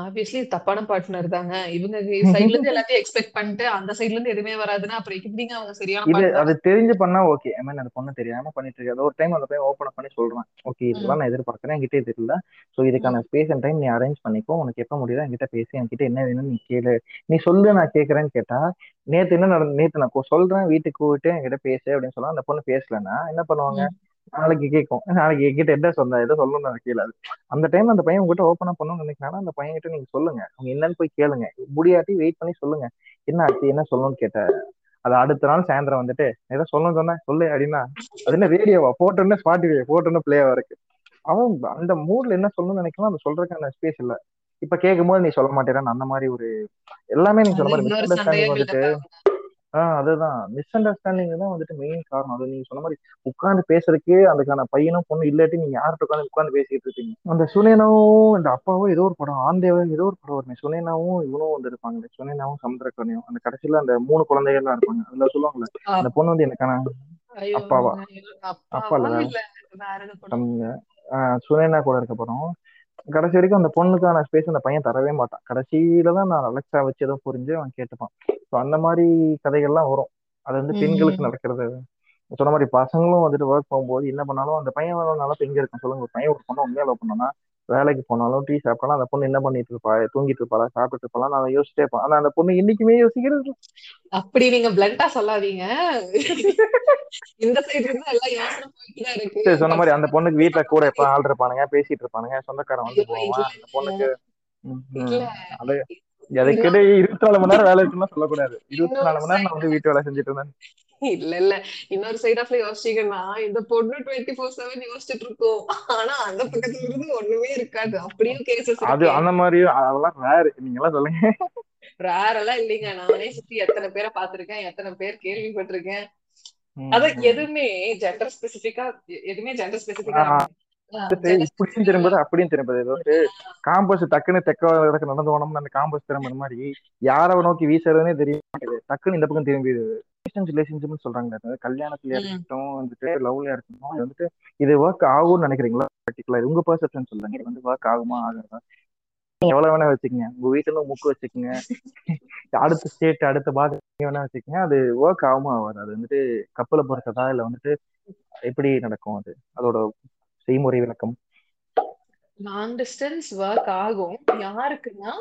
ஆப்வியஸ்லி தப்பான பார்ட்னர் தாங்க. இவங்க சைடுல இருந்து எல்லாத்தையும் எக்ஸ்பெக்ட் பண்ணிட்டு அந்த சைடுல இருந்து எதுவுமே வராதுன்னா அப்புறம் எப்படிங்க அவங்க சரியான இது அது தெரிஞ்சு பண்ணா ஓகே ஐ மீன் அந்த பொண்ணு தெரியாம பண்ணிட்டு இருக்காது. ஒரு டைம் அந்த பையன் ஓப்பன் பண்ணி சொல்றான். ஓகே இதெல்லாம் நான் எதிர்பார்க்கறேன். என்கிட்ட இது இல்ல. சோ இதுக்கான ஸ்பேஸ் அண்ட் டைம் நீ அரேஞ்ச் பண்ணிக்கோ. உனக்கு எப்ப முடியுதோ என்கிட்ட பேசி. என்கிட்ட என்ன வேணும்னு நீ கேளு. நீ சொல்லு நான் கேட்கறேன்னு கேட்டா நேத்து என்ன நடந்து நேத்து நான் சொல்றேன் வீட்டுக்கு போயிட்டு என்கிட்ட பேசு அப்படின்னு சொன்னா அந்த பொண்ணு பேசலன்னா என்ன பண்ணுவாங்க? நாளைக்கு கேட்கும் நாளைக்கு என்கிட்ட என்ன சொன்னா எதோ சொல்லணும் கேளாது அந்த டைம் அந்த பையன் உங்ககிட்ட ஓப்பனா பண்ணணும்னு நினைக்கிறானா? அந்த பையன் கிட்ட நீங்க சொல்லுங்க. அவங்க என்னன்னு போய் கேளுங்க. முடியாட்டி வெயிட் பண்ணி சொல்லுங்க. என்ன ஆச்சு? என்ன சொல்லணும்னு கேட்ட? அது அடுத்த நாள் சாயந்தரம் வந்துட்டு ஏதோ சொல்லணும் சொன்னேன் சொல்லு அப்படின்னா அது என்ன ரேடியோவா போட்டோன்னு ஸ்பாட்டிஃபை போட்டோன்னு பிளேவா இருக்கு. அவன் அந்த மூட்ல என்ன சொல்லணும்னு நினைக்கலாம் அது சொல்றதுக்கான ஸ்பேஸ் இல்ல. இப்ப கேட்கும் போது நீ சொல்ல மாட்டேறான்னு அந்த மாதிரி ஒரு எல்லாமே நீங்க சொன்ன மாதிரி வந்துட்டு ஆஹ் அதுதான். மிஸ் அண்டர்ஸ்டாண்டிங் தான் வந்துட்டு மெயின் காரணம். அது நீங்க சொன்ன மாதிரி உட்கார்ந்து பேசுறதுக்கு அதுக்கான பையனும் பொண்ணு இல்லாட்டி நீங்க யார்கிட்ட உட்காந்து உட்காந்து பேசிட்டு இருக்கீங்க அந்த சுனேனாவும் இந்த அப்பாவும் ஏதோ ஒரு படம் ஆந்தேவா ஏதோ ஒரு படம் வருமே சுனேனாவும் இவனும் வந்து இருப்பாங்க சுனேனாவும் சமுத்திரக்கனியும் அந்த கடைசியில அந்த மூணு குழந்தைகள்லாம் இருப்பாங்க. அதுல சொல்லுவாங்கல்ல அந்த பொண்ணு வந்து எனக்கான அப்பாவா? அப்பா இல்ல சுனேனா கூட இருக்க படம் கடைசி வரைக்கும் அந்த பொண்ணுக்கான ஸ்பேஸ் அந்த பையன் தரவே மாட்டான். கடைசியில தான் நான் அலெக்ஸா வச்சு ஏதோ புரிஞ்சு அவன் கேட்டுப்பான். ஸோ அந்த மாதிரி கதைகள்லாம் வரும். அது வந்து பெண்களுக்கு நடக்கிறது. சொன்ன மாதிரி பசங்களும் வந்துட்டு ஒர்க் போகும்போது என்ன பண்ணாலும் அந்த பையன் நல்லா எங்க இருக்கும் சொல்லுங்க ஒரு பையன் ஒரு பொண்ணை உண்மையா லவ் வேலைக்கு போனாலும் டீ சாப்பிட்டாலும் அந்த பொண்ணு என்ன பண்ணிட்டு இருப்பா? தூங்கிட்டு இருப்பாளா? சாப்பிட்டு இருப்பாளா? நான் யோசிச்சிட்டே இருப்பேன். ஆனா அந்த பொண்ணு இன்னைக்குமே யோசிக்கிறது அப்படி நீங்க பிளண்டா சொல்லாதீங்க. இந்த சைடு எல்லாம் சொன்ன மாதிரி அந்த பொண்ணுக்கு வீட்டுல கூட எப்ப ஆள் இருப்பானுங்க பேசிட்டு இருப்பானுங்க சொந்தக்காரன் வந்து போவான். அந்த பொண்ணுக்கு ம், ம். இல்ல. அது அதுக்கிட்டே இருபத்தி நாலு மணி நேரம் வேலை இருக்குன்னு சொல்லக்கூடாது. இருபத்தி நாலு மணி நேரம் நான் வந்து வீட்டு வேலை செஞ்சுட்டு இருந்தேன். இல்ல இல்ல. இன்னொரு சைட் ஆஃப்ல யோசிச்சீங்கன்னா இந்த பொண்ணு டுவெண்ட்டி ஃபோர் செவன் யோசிச்சுட்டு இருக்கோம். ஆனா அந்த பக்கத்துல இருந்து ஒண்ணுமே இருக்காது. அப்படியும் கேசஸ் அது அந்த மாதிரி அதெல்லாம் ரேர் நீங்க எல்லாம் சொல்லுங்க. ரேர் எல்லாம் இல்லைங்க. நானே சுத்தி எத்தனை பேரை பார்த்திருக்கேன். எத்தனை பேர் கேள்விப்பட்டிருக்கேன். ம், அத ம். எதுவுமே ஜெண்டர் ஸ்பெசிபிக்கா எதுவுமே ஜெண்டர் ஸ்பெசிபிக்கா இப்படியும் திரும்புது? அப்படியும் திரும்புது? இது வந்து காம்பஸ் டக்குன்னு தெக்க வடக்கு நடந்து போனோம்னு அந்த காம்பஸ் திரும்புற மாதிரி யாரை நோக்கி வீசுறதுனே தெரிய மாட்டேங்குது. டக்குன்னு இந்த பக்கம் திரும்பிடுது. ரிலேஷன்ஷிப்னு சொல்றாங்க கல்யாணத்துல. இருக்கட்டும் வந்துட்டு லவ்ல இருக்கட்டும் இது வந்துட்டு இது ஒர்க் ஆகும்னு நினைக்கிறீங்களா? பர்டிகுலர் உங்க பர்செப்ஷன் சொல்லுங்க. இது வந்து ஒர்க் ஆகுமா ஆகாதா? எவ்வளவு வேணா வச்சுக்கோங்க. உங்க வீட்டுல முக்கு வச்சுக்கோங்க. அடுத்த ஸ்டேட் அடுத்த பாகம் வேணா வச்சுக்கோங்க. அது ஒர்க் ஆகுமா ஆகாது? அது வந்துட்டு கப்பலை பொறுத்ததா இல்ல வந்துட்டு எப்படி நடக்கும் அது? அதோட செய்முறை விளக்கம் லாங் டிஸ்டன்ஸ் ஒர்க் ஆகும். யாருக்குன்னா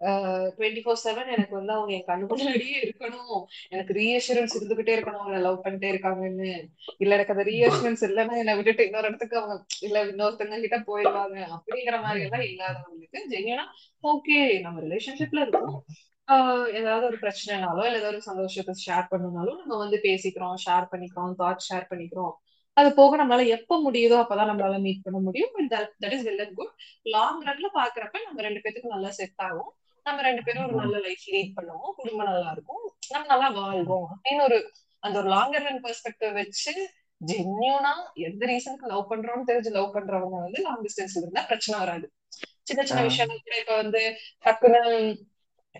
டுவெண்ட்டி ஃபோர் செவன் எனக்கு வந்து அவங்க என் கண்ணு முன்னாடியே இருக்கணும். எனக்கு ரீஎஷூரன்ஸ் இருந்துகிட்டே இருக்கணும். அவங்க லவ் பண்ணிட்டே இருக்காங்கன்னு. இல்ல எனக்கு அந்த ரீஎஷூரன்ஸ் இல்லைன்னா என்னை விட்டுட்டு இன்னொரு இடத்துக்கு அவங்க இல்ல இன்னொருத்தங்க கிட்ட போயிடுவாங்க அப்படிங்கிற மாதிரி எல்லாம் இல்லாதவங்களுக்கு ஜென்யூனா ஓகே நம்ம ரிலேஷன்ஷிப்ல இருக்கோம். ஆஹ் ஏதாவது ஒரு பிரச்சனைனாலோ இல்ல ஏதாவது ஒரு சந்தோஷத்தை ஷேர் பண்ணனாலும் நம்ம வந்து பேசிக்கிறோம் ஷேர் பண்ணிக்கிறோம் தாட் ஷேர் பண்ணிக்கிறோம். அது போக நம்மளால எப்ப முடியுதோ அப்பதான் நம்மளால மீட் பண்ண முடியும். But that is well and good long ரன்ல பாக்குறப்ப நம்ம ரெண்டு பேத்துக்கும் நல்லா செட் ஆகும். நம்ம ரெண்டு பேரும் ஒரு நல்ல லைஃப் லீட் பண்ணுவோம். குடும்பம் நல்லா இருக்கும். நம்ம நல்லா வாழ்வோம். அப்படின்னு ஒரு அந்த ஒரு லாங்கர் ரன் பெர்ஸ்பெக்டிவ் வச்சு ஜென்யூனா எந்த ரீசனுக்கு லவ் பண்றோம்னு தெரிஞ்சு லவ் பண்றவங்க வந்து லாங் டிஸ்டன்ஸ்ல இருந்தா பிரச்சனை வராது. சின்ன சின்ன விஷயங்கள் கூட இப்ப வந்து டக்குன்னு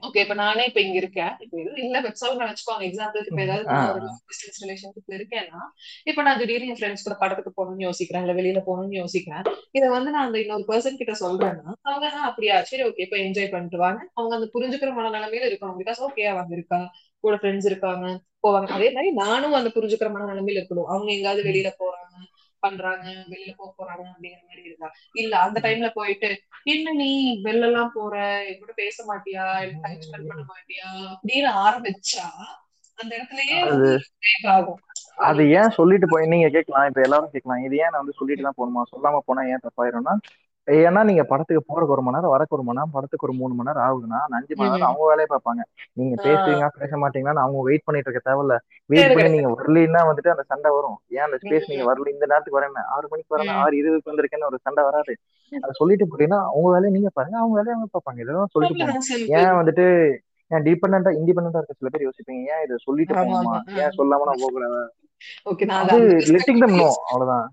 ஓகே இப்ப நானே இப்ப இங்க இருக்கேன். இப்ப எதுவும் இல்ல வெப் சொல்ல வச்சுக்கோங்க எக்ஸாம்பிளுக்கு இப்ப ஏதாவது நான் டிஸ்டன்ஸ் ரிலேஷன்ஷிப்ல இருக்கேன்னா இப்ப நான் திடீர்னு என் ஃப்ரெண்ட்ஸ் கூட படத்துக்கு போகணும்னு யோசிக்கிறேன் இல்ல வெளியில போகணும்னு யோசிக்கிறேன். இதை வந்து நான் அந்த இன்னொரு பர்சன் கிட்ட சொல்றேன்னா அவங்க "ஆ, அப்படியா சரி ஓகே இப்ப என்ஜாய் பண்ணிட்டு வாங்க. அவங்க அந்த புரிஞ்சுக்கிற மனநிலைமையில இருக்கணும். பிகாஸ் ஓகே அவங்க இருக்கா கூட ஃப்ரெண்ட்ஸ் இருக்காங்க போவாங்க. அதே மாதிரி நானும் அந்த புரிஞ்சுக்கிற மனநிலைமையில இருக்கணும். அவங்க எங்காவது வெளியில போறாங்க பண்றாங்க வெளியில போக போறாங்க அப்படிங்கிற மாதிரி இருக்கா இல்ல அந்த டைம்ல போயிட்டு என்ன நீ வெளில எல்லாம் போற கூட பேச மாட்டியா? டைம் ஸ்பெண்ட் பண்ண மாட்டியா? அப்படின்னு ஆரம்பிச்சா அந்த இடத்துலயே ஆகும். அது ஏன் சொல்லிட்டு போய் நீங்க கேட்கலாம் இப்ப எல்லாரும் கேட்கலாம் இது ஏன் நான் வந்து சொல்லிட்டு தான் போகணுமா? சொல்லாம போனா ஏன் தப்பாயிரும்னா ஏன்னா நீங்க படத்துக்கு போறதுக்கு ஒரு மணி நேரம் வரக்கு ஒரு மணி நேரம் படத்துக்கு ஒரு மூணு மணி நேரம் ஆகுதுன்னா அஞ்சு மணி நேரம் அவங்க வேலையை பார்ப்பாங்க. நீங்க பேசுவீங்க பேச மாட்டீங்கன்னா அவங்க வெயிட் பண்ணிட்டு இருக்க தேவையில்ல. வெயிட் பண்ணி நீங்க வரலைன்னா வந்துட்டு அந்த சண்டை வரும். ஏன் அந்த ஸ்பேஸ் நீங்க வரல இந்த நேரத்துக்கு வரேன் ஆறு மணிக்கு வரேன் ஆறு இருபதுக்கு வந்திருக்கேன்னு ஒரு சண்டை வராது. அதை சொல்லிட்டு போட்டீங்கன்னா அவங்க வேலையை நீங்க பாருங்க அவங்க வேலையை அவங்க பார்ப்பாங்க. இதெல்லாம் சொல்லிட்டு போகணும். ஏன் வந்துட்டு ஏன் டிபெண்டா இண்டிபெண்டா இருக்க சில பேர் யோசிப்பீங்க ஏன் இதை சொல்லிட்டு போகணுமா. ஏன் சொல்லாம நான் போகக்கூடாது ஓகே நான் அவ்வளவுதான்.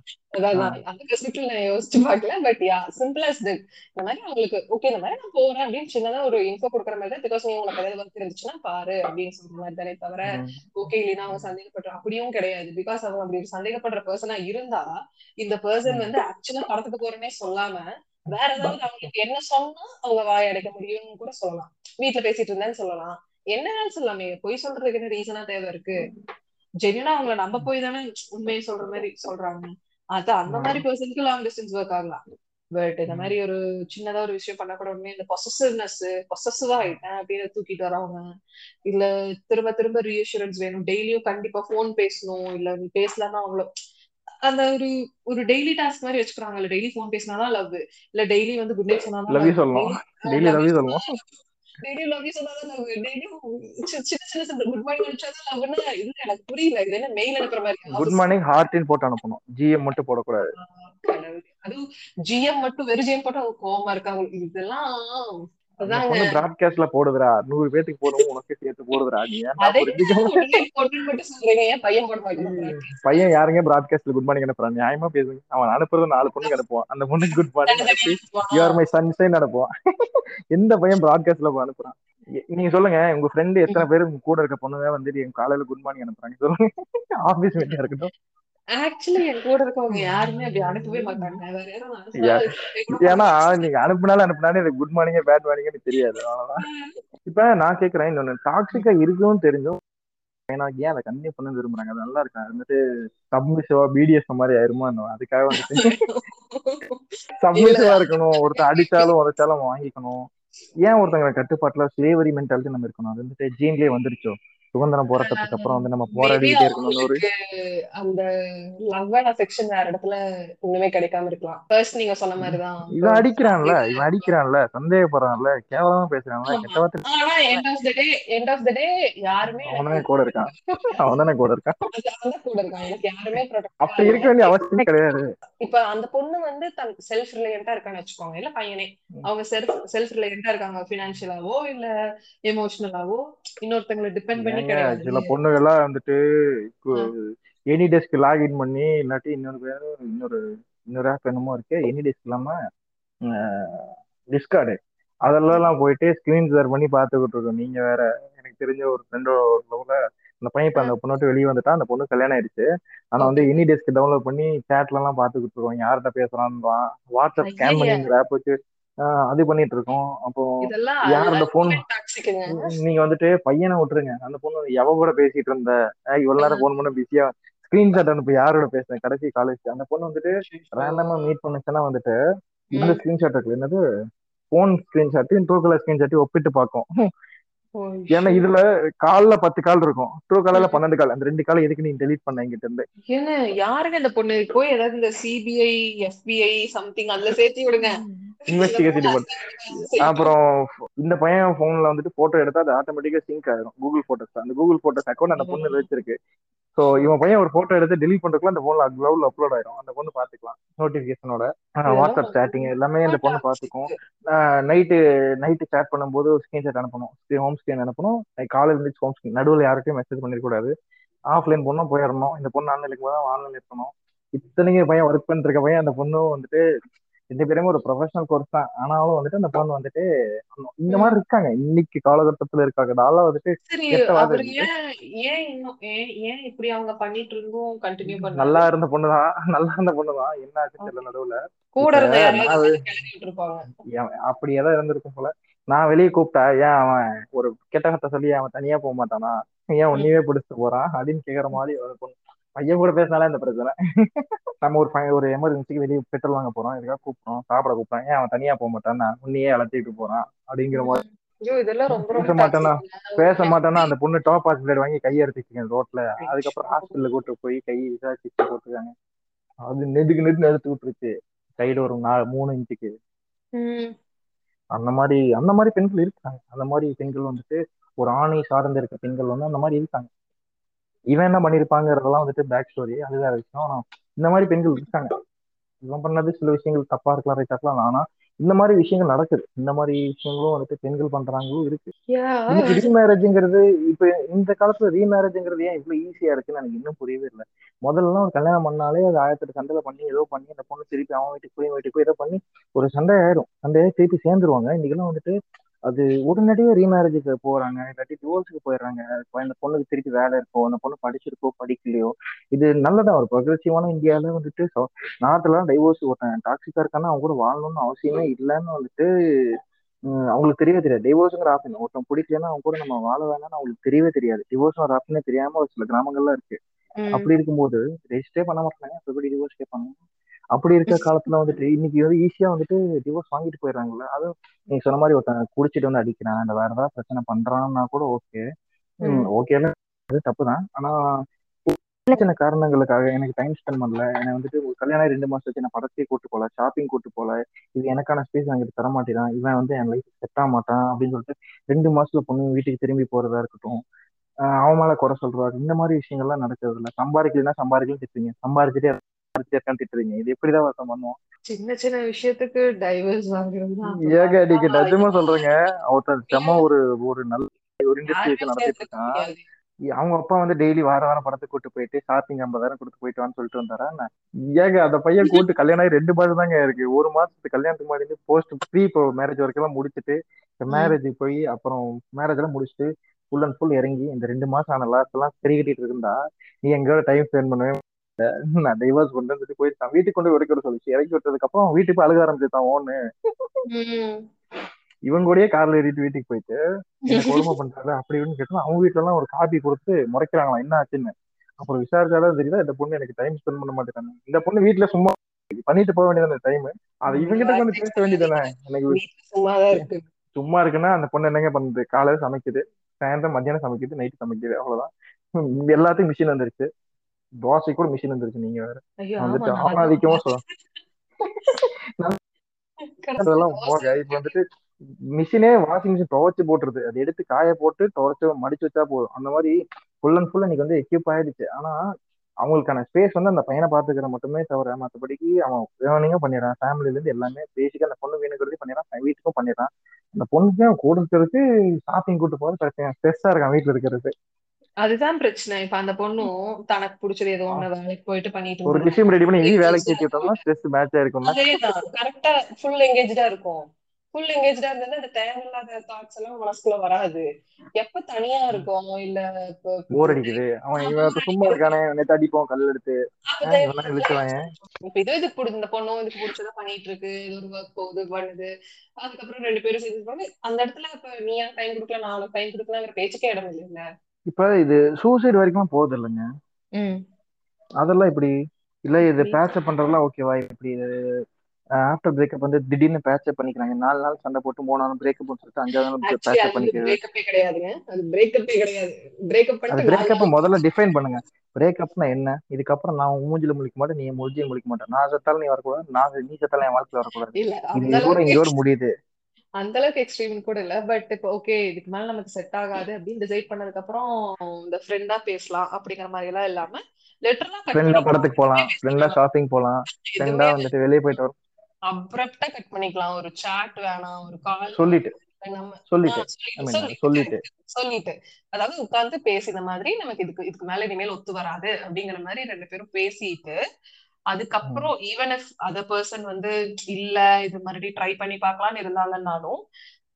நான் யோசிச்சு பார்க்கல but yeah simple as that இந்த மாதிரி அவங்களுக்கு ஓகே இந்த மாதிரி நான் போறேன் அப்படின்னு சின்னதா ஒரு இன்ஃபோ கொடுக்குற மாதிரி தான் பிகாஸ் நீ உனக்கு ஏதாவது ஒர்க் இருந்துச்சுன்னா பாரு அப்படின்னு சொல்ற மாதிரி தானே தவிர. ஓகே இல்லைன்னா அவங்க சந்தேகப்படுற அப்படியும் கிடையாது. பிகாஸ் அவங்க அப்படி சந்தேகப்படுற பர்சனா இருந்தா இந்த பர்சன் வந்து ஆக்சுவலா படத்துக்கு போறேனே சொல்லாம வேற ஏதாவது அவங்களுக்கு என்ன சொன்னா அவங்க வாய் அடைக்க முடியும்னு கூட சொல்லலாம். வீட்டுல பேசிட்டு இருந்தேன்னு சொல்லலாம். என்னன்னு சொல்லாமே பொய் சொல்றதுக்கு என்ன ரீசனா தேவை இருக்கு? ஜென்யூனா அவங்கள நம்ப போய் தானே உண்மையை சொல்ற மாதிரி சொல்றாங்க. அது அந்த மாதிரி பர்சனுக்கு லாங் டிஸ்டன்ஸ் ஒர்க் ஆகலாம். பட் இந்த மாதிரி ஒரு சின்னதா ஒரு விஷயம் பண்ண கூட உடனே இந்த பொசசிவ்னஸ் பொசசிவா ஆயிட்டேன் அப்படின்னு தூக்கிட்டு வரவங்க இல்ல திரும்ப திரும்ப ரீஅஷூரன்ஸ் வேணும். டெய்லியும் கண்டிப்பா ஃபோன் பேசணும். இல்ல நீ பேசலன்னா அவங்கள அந்த ஒரு ஒரு டெய்லி டாஸ்க் மாதிரி வச்சுக்கிறாங்க இல்ல டெய்லி ஃபோன் பேசினாதான் லவ் இல்ல டெய்லி வந்து குட் நைட் சொன்னாதான் லவ் யூ சொல்லணும் டெய்லி லவ் யூ சொல்லணும் டெய்லி லவ் சொன்னாதான் லவ் டெய்லியும் சின்ன சின்ன சின்ன குட் மார்னிங் அனுப்பிச்சாதான் லவ்னா இது எனக்கு புரியல. இது என்ன மெயில் அனுப்புற மாதிரி குட் மார்னிங் ஹார்ட்டின் போட்டு அனுப்பணும். ஜிஎம் மட்டும் போடக்கூடாது. அதுவும் ஜிஎம் மட்டும் வெறும் ஜிஎம் போட்டு அவங்க கோவமா இருக்காங்க. இதெல்லாம் பிராட்காஸ்ட்ல போடுதுடா. நூறு பேத்துக்கு போடுவோம் உனக்கு சேர்த்து போடுதுடா. நீ பையன் யாருங்க? பிராட்காஸ்ட்ல குட் மார்னிங் அனுப்புறான். நியாயமா பேசுங்க. அவன் அனுப்புறது நாலு பொண்ணுக்கு அனுப்புவான் அந்த பொண்ணுக்கு good morning you're my sunshine அனுப்புவான். எந்த பையன் பிராட்காஸ்ட்ல அனுப்புறான்? நீங்க சொல்லுங்க. உங்க ஃப்ரெண்டு எத்தனை பேர் உங்க கூட இருக்க பொண்ணுங்க வந்துட்டு என் காலையில குட் மார்னிங் அனுப்புறாங்க? சொல்லுங்க. ஆபீஸ் மீட்டிங் இருக்கட்டும். ஆக்சுவலி என் கூட இருக்கவங்க யாருமே அப்படி அனுப்பவே மாட்டாங்க. வேற யாரும் அனுப்புனா யா- reply கூட ஏன்னா நீங்க அனுப்புனாலும் அனுப்புனாலும் எனக்கு குட் மார்னிங் பேட் மார்னிங்னு தெரியாது. அவ்வளவுதான். இப்ப நான் கேக்குறேன் இன்னொன்னு. டாக்ஸிக்கா இருக்குன்னு தெரிஞ்சும் ஏன் அதை கண்டினியூ பண்ண விரும்புறாங்க? அது நல்லா இருக்கு? அது வந்துட்டு சப்மிசிவா பிடிஎஸ் மாதிரி ஆயிருமா அதுக்காக வந்துட்டு சப்மிசிவா இருக்கணும். ஒருத்தன் அடிச்சாலும் உதைச்சாலும் வாங்கிக்கணும். ஏன் ஒருத்தங்க கட்டுப்பாட்டுல ஸ்லேவரி மென்டாலிட்டி நம்ம இருக்கணும்? அது வந்துட்டு ஜீன்லயே வந்துருச்சோ? சுதந்திரம் போராட்டத்துக்கு அப்புறம் வந்து நம்ம மேபி போராடிக்கிட்டே இருக்கணும்னு ஒரு அந்த லவ் அண்ட் அஃபெக்ஷன் வேற இடத்துல இன்னுமே கிடைக்காம இருக்கலாம். ஃபர்ஸ்ட் நீங்க சொன்ன மாதிரிதான். இவன் அடிக்கிறான்ல இவன் அடிக்கிறான்ல சந்தேகப்படுறான்ல கேவலமா பேசுறான்ல. கெட்ட வார்த்தை ஆனா end of the day end of the day யாருமே அவனே கூட இருக்கான். அவன் கூட இருக்கான். அவன் கூட இருக்கான். எனக்கு யாருமே அப்படி இருக்க வேண்டிய அவசியம் கிடையாது. இப்ப அந்த பொண்ணு வந்து தன் செல்ஃப் ரிலையண்டா இருக்கான்னு வச்சுக்கோங்க. இல்ல பையனே. அவங்க செல்ஃப் செல்ஃப் ரிலையண்டா இருக்காங்க. பினான்சியலாவோ இல்ல எமோஷனலாவோ இன்னொருத்தங்களை டிபெண்ட் பண்ணி கிடையாது சில பொண்ணுகள்லாம் வந்துட்டு எனி டெஸ்க் லாகின் பண்ணி இல்லாட்டி இன்னொரு பேர் இன்னொரு இன்னொரு ஆப் என்னமோ இருக்கு எனி டெஸ்க் இல்லாம டிஸ்கார்டு அதெல்லாம் போயிட்டு ஸ்கிரீன் ஷேர் பண்ணி பார்த்துக்கிட்டு இருக்கோம். நீங்க வேற எனக்கு தெரிஞ்ச ஒரு ஃப்ரெண்டோட அந்த பையன் இப்ப அந்த பொண்ணு வெளியே வந்துட்டா அந்த பொண்ணு கல்யாணம் ஆயிடுச்சு. ஆனா வந்து எனி டெஸ்க் டவுன்லோட் பண்ணி சேட்ல எல்லாம் பார்த்துக்கிட்டு இருக்கோம். யார்கிட்ட பேசுறான்னு வாட்ஸ்அப் ஸ்கேன். பண்ணி ஆப் வச்சு அது பண்ணிட்டு இருக்கோம். அப்போ யார் அந்த டாக்ஸிக்குங்க நீங்க வந்துட்டு பையனை விட்டுருங்க. அந்த பொண்ணு எவ கூட பேசிட்டு இருந்த? இவ்வளவு நேரம் போன் பண்ண பிஸியா ஸ்கிரீன்ஷாட் அனுப்பி. யாரோட பேசுறேன் கடைசி காலேஜ் அந்த பொண்ணு வந்துட்டு ரேண்டமா மீட் பண்ணுச்சுன்னா வந்துட்டு இந்த ஸ்கிரீன்ஷாட் இருக்கு. என்னது? போன் ஸ்கிரீன்ஷாட்டையும் ட்ரூ கலர் ஸ்கிரீன்ஷாட்டையும் ஒப்பிட்டு பார்க்கும். ஏன்னா இதுல கால்ல பத்து கால் இருக்கும். ட்ரூ கலர்ல பன்னெண்டு கால். அந்த ரெண்டு கால் எதுக்கு நீ டெலீட் பண்ண இங்கிட்ட இருந்து ஏங்க யாருங்க இந்த பொண்ணு? போய் ஏதாவது இந்த சிபிஐ எஃபிஐ சம்திங் அதுல சேர்த்து விடுங்க. இன்வெஸ்டிகேஷன் டிபார்ட்மெண்ட் அப்புறம் இந்த பையன் போன்ல வந்துட்டு போட்டோ எடுத்தா அது ஆட்டோமேட்டிக்கா சிங்க் ஆயிரும். கூகுள் போட்டோஸ் அந்த கூகுள் போட்டோஸ் அக்கௌண்ட் அந்த பொண்ணு வச்சிருக்கு. சோ இவன் பையன் ஒரு போட்டோ எடுத்து டெலிட் பண்றதுக்குள்ள அந்த போன்ல கிளவுல அப்லோட் ஆயிரும் அந்த பொண்ணு பாத்துக்கலாம். நோட்டிபிகேஷனோட வாட்ஸ்அப் சேட்டிங் எல்லாமே அந்த பொண்ணு பாத்துக்கும். நைட்டு நைட்டு சேட் பண்ணும்போது ஸ்கிரீன்ஷாட் அனுப்பணும். ஹோம் ஸ்கிரீன் அனுப்பணும். காலையில இருந்துச்சு ஹோம் ஸ்கிரீன் நடுவில் யார்கிட்டயும் மெசேஜ் பண்ணிடக்கூடாது ஆஃப்லைன் பொண்ணும் போயிடணும். இந்த பொண்ணு ஆன்லைன் இருக்கும்போது ஆன்லைன் இருக்கணும். இத்தனைக்கு பையன் ஒர்க் பண்ணிட்டு இருக்க பையன் அந்த பொண்ணும் வந்துட்டு ரெண்டு பேருமே ஒரு ப்ரொஃபஷனல் கோர்ஸ் தான். ஆனாலும் வந்துட்டு அந்த பொண்ணு வந்துட்டு இந்த மாதிரி இருக்காங்க. இன்னைக்கு காலகட்டத்துல இருக்காங்க. நான்லாம் வந்துட்டு கெட்ட ஏன் இப்படி அவங்க பண்ணிட்டு இருந்தும் கண்டினியூ பண்ணாங்க நல்லா இருந்த பொண்ணுதான் நல்லா இருந்த பொண்ணுதான் என்ன ஆச்சுன்னு தெரியல நடுவுல. கூட அப்படி ஏதாவது இருந்திருக்கும் போல. நான் வெளியே கூப்பிட்டா ஏன் அவன் ஒரு கெட்ட கத்தை சொல்லி அவன் தனியா போக மாட்டானா? ஏன் உன்னையவே பிடிச்சிட்டு போறான்? அப்படின்னு கேக்குற மாதிரி ஒரு பொண்ணு. பையன் கூட பேசினாலே இந்த பிரச்சனை. நம்ம ஒரு ஒரு எமர்ஜென்சிக்கு வெளியே பெட்ரோல் வாங்க போறோம். இதுக்காக கூப்பிட்டோம் சாப்பிட கூப்பிட்டோம் ஏன் அவன் தனியா போக மாட்டான் உன்னையே அழைச்சிட்டு போறான் அப்படிங்கிற மாதிரி. பேச ரொம்ப மாட்டேனா toxic. பேச மாட்டேன்னா அந்த பொண்ணு டாப் ஹாஸ்பிட்டல் வாங்கி கையை எடுத்துக்கிங்க ரோட்ல. அதுக்கப்புறம் ஹாஸ்பிட்டல்ல கூட்டு போய் கை விசாரிச்சு போட்டுருக்காங்க. அது நெதுக்கு நெது எடுத்து விட்டுருச்சு. கையில ஒரு நாலு மூணு இன்ச்சுக்கு. அந்த மாதிரி அந்த மாதிரி பெண்கள் இருக்காங்க. அந்த மாதிரி பெண்கள் வந்துட்டு ஒரு ஆணை சார்ந்து இருக்க பெண்கள் வந்து அந்த மாதிரி இருக்காங்க. இவன் என்ன பண்ணிருப்பாங்கிறதெல்லாம் வந்துட்டு பேக் ஸ்டோரி அது வேற விஷயம். ஆனா இந்த மாதிரி பெண்கள் இருக்காங்க. இவன் பண்ணது சில விஷயங்கள் தப்பா இருக்கலாம் ரைட்டா இருக்கலாம். ஆனா இந்த மாதிரி விஷயங்கள் நடக்குது. இந்த மாதிரி விஷயங்களும் வந்துட்டு பெண்கள் பண்றாங்களும் இருக்கு. ரீமேரேஜ்ங்கிறது இப்ப இந்த காலத்துல ரீமேரேஜ்ங்கிறது ஏன் இவ்வளவு ஈஸியா இருக்குன்னு எனக்கு இன்னும் புரியவே இல்லை. முதல்ல ஒரு கல்யாணம் பண்ணாலே அது ஆயிரத்தெட்டு சண்டையில பண்ணி ஏதோ பண்ணி அந்த பொண்ணு திருப்பி அவன் வீட்டுக்கு போய் வீட்டுக்கு போய் ஏதோ பண்ணி ஒரு சண்டை ஆயிரும். சண்டையை திருப்பி சேர்ந்துருவாங்க. இன்னைக்கெல்லாம் வந்துட்டு அது உடனடியே ரீமேரேஜுக்கு போறாங்க. இல்லாட்டி டிவோர்ஸுக்கு போயிடுறாங்க. அந்த பொண்ணுக்கு திருப்பி வேலை இருக்கோ அந்த பொண்ணு படிச்சிருக்கோ படிக்கலையோ இது நல்லதா ஒரு ப்ரொக்ரெசிவான இந்தியால வந்துட்டு நாட்டுல டைவோர்ஸ் ஒருத்தன் டாக்ஸிக்கா இருக்கான்னா அவங்க கூட வாழணும்னு அவசியமே இல்லைன்னு வந்துட்டு அவங்களுக்கு தெரியவே தெரியாது. டிவோர்ஸுங்கிற ஆப்ஷன் ஒருத்தன் பிடிக்கலன்னா அவங்க கூட நம்ம வாழ வேணாம்னு அவங்களுக்கு தெரியவே தெரியாது. டிவோர்ஸ் ஒரு ஆப்ஷனே தெரியாம ஒரு சில கிராமங்கள்ல இருக்கு. அப்படி இருக்கும்போது ரெஜிஸ்டரே பண்ண மாட்டாங்க எப்படி டிவோர்ஸ் கேட்பாங்க அப்படி இருக்க காலத்துல வந்துட்டு இன்னைக்கு வந்து ஈஸியா வந்துட்டு டிவோர்ஸ் வாங்கிட்டு போயிடுறாங்கல்ல. அதுவும் நீங்க சொன்ன மாதிரி ஒருத்தன் குடிச்சிட்டு வந்து அடிக்கிறான் இல்ல வேற ஏதாவது பிரச்சனை பண்றான்னா கூட ஓகே. ஓகேன்னு அது தப்பு தான் ஆனா சின்ன சின்ன காரணங்களுக்காக எனக்கு டைம் ஸ்பெண்ட் பண்ணல. என்னை வந்துட்டு ஒரு கல்யாணம் ரெண்டு மாசத்துக்கு நான் படத்தையே கூட்டு போல ஷாப்பிங் கூட்டு போல இது எனக்கான ஸ்பேஸ் அங்கிட்டு தர மாட்டேறான் இவன் வந்து என் லைஃப் செட் ஆக மாட்டான் அப்படின்னு சொல்லிட்டு ரெண்டு மாசத்துல பொண்ணு வீட்டுக்கு திரும்பி போறதா இருக்கட்டும். அவன் மேல குறை சொல்றாரு இந்த மாதிரி விஷயங்கள்லாம் நடக்கிறது இல்ல சம்பாதிக்கலன்னா சம்பாதிக்கலாம் திட்டுறீங்க சம்பாதிச்சுட்டே திட்டுறீங்க. இது எப்படிதான் பண்ணுவோம்? சின்ன சின்ன விஷயத்துக்கு டைவர்ஸ் வாங்குறது நீங்க பார்த்தா நிஜமா சொல்றேங்க. ஒருத்தர் செம்ம ஒரு ஒரு நல்ல ஒரு இண்டஸ்ட்ரி யாருமே வச்சு நடத்திட்டு இருக்கான். அவங்க அப்பா வந்து டெய்லி வார வாரம் படத்துக்கு கூட்டு போயிட்டு ஷாப்பிங் ஐம்பதாயிரம் கொடுத்து போயிட்டு வான்னு சொல்லிட்டு வந்தாரா? ஏங்க அந்த பையன் கூட்டு கல்யாணம் ஆகி ரெண்டு மாதம் தாங்க இருக்கு. ஒரு மாசத்துக்கு கல்யாணத்துக்கு முன்னாடி போஸ்ட் ப்ரீ மேரேஜ் வரைக்கும் எல்லாம் முடிச்சுட்டு மேரேஜ் போய் அப்புறம் மேரேஜ் எல்லாம் முடிச்சுட்டு ஃபுல் அண்ட் ஃபுல் இறங்கி இந்த ரெண்டு மாசம் ஆன லாஸ்ட் எல்லாம் சரி கட்டிட்டு இருந்தா நீ எங்கேயோட டைம் ஸ்பெண்ட் பண்ணவே மாட்ட. நான் டைவர்ஸ் பண்றேன்னு சொல்லி போயிட்டான். வீட்டுக்கு கொண்டு போய் உடைக்கிற சொல்லிச்சு. இறக்கி விட்டதுக்கு அப்புறம் வீட்டுக்கு அழுக ஆரம்பிச்சுட்டான் ஓன்னு. இவங்க கூடயே கார்ல ஏறிட்டு வீட்டுக்கு போயிட்டு கொடுமை பண்றாரு அப்படி இப்படின்னு கேட்டோம் அவங்க வீட்டுல எல்லாம் ஒரு காபி கொடுத்து முறைக்கிறாங்களாம் என்ன ஆச்சுன்னு? அப்புறம் விசாரிச்சாதான் தெரியுதா இந்த பொண்ணு எனக்கு டைம் ஸ்பெண்ட் பண்ண மாட்டேங்கிறாங்க. இந்த பொண்ணு வீட்டுல சும்மா பண்ணிட்டு போக வேண்டியதானே டைம் அது இவங்கிட்ட கொஞ்சம் பேச வேண்டியதானே எனக்கு சும்மா இருக்குன்னா அந்த பொண்ணு என்னங்க பண்ணுது? காலையில சமைக்குது சாயந்தரம் மத்தியானம் சமைக்குது நைட் சமைக்குது அவ்வளவுதான். எல்லாத்துக்கும் மிஷின் வந்துருச்சு. தோசை கூட மிஷின் வந்துருச்சு நீங்க வேற. வந்துட்டு சொல்ல அதெல்லாம் போக இப்ப வந்துட்டு மிஷினே வாஷிங் மிஷின் துவைச்சு போட்டுருது. அதை எடுத்து காய போட்டு துவைச்சு மடிச்சு வச்சா போதும். அந்த மாதிரி ஃபுல் அண்ட் ஃபுல் இன்னைக்கு வந்து எக்யூப் ஆயிடுச்சு. ஆனா அவங்களுக்கான ஸ்பேஸ் வந்து அந்த பையனை பாத்துக்கிற மட்டுமே தவிர மற்றபடிக்கு அவன் ஏர்னிங்க பண்ணிடுறான். ஃபேமிலில இருந்து எல்லாமே பேசிக்கா அந்த பொண்ணு வேணுங்கிறது பண்ணிடுறான். வீட்டுக்கும் பண்ணிடுறான். அந்த பொண்ணுக்கு அவன் கூட இருக்கிறதுக்கு ஷாப்பிங் கூட்டு போறது பிரச்சனை ஸ்ட்ரெஸ்ஸா இருக்கான் வீட்டுல இருக்கிறது. அதுதான் பிரச்சனை. இப்ப அந்த பொண்ணும் தனக்கு பிடிச்சது ஏதோ ஒண்ணு வேலைக்கு போயிட்டு பண்ணிட்டு ஒரு விஷயம் ரெடி பண்ணி வேலைக்கு சேர்த்து விட்டோம்னா ஸ்ட்ரெஸ் மேட்ச் ஆயிருக்கும்ல அதேதான் கரெக்டா ஃபுல் எங்கேஜ்டா இருக்கும். ஃபுல் எங்கேஜ்டா இருந்தா அந்த தேவையில்லாத தாட்ஸ் எல்லாம் மனசுக்குள்ள வராது. எப்ப தனியா இருக்கும்? இல்ல போர் அடிக்குது. அவன் இவன் இப்ப சும்மா இருக்கானே. நேத்து அடிப்போம் கல் எடுத்து. இப்ப இது இதுக்கு பிடிச்ச இந்த பொண்ணும் இதுக்கு பிடிச்சதா பண்ணிட்டு இருக்கு இது ஒரு ஒர்க் போகுது பண்ணுது. அதுக்கப்புறம் ரெண்டு பேரும் சேர்ந்து அந்த இடத்துல இப்ப நீ ஏன் டைம் கொடுக்கல? நான் உனக்கு டைம் கொடுக்கலாங்கிற பேச்சுக்கே இடம் இல்லைல்ல. இப்ப இது சூசைட் வரைக்கும் போகுது இல்லைங்க அதெல்லாம் இப்படி இல்ல இது பேட்சப் பண்றதெல்லாம் ஓகேவா இப்படி ஆஃப்டர் பிரேக்கப் வந்து திடீர்னு பேட்சப் பண்ணிக்கிறாங்க. நாலு நாள் சண்டை போட்டு மூணு பிரேக்கப் சொல்லிட்டு அஞ்சாவது நாள் பேட்சப் பண்ணிக்கிறது. பிரேக்கப்பே கிடையாதுங்க. அது பிரேக்கப்பே கிடையாது. பிரேக்கப் அது பண்ணிட்டு நாலு பிரேக்கப் நாள் முதல்ல டிஃபைன் பண்ணுங்க. பிரேக்கப்னா என்ன? இதுக்கப்புறம் நான் மூஞ்சில முழிக்க மாட்டேன் நீ மூஞ்சில முழிக்க மாட்டேன். நான் செத்தாலும் நீ வரக்கூடாது நான் நீ செத்தாலும் என் வாழ்க்கையில வரக்கூடாது. இது இதோட அளவுக்கு இங்கோட முடியுது. அந்த அளவுக்கு எக்ஸ்ட்ரீம் கூட இல்ல. பட் இப்போ ஓகே இதுக்கு மேல நமக்கு செட் ஆகாது அப்படின்னு டிசைட் பண்ணதுக்கு அப்புறம் இந்த ஃப்ரெண்டா பேசலாம் அப்படிங்கிற மாதிரி எல்லாம் இல்லாம லெட்டர்லாம் படத்துக்கு போலாம். ஃப்ரெண்டா ஷாப்பிங் போலாம். ஃப்ரெண்டா வந்துட்டு வெளியே போயிட்டு வரும். அப்ரப்டா கட் பண்ணிக்கலாம். ஒரு சாட் வேணாம் ஒரு கால் சொல்லிட்டு. சொல்லிட்டு. சொல்லிட்டு. அதாவது உட்கார்ந்து பேசின மாதிரி நமக்கு இதுக்கு இதுக்கு மேல இனிமேல் ஒத்து வராது அப்படிங்கிற மாதிரி ரெண்டு பேரும் பேசிட்டு அதுக்கப்புறம் ஈவன் இஃப் அதர் பர்சன் வந்து இல்ல இது மறுபடியும் ட்ரை பண்ணி பார்க்கலாம்னு இருந்தாங்கன்னாலும்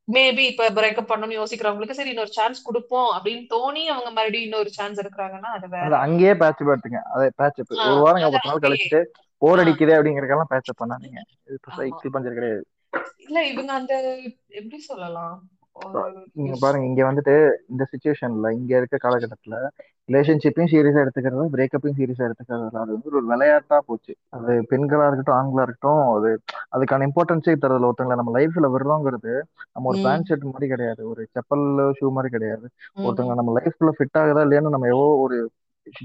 மேபி இப்ப பிரேக்கப் பண்ணணும்னு யோசிக்கிறவங்களுக்கு சரி இன்னொரு சான்ஸ் கொடுப்போம் அப்படின்னு தோணி அவங்க மறுபடியும் இன்னொரு சான்ஸ் எடுக்கிறாங்கன்னா அது வேற அங்கேயே பேட்ச் பார்த்துங்க அதை பேட்சப் ஒரு வாரம் பத்து நாள் கழிச்சிட்டு போர் அடிக்குது அப்படிங்கறதெல்லாம் பேட்சப் பண்ணாதீங்க. இது பஞ்சர் கிடையாது. இல்ல இவங்க அந்த எப்படி சொல்லலாம்? ஒரு நீங்க பாருங்க இங்க வந்துட்டு இந்த சுச்சுவேஷன்ல இங்க இருக்க காலகட்டத்துல ரிலேஷன்ஷிப்பையும் சீரியஸா எடுத்துக்கிறது பிரேக்கப்பையும் சீரியஸா எடுத்துக்கிறது. அது வந்து ஒரு விளையாட்டா போச்சு. அது பெண்களா இருக்கட்டும் ஆண்களா இருக்கட்டும் அது அதுக்கான இம்பார்ட்டன்ஸே தரதுல ஒருத்தவங்களை நம்ம லைஃப்ல விடுறோங்கிறது நம்ம ஒரு பேண்ட் ஷர்ட் மாதிரி கிடையாது ஒரு செப்பல் ஷூ மாதிரி கிடையாது. ம். ஒருத்தவங்க நம்ம லைஃப்ல ஃபிட் ஆகுதா இல்லையான்னு நம்ம எவ்வளோ ஒரு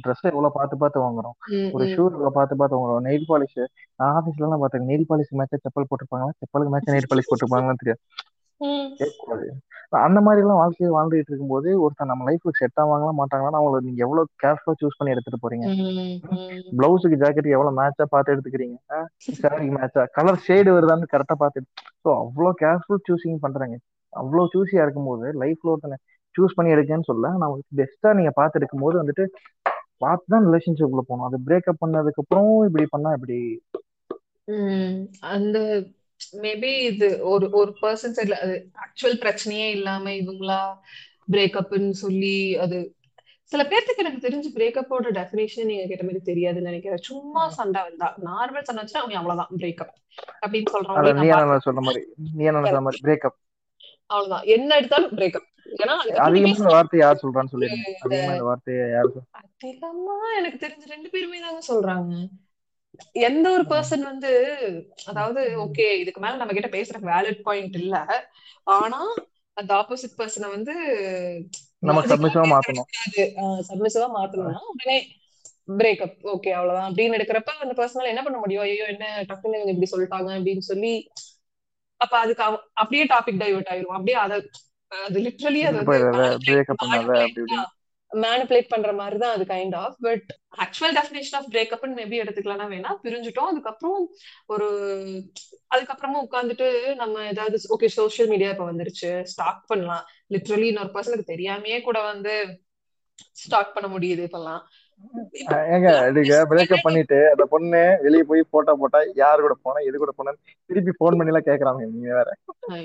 ட்ரெஸ் எவ்வளவு பார்த்து பார்த்து வாங்குறோம். ஒரு ஷூ எவ்வளவு பார்த்து பார்த்து வாங்குறோம். நெயில் பாலிஷ் நான் ஆஃபீஸ்ல எல்லாம் பார்த்தேன் நெயில் பாலிஷ் மேட்சா செப்பல் போட்டிருப்பாங்களா? செப்பலுக்கு மேட்சா நெயில் பாலிஷ் போட்டிருப்பாங்களான்னு தெரியாது. கேட்கக்கூடாது அந்த மாதிரி எல்லாம் வாழ்க்கையை வாழ்ந்துட்டு இருக்கும்போது ஒருத்தன் நம்ம லைஃப்க்கு செட் ஆவாங்களா மாட்டாங்களான்னு அவங்கள நீங்க எவ்வளவு கேர்ஃபுல்லா சூஸ் பண்ணி எடுத்துட்டு போறீங்க? பிளவுஸுக்கு ஜாக்கெட்டுக்கு எவ்வளவு மேட்சா பார்த்து எடுத்துக்கிறீங்க? சாரிக்கு மேட்சா கலர் ஷேடு வருதான்னு கரெக்டா பார்த்து ஸோ அவ்வளோ கேர்ஃபுல் சூஸிங் பண்றாங்க. அவ்வளோ சூஸியா இருக்கும்போது லைஃப்ல ஒருத்தனை சூஸ் பண்ணி எடுக்கன்னு சொல்ல நான் பெஸ்டா நீங்க பார்த்து எடுக்கும்போது வந்துட்டு பார்த்து தான் ரிலேஷன்ஷிப்ல போகணும். அது பிரேக்கப் பண்ணதுக்கு அப்புறம் இப்படி பண்ணா இப்படி. அந்த மேபி இது ஒரு ஒரு பர்சன் சைட்ல அது ஆக்சுவல் பிரச்சனையே இல்லாம இவங்களா பிரேக்கப்னு சொல்லி அது சில பேர்த்துக்கு எனக்கு தெரிஞ்சு பிரேக்கப்போட டெஃபினேஷன் நீங்க கேட்ட மாதிரி தெரியாதுன்னு நினைக்கிறேன். சும்மா சண்டை வந்தா நார்மல் சண்டை வச்சுன்னா அவங்க அவ்வளவுதான் பிரேக்கப் அப்படின்னு அத சொல்றவங்களையும் நீ நான் என்ன பார்த்திருக்கேன் சொல்ற மாதிரி மாதிரி பிரேக்கப் அவ்வளவுதான். என்ன எடுத்தாலும் பிரேக்கப் ஏன்னா அதுக்கப்புறம் அதிகமா இந்த பேசலாம் வார்த்தையை யார் சொல்றான்னு ஒரு சொல்லிருங்க இந்த அதிகமா இந்த வார்த்தையை யார் அதிகமா எனக்கு தெரிஞ்சு ரெண்டு பேருமே தாங்க சொல்றாங்க. எந்த ஒரு பர்சன் வந்து அதாவது ஓகே இதுக்கு மேல நம்ம கிட்ட பேசுற வேலிட் பாயிண்ட் இல்ல. ஆனா அந்த ஆப்போசிட் பர்சனை வந்து நம்ம பேச மாத்தணும். சப்மிசிவா மாத்தணும்னா உடனே பிரேக்கப் ஓகே அவ்வளவுதான். அப்படின்னு எடுக்கிறப்ப அந்த பர்சனால என்ன பண்ண முடியும்? ஐயோ என்ன டக்குன்னு இவங்க இப்படி சொல்லிட்டாங்க அப்படின்னு சொல்லி அப்ப அதுக்கு அப்படியே டாபிக் டைவர்ட் ஆயிரும். அப்படியே அத அது லிட்ரலி அது மேனிபுலேட் பண்ற மாதிரி தான் அது kind of but actual definition of பிரேக்கப்னு maybe எடுத்துக்கலாம் வேணா பிரிஞ்சுட்டோம். அதுக்கப்புறம் ஒரு அதுக்கப்புறமா உட்காந்துட்டு நம்ம ஏதாவது ஓகே சோஷியல் மீடியா இப்ப வந்துருச்சு. ஸ்டாக் பண்ணலாம். லிட்ரலி இன்னொரு பர்சனுக்கு தெரியாமயே கூட வந்து ஸ்டாக் பண்ண முடியுது இப்பெல்லாம். ஏங்க நீங்க பிரேக்கப் பண்ணிட்டு அந்த பொண்ணு வெளியே போய் போட்டோ போட்டா யாரு கூட போனா எது கூட போனா திருப்பி போன் பண்ணி எல்லாம் கேக்குறாங்க. நீங்க வேற.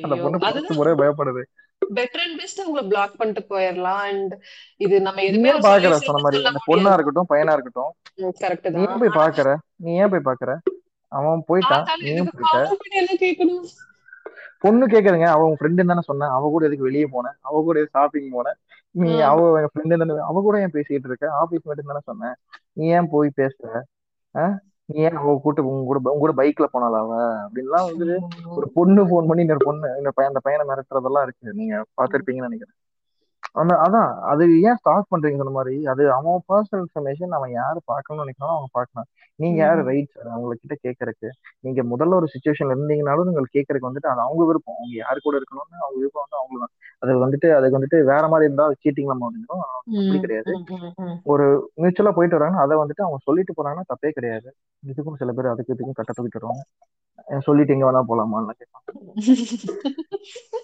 அந்த பொண்ணு பத்து முறை பயப்படுது. பெட்டர் அண்ட் பெஸ்ட் உங்களை பிளாக் பண்ணிட்டு போயிடலாம் அண்ட் இது நம்ம நீ எதுவுமே பாக்குற? சொன்ன மாதிரி பொண்ணா இருக்கட்டும் பையனா இருக்கட்டும். கரெக்ட் நீ தான் ஏன் போய் பாக்குற? நீ ஏன் போய் பாக்குற? அவன் போயிட்டான் நீயும் எதுக்கு போயிட்ட. பண்ணி கேக்குதுங்க. அவ உன் ஃப்ரெண்டு தானே சொன்னேன் அவ கூட எதுக்கு வெளியே போனேன் அவ கூட ஷாப்பிங் போனேன் நீ. அவ என் ஃப்ரெண்டு தானே அவ கூட ஏன் பேசிட்டு இருக்க? ஆபீஸ் மட்டும் தானே சொன்னேன் நீ ஏன் போய் பேசுற? நீ ஏன் அவ கூட்டு உங்க கூட உங்க கூட பைக்ல போனால அவ? அப்படின்லாம் வந்து ஒரு பொண்ணு ஃபோன் பண்ணி இன்னொரு பொண்ணு இந்த பையன் அந்த பையனை மிரட்டுறதெல்லாம் இருக்கு. நீங்க பாத்திருப்பீங்கன்னு நினைக்கிறேன். அந்த அதான் அது ஏன் ஸ்டார்ட் பண்றீங்க சொன்ன மாதிரி அது அவன் பர்சனல் இன்ஃபர்மேஷன் அவன் யாரு பார்க்கணும்னு நினைக்கிறானோ அவன் பார்க்கலாம். நீங்க யாரு. ரைட் சார் அவங்க கிட்ட கேட்கறக்கு நீங்க முதல்ல ஒரு சுச்சுவேஷன்ல இருந்தீங்கனாலும் உங்களுக்கு கேட்கறதுக்கு வந்துட்டு அது அவங்க விருப்பம் அவங்க யாரு கூட இருக்கணும்னு அவங்க விருப்பம் வந்து தான் அது வந்துட்டு அதுக்கு வந்துட்டு வேற மாதிரி இருந்தா சீட்டிங்ல முடிஞ்சிடும் அப்படி ம். கிடையாது. ஒரு மியூச்சுவலா போயிட்டு வராங்கன்னா அதை வந்துட்டு அவங்க சொல்லிட்டு போறாங்கன்னா தப்பே கிடையாது இதுக்கும் சில பேர் அதுக்கு இதுக்கும் கட்ட தூக்கிட்டு வருவாங்க சொல்லிட்டு எங்க வேணா போலாமான்னு கேட்பாங்க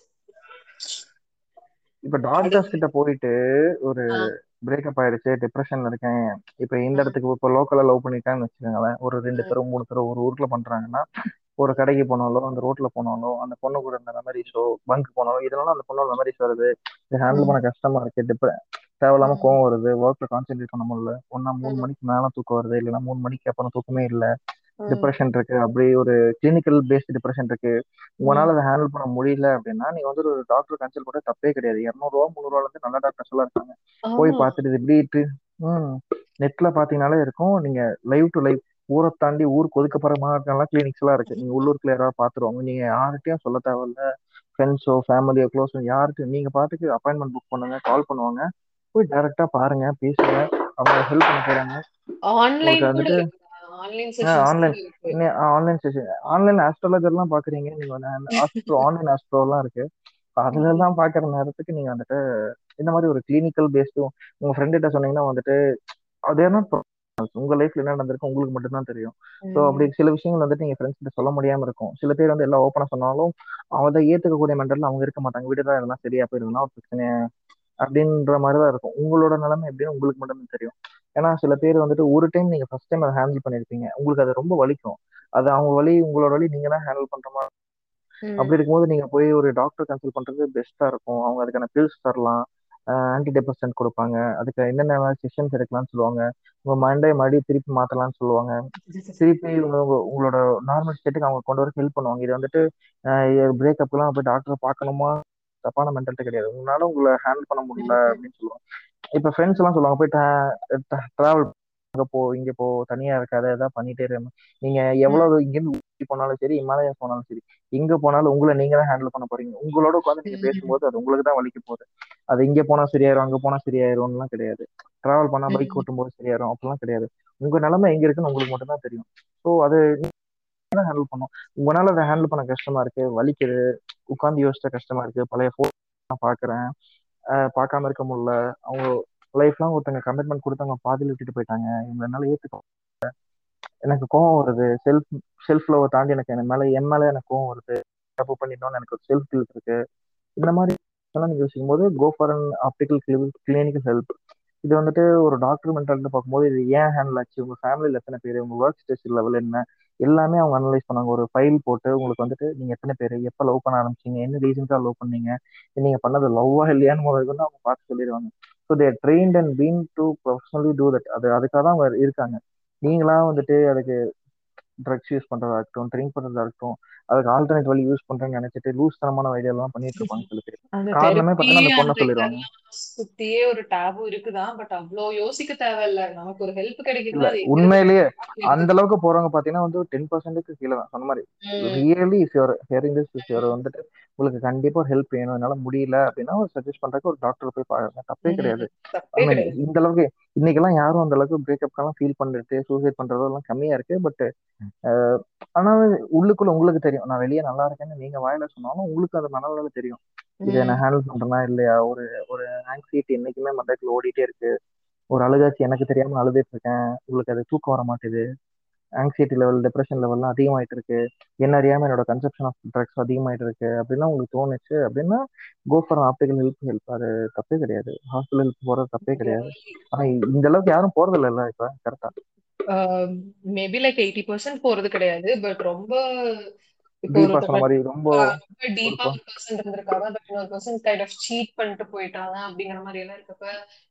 இப்ப டாக்டர்ஸ் கிட்ட போயிட்டு ஒரு. பிரேக்கப் ஆயிடுச்சு டிப்ரெஷன்ல இருக்கேன் இப்ப இந்த. இடத்துக்கு இப்ப லோக்கல்ல லவ் பண்ணிட்டான்னு வச்சுக்கோங்களேன் ஒரு ரெண்டு. தெரு மூணு தெரு ஒரு ஊர்ல பண்றாங்கன்னா ஒரு கடைக்கு போனாலோ அந்த ரோட்ல போனாலோ அந்த பொண்ணு கூட இருந்த மெமரிஸோ பங்க் போனாலோ இதனால அந்த பொண்ணோட மெமரிஸ் வருது ஹேண்டில். பண்ண கஷ்டமா இருக்கு டிப்ர தேவையில்லாம. கோவம் வருது ஒர்க்ல கான்சென்ட்ரேட் பண்ண முடியல ஒன்னா மூணு. மணிக்கு மேல தூக்கம் வருது இல்லைன்னா மூணு மணிக்கு அப்புறம் தூக்கமே இல்ல. டிப்ரெஷன் இருக்கு. அப்படி ஒரு கிளினிக்கல் பேஸ்ட் டிப்ரெஷன் இருக்கு. உங்களால. அதை ஹேண்டில் பண்ண முடியல அப்படின்னா நீங்க வந்து ஒரு டாக்டர் கன்சல்ட் பண்ண தப்பே கிடையாது. இரநூறுவா முந்நூறுவால இருந்து நல்ல டாக்டர்ஸ் எல்லாம் இருக்காங்க. போய். பார்த்துட்டு இருக்கு? ம். நெட்ல பாத்தீங்கன்னாலே இருக்கும். நீங்க லைவ் டு லைவ் ஊரை தாண்டி ஊருக்கு ஒதுக்கப்படுற மாதிரி கிளினிக்ஸ் எல்லாம் இருக்கு. நீங்க உள்ளூர்க்குள்ள யாராவது பாத்துருவாங்க நீங்க யார்கிட்டயும் சொல்ல தேவையில்ல. ஃப்ரெண்ட்ஸோ ஃபேமிலியோ க்ளோஸோ யாருக்கு நீங்க பாட்டுக்கு அப்பாயின்மெண்ட் புக் பண்ணுங்க கால் பண்ணுவாங்க. போய் டைரக்டா பாருங்க பேசுங்க. அவங்க ஹெல்ப் பண்ண போறாங்க. Online online online. Session online astrologer எல்லாம் பாக்குறீங்க. நீங்க ஆஸ்ட்ரோ ஆன்லைன் ஆஸ்ட்ரோ எல்லாம் இருக்கு. அதுல. எல்லாம் பாக்குற நேரத்துக்கு நீங்க வந்துட்டு இந்த மாதிரி ஒரு கிளினிக்கல் பேஸ்டும் உங்க ஃப்ரெண்ட் கிட்ட சொன்னீங்கன்னா வந்துட்டு அது என்ன உங்க லைஃப்ல என்ன நடந்திருக்கு உங்களுக்கு மட்டும் தான் தெரியும் ஸோ அப்படி. சில விஷயங்கள் வந்துட்டு நீங்க ஃப்ரெண்ட்ஸ் கிட்ட சொல்ல முடியாம இருக்கும். சில பேர் வந்து எல்லாம் ஓப்பனா சொன்னாலும் அதை ஏத்துக்கக்கூடிய மெண்டல் அவங்க இருக்க மாட்டாங்க. விடுதா இதெல்லாம் சரியா போயிருந்தா ஒரு பிரச்சனை அப்படின்ற மாதிரி தான் இருக்கும். உங்களோட நிலைமை எப்படின்னு உங்களுக்கு மட்டும் தெரியும். ஏன்னா சில பேர் வந்துட்டு ஒரு டைம் நீங்க ஃபர்ஸ்ட் டைம் அதை ஹேண்டில் பண்ணிருப்பீங்க. உங்களுக்கு அது ரொம்ப வலிக்கும். அது அவங்க வலி உங்களோட வலி நீங்க தான் ஹேண்டில் பண்ற மாதிரி அப்படி. இருக்கும்போது நீங்க போய் ஒரு டாக்டர் கன்சல்ட் பண்றது பெஸ்டா இருக்கும். அவங்க அதுக்கான பில்ஸ் தரலாம். ஆன்டி டிப்ரெசன்ட் கொடுப்பாங்க. அதுக்கு என்னென்ன செஷன்ஸ் எடுக்கலாம்னு சொல்லுவாங்க. உங்க மண்டே மறுபடியும் திருப்பி மாத்தலாம்னு சொல்லுவாங்க. திருப்பி உங்க- உங்க- உங்களோட நார்மல் ஸ்டேட்டுக்கு அவங்க கொண்டு வர ஹெல்ப் பண்ணுவாங்க. இது வந்துட்டு பிரேக்கப்லாம் போய் டாக்டரை பார்க்கணுமா? தப்பான மென்டாலிட்டி கிடையாது. உங்களால உங்களை ஹேண்டில் பண்ண முடியல. அப்படின்னு சொல்லுவாங்க. இப்ப ஃப்ரெண்ட்ஸ் எல்லாம் சொல்லுவாங்க போய் டிராவல் அங்க போ இங்க போ தனியா இருக்காத ஏதாவது பண்ணிட்டே இரு. நீங்க. எவ்வளவு இங்க இருந்து ஊட்டி போனாலும் சரி இமாலயா போனாலும் சரி எங்க போனாலும் உங்களை நீங்க தான் ஹேண்டில் பண்ண போறீங்க. உங்களோட உட்காந்து நீங்க ம். பேசும்போது அது உங்களுக்கு தான் வலிக்க போகுது. அது இங்க போனா சரியாயிரும் அங்க போனா சரியாயிரும்லாம் கிடையாது. டிராவல் பண்ணா பைக் ம். ஓட்டும் போது சரியாயிரும் அப்படிலாம் கிடையாது. உங்க நிலைமை எங்க இருக்குன்னு உங்களுக்கு மட்டும் தான் தெரியும். ஸோ அது ஹேண்டில் பண்ணும் உங்களால அதை ஹேண்டில் பண்ண கஷ்டமா இருக்கு வலிக்குது உட்காந்து யோசிச்சா கஷ்டமா இருக்கு. பழைய போட்டோ பாக்குறேன். பார்க்காம இருக்க முடியல. அவங்க லைஃப்லாம் ஒருத்தங்க கமிட்மெண்ட் கொடுத்தவங்க பாதியில் விட்டுட்டு போயிட்டாங்க. இவங்க என்னால ஏத்துக்க எனக்கு கோவம் வருது. செல்ஃப் செல்ஃப் லவ் தாண்டி எனக்கு என் மேல என் மேல எனக்கு கோவம் வருது. தப்பு பண்ணிட்டோம்னு எனக்கு ஒரு செல்ஃப் கில்ட் இருக்கு. இந்த மாதிரி யோசிக்கும் போது go for an optical clinical help இது வந்துட்டு ஒரு டாக்டர் மென்டாலிட்டி பார்க்கும்போது இது ஏன் ஹேண்டில் ஆச்சு? உங்க ஃபேமிலியில் எத்தனை பேர்? உங்க ஒர்க் ஸ்டேஷன் லெவல் என்ன? எல்லாமே அவங்க அனலைஸ் பண்ணாங்க. ஒரு ஃபைல் போட்டு உங்களுக்கு வந்துட்டு நீங்க எத்தனை பேர்? எப்போ லவ் பண்ண ஆரம்பிச்சீங்க? என்ன ரீசன்ஸாக லவ் பண்ணீங்க? நீங்க பண்ணது லவ்வா இல்லையான்னு முதல்ல அவங்க பார்த்து சொல்லிடுவாங்க. So they're trained and been to professionally do that அது அதுக்காக தான் அவங்க இருக்காங்க. நீங்களா வந்துட்டு அதுக்கு ட்ரக்ஸ் யூஸ் பண்றதா இருக்கட்டும் ட்ரிங்க் பண்றதா இருக்கட்டும் அதுக்கு ஆல்டர்னேட் வழி யூஸ் பண்றேன்னு நினைச்சிட்டு லூஸ் தனமான ஐடியா எல்லாம் பண்ணிட்டு இருப்பாங்க சில பேர் காரணமே பார்த்தீங்கன்னா அந்த பொண்ணை சொல்லிடுவாங்க. சுத்தியே ஒரு டேபு இருக்குதான் பட் அவ்வளோ யோசிக்க தேவையில்ல. நமக்கு ஒரு ஹெல்ப் இருக்கு உண்மையிலேயே. அந்த அளவுக்கு போறவங்க பாத்தீங்கன்னா வந்து டென் பர்சன்ட்டுக்கு கீழே தான். சொன்ன மாதிரி. Really if you're hearing this if you're hmm. வந்துட்டு உங்களுக்கு கண்டிப்பா ஹெல்ப் வேணும் என்னால முடியல அப்படின்னா ஒரு சஜஸ்ட் பண்றதுக்கு ஒரு டாக்டர் போய் பாருங்க. தப்பே கிடையாது. இந்த அளவுக்கு இன்னைக்கெல்லாம் யாரும் அந்த அளவுக்கு பிரேக்கப்லாம் ஃபீல் பண்ணிட்டு சூசைட் பண்றதெல்லாம் கம்மியா இருக்கு. பட் ஆனா உள்ளுக்குள்ள உங்களுக்கு தெரியும். நான் வெளியே நல்லா இருக்கேன்னு நீங்க வாயில சொன்னாலும் உங்களுக்கு அது மனதளவு தெரியும். இதை. நான் ஹேண்டில் பண்றேனா இல்லையா? ஒரு ஒரு ஆங்ஸைட்டி என்னைக்குமே மண்டக்குள்ள ஓடிட்டே இருக்கு. ஒரு அழுகாச்சி எனக்கு தெரியாம அழுதுட்டு இருக்கேன். உங்களுக்கு அது தூக்கம் வர மாட்டேது ஆங்ஸைட்டி லெவல் டிப்ரெஷன் லெவல்லாம் அதிகமாயிட்டு இருக்கு. என்ன அறியாம என்னோட கன்செப்ஷன் ஆஃப் ட்ரக்ஸ் அதிகமாயிட்டு இருக்கு. அப்படின்னா உங்களுக்கு தோணுச்சு அப்படின்னா go for optical help help அது தப்பே கிடையாது. ஹாஸ்பிட்டல் ஹெல்ப் போறது தப்பே கிடையாது. ஆனா இந்த அளவுக்கு யாரும் போறது இல்லைல்ல இப்ப கரெக்டா மேபி லைக் எயிட்டி பர்சன்ட் போறது கிடையாது. பட் ரொம்ப ரொம்ப டீப்பா ஒரு ஒரு பர்சன் இருந்திருக்காங்க. பட் இன்னொரு பர்சன் கைண்ட் ஆஃப் சீட் பண்ணிட்டு போயிட்டாங்க அப்படிங்கிற மாதிரி எல்லாம் இருக்கப்ப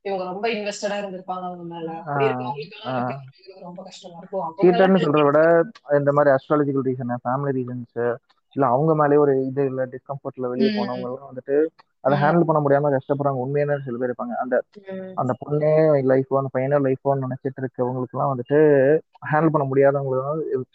இவங்க ரொம்ப இன்வெஸ்டடா இருந்திருப்பாங்க அவங்க மேல. ரொம்ப கஷ்டமா இருக்கும். சீட்டர்னு சொல்றத விட இந்த மாதிரி அஸ்ட்ராலஜிக்கல் ரீசன் ஃபேமிலி ரீசன்ஸ் இல்ல அவங்க மேலேயே ஒரு இது இல்ல டிஸ்கம்ஃபர்ட்ல வெளியே. போனவங்க எல்லாம் வந்துட்டு அதை. ஹேண்டில் பண்ண முடியாம கஷ்டப்படுறாங்க. உண்மையான சில பேர் இருப்பாங்க. அந்த. அந்த பொண்ணே லைஃபோ அந்த பையனே லைஃபோ நினைச்சிட்டு இருக்கவங்களுக்கு எல்லாம் வந்துட்டு ஹேண்டில் பண்ண முடியாதவங்க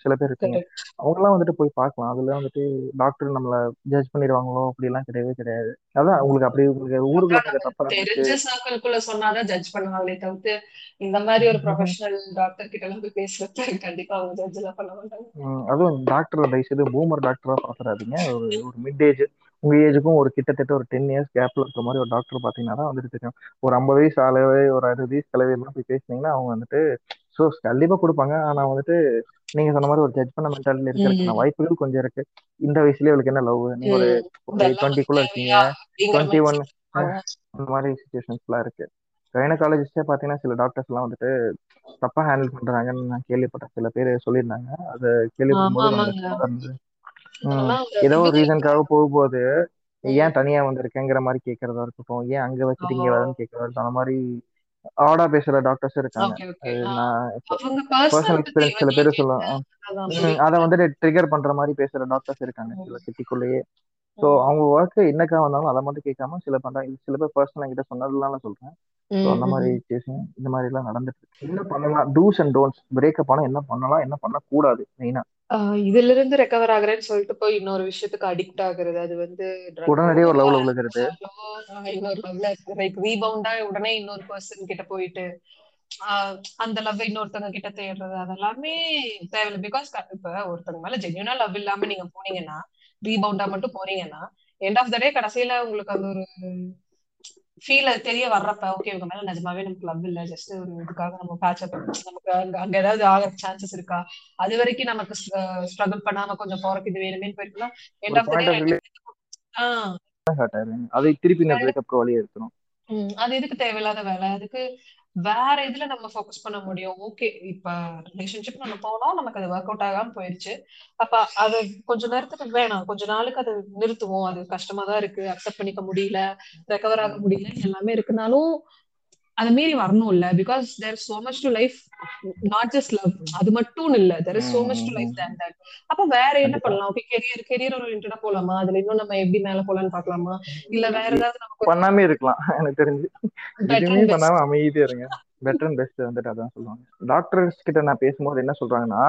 சில பேர் Correct. அவங்க எல்லாம் வந்துட்டு போய் பார்க்கலாம். அதுல வந்துட்டு டாக்டர் நம்மள ஜட்ஜ் பண்ணிடுவாங்களோ? அப்படி எல்லாம் கிடையவே கிடையாது. அதான் உங்களுக்கு அப்படி உங்களுக்கு ஊருக்குள்ள தப்பா தெரிஞ்ச சர்க்கிள்குள்ள சொன்னாதான் ஜட்ஜ் பண்ணுவாங்களே தவிர்த்து இந்த மாதிரி ஒரு ப்ரொஃபஷனல் டாக்டர் கிட்ட எல்லாம் போய் பேசுறது கண்டிப்பா அவங்க ஜட்ஜ் எல்லாம் பண்ண மாட்டாங்க. அதுவும் டாக்டர் தயவுசெய்து பூமர் டாக்டரா பாத்துறாதீங்க. ஒரு ஒரு மிட் ஏஜ் உங்க ஏஜுக்கும் ஒரு கிட்டத்தட்ட ஒரு டென் இயர்ஸ் கேப்ல இருக்கிற மாதிரி ஒரு டாக்டர் பாத்தீங்கன்னா தான் வந்துட்டு தெரியும். ஒரு ஐம்பது வயசு ஆளவே ஒரு அறுபது வயசு கிளவி எல்லாம் போய் பேசுனீங்கன்னா அவங்க வந்துட்டு ஸோ கண்டிப்பா கொடுப்பாங்க. ஆனா வந்துட்டு நீங்க சொன்ன மாதிரி ஒரு ஜட்ஜ் பண்ண மென்டாலிட்டி இருக்கிறதுக்கான. வாய்ப்புகள் கொஞ்சம் இருக்கு. இந்த வயசுலயே உங்களுக்கு என்ன லவ் நீங்க ஒரு டுவெண்ட்டிக்குள்ள இருக்கீங்க. Twenty one. அந்த மாதிரி சுச்சுவேஷன்ஸ்லாம் இருக்கு. கைனகாலஜிஸ்டே பார்த்தீங்கன்னா சில டாக்டர்ஸ் எல்லாம் வந்துட்டு தப்பா ஹேண்டில் பண்றாங்கன்னு நான் கேள்விப்பட்டேன். சில பேர் சொல்லியிருந்தாங்க. அதை கேள்விப்படும் போது ஏதோ ஒரு ரீசனுக்காக போகும்போது. ஏன் தனியா வந்திருக்கேங்கிற மாதிரி கேட்கறதா இருக்கட்டும் ஏன் அங்க வச்சுட்டு இங்க. வரேன்னு கேட்கறதா இருக்கட்டும் அந்த மாதிரி ஆடா பேசுற டாக்டர்ஸ் இருக்காங்க. சில பேர் கேட்க சொல்லுவாங்க அதான். ம், புரியுது அதை வந்துட்டு ட்ரிகர் பண்ற மாதிரி பேசுற டாக்டர்ஸ் இருக்காங்க. சில. சிட்டிக்குள்ளேயே ஸோ. அவங்க ஒர்க் என்னக்கா வந்தாலும் அதை மட்டும் கேட்காம சில பண்றாங்க சில பேர் பர்சனல் என்கிட்ட சொன்னதுலாம் நான் சொல்றேன். ஸோ அந்த மாதிரி. கேஸும் இந்த மாதிரி எல்லாம் நடந்துட்டு இருக்கு. என்ன பண்ணலாம்? டூஸ் அண்ட் டோன்ட்ஸ் பிரேக்கப் ஆனா என்ன பண்ணலாம்? என்ன பண்ணக்கூடாது? மெயினா இதுல இருந்து ரெக்கவர் ஆகுறேன்னு சொல்லிட்டு போய் இன்னொரு விஷயத்துக்கு அடிக்ட் ஆகுறது. அது வந்து உடனடியே ஒரு லவ்ல விழுகிறது இன்னொரு லவ்ல லைக் ரீபவுண்டா உடனே இன்னொரு பர்சன் கிட்ட போயிட்டு அந்த லவ் இன்னொருத்தவங்க கிட்ட தேடுறது. அதெல்லாமே தேவையில்லை. பிகாஸ் இப்ப ஒருத்தவங்க மேல ஜென்யூனா லவ் இல்லாம நீங்க போனீங்கன்னா ரீபவுண்டா மட்டும் போறீங்கன்னா எண்ட் ஆஃப் த டே கடைசியில உங்களுக்கு அந்த ஒரு ஃபீல் தெரிய வர்றப்ப ஓகே இவங்க மேல நிஜமாவே நமக்கு லவ் இல்ல ஜஸ்ட் ஒரு இதுக்காக நம்ம பேட்ச் அப் நமக்கு அங்க அங்க ஏதாவது ஆகிற சான்சஸ் இருக்கா? அது வரைக்கும் நமக்கு ஸ்ட்ரகிள் பண்ணாம கொஞ்சம் போறக்கு இது வேணுமேன்னு போயிருக்கலாம் எண்ட் ஆஃப் த டே ஆஹ் அதை திருப்பி எடுக்கணும் ம், அது எதுக்கு தேவையில்லாத வேலை? அதுக்கு வேற இதுல நம்ம ஃபோக்கஸ் பண்ண முடியும். ஓகே இப்ப ரிலேஷன்ஷிப் நம்ம போனோம் நமக்கு அது ஒர்க் அவுட் ஆகாம போயிருச்சு. அப்ப அது கொஞ்ச நேரத்துக்கு வேணாம். கொஞ்ச நாளுக்கு அது நிறுத்துவோம். அது கஷ்டமா தான் இருக்கு. அக்செப்ட் பண்ணிக்க முடியல. ரெக்கவர் ஆக முடியல. எல்லாமே இருக்குனாலும் அதை மீறி வரணும்ல because there so much to life not just love அது மட்டும் இல்ல. There is so much to life than that அப்ப வேற என்ன பண்ணலாம்? ஓகே கெரியர் கெரியர் ஓரியன்டா போலாமா? அதுல இன்னும் நம்ம எப்படி மேல போலாம்னு பார்க்கலாமா? இல்ல வேற ஏதாவது நமக்கு பண்ணாமே இருக்கலாம் எனக்கு தெரிஞ்சு. எதுவுமே பண்ணாம அமைதியா இருங்க. பெட்டர் அண்ட் பெஸ்ட் வந்துட்டு அதான் சொல்லுவாங்க டாக்டர்ஸ் கிட்ட நான் பேசும்போது என்ன சொல்றாங்கன்னா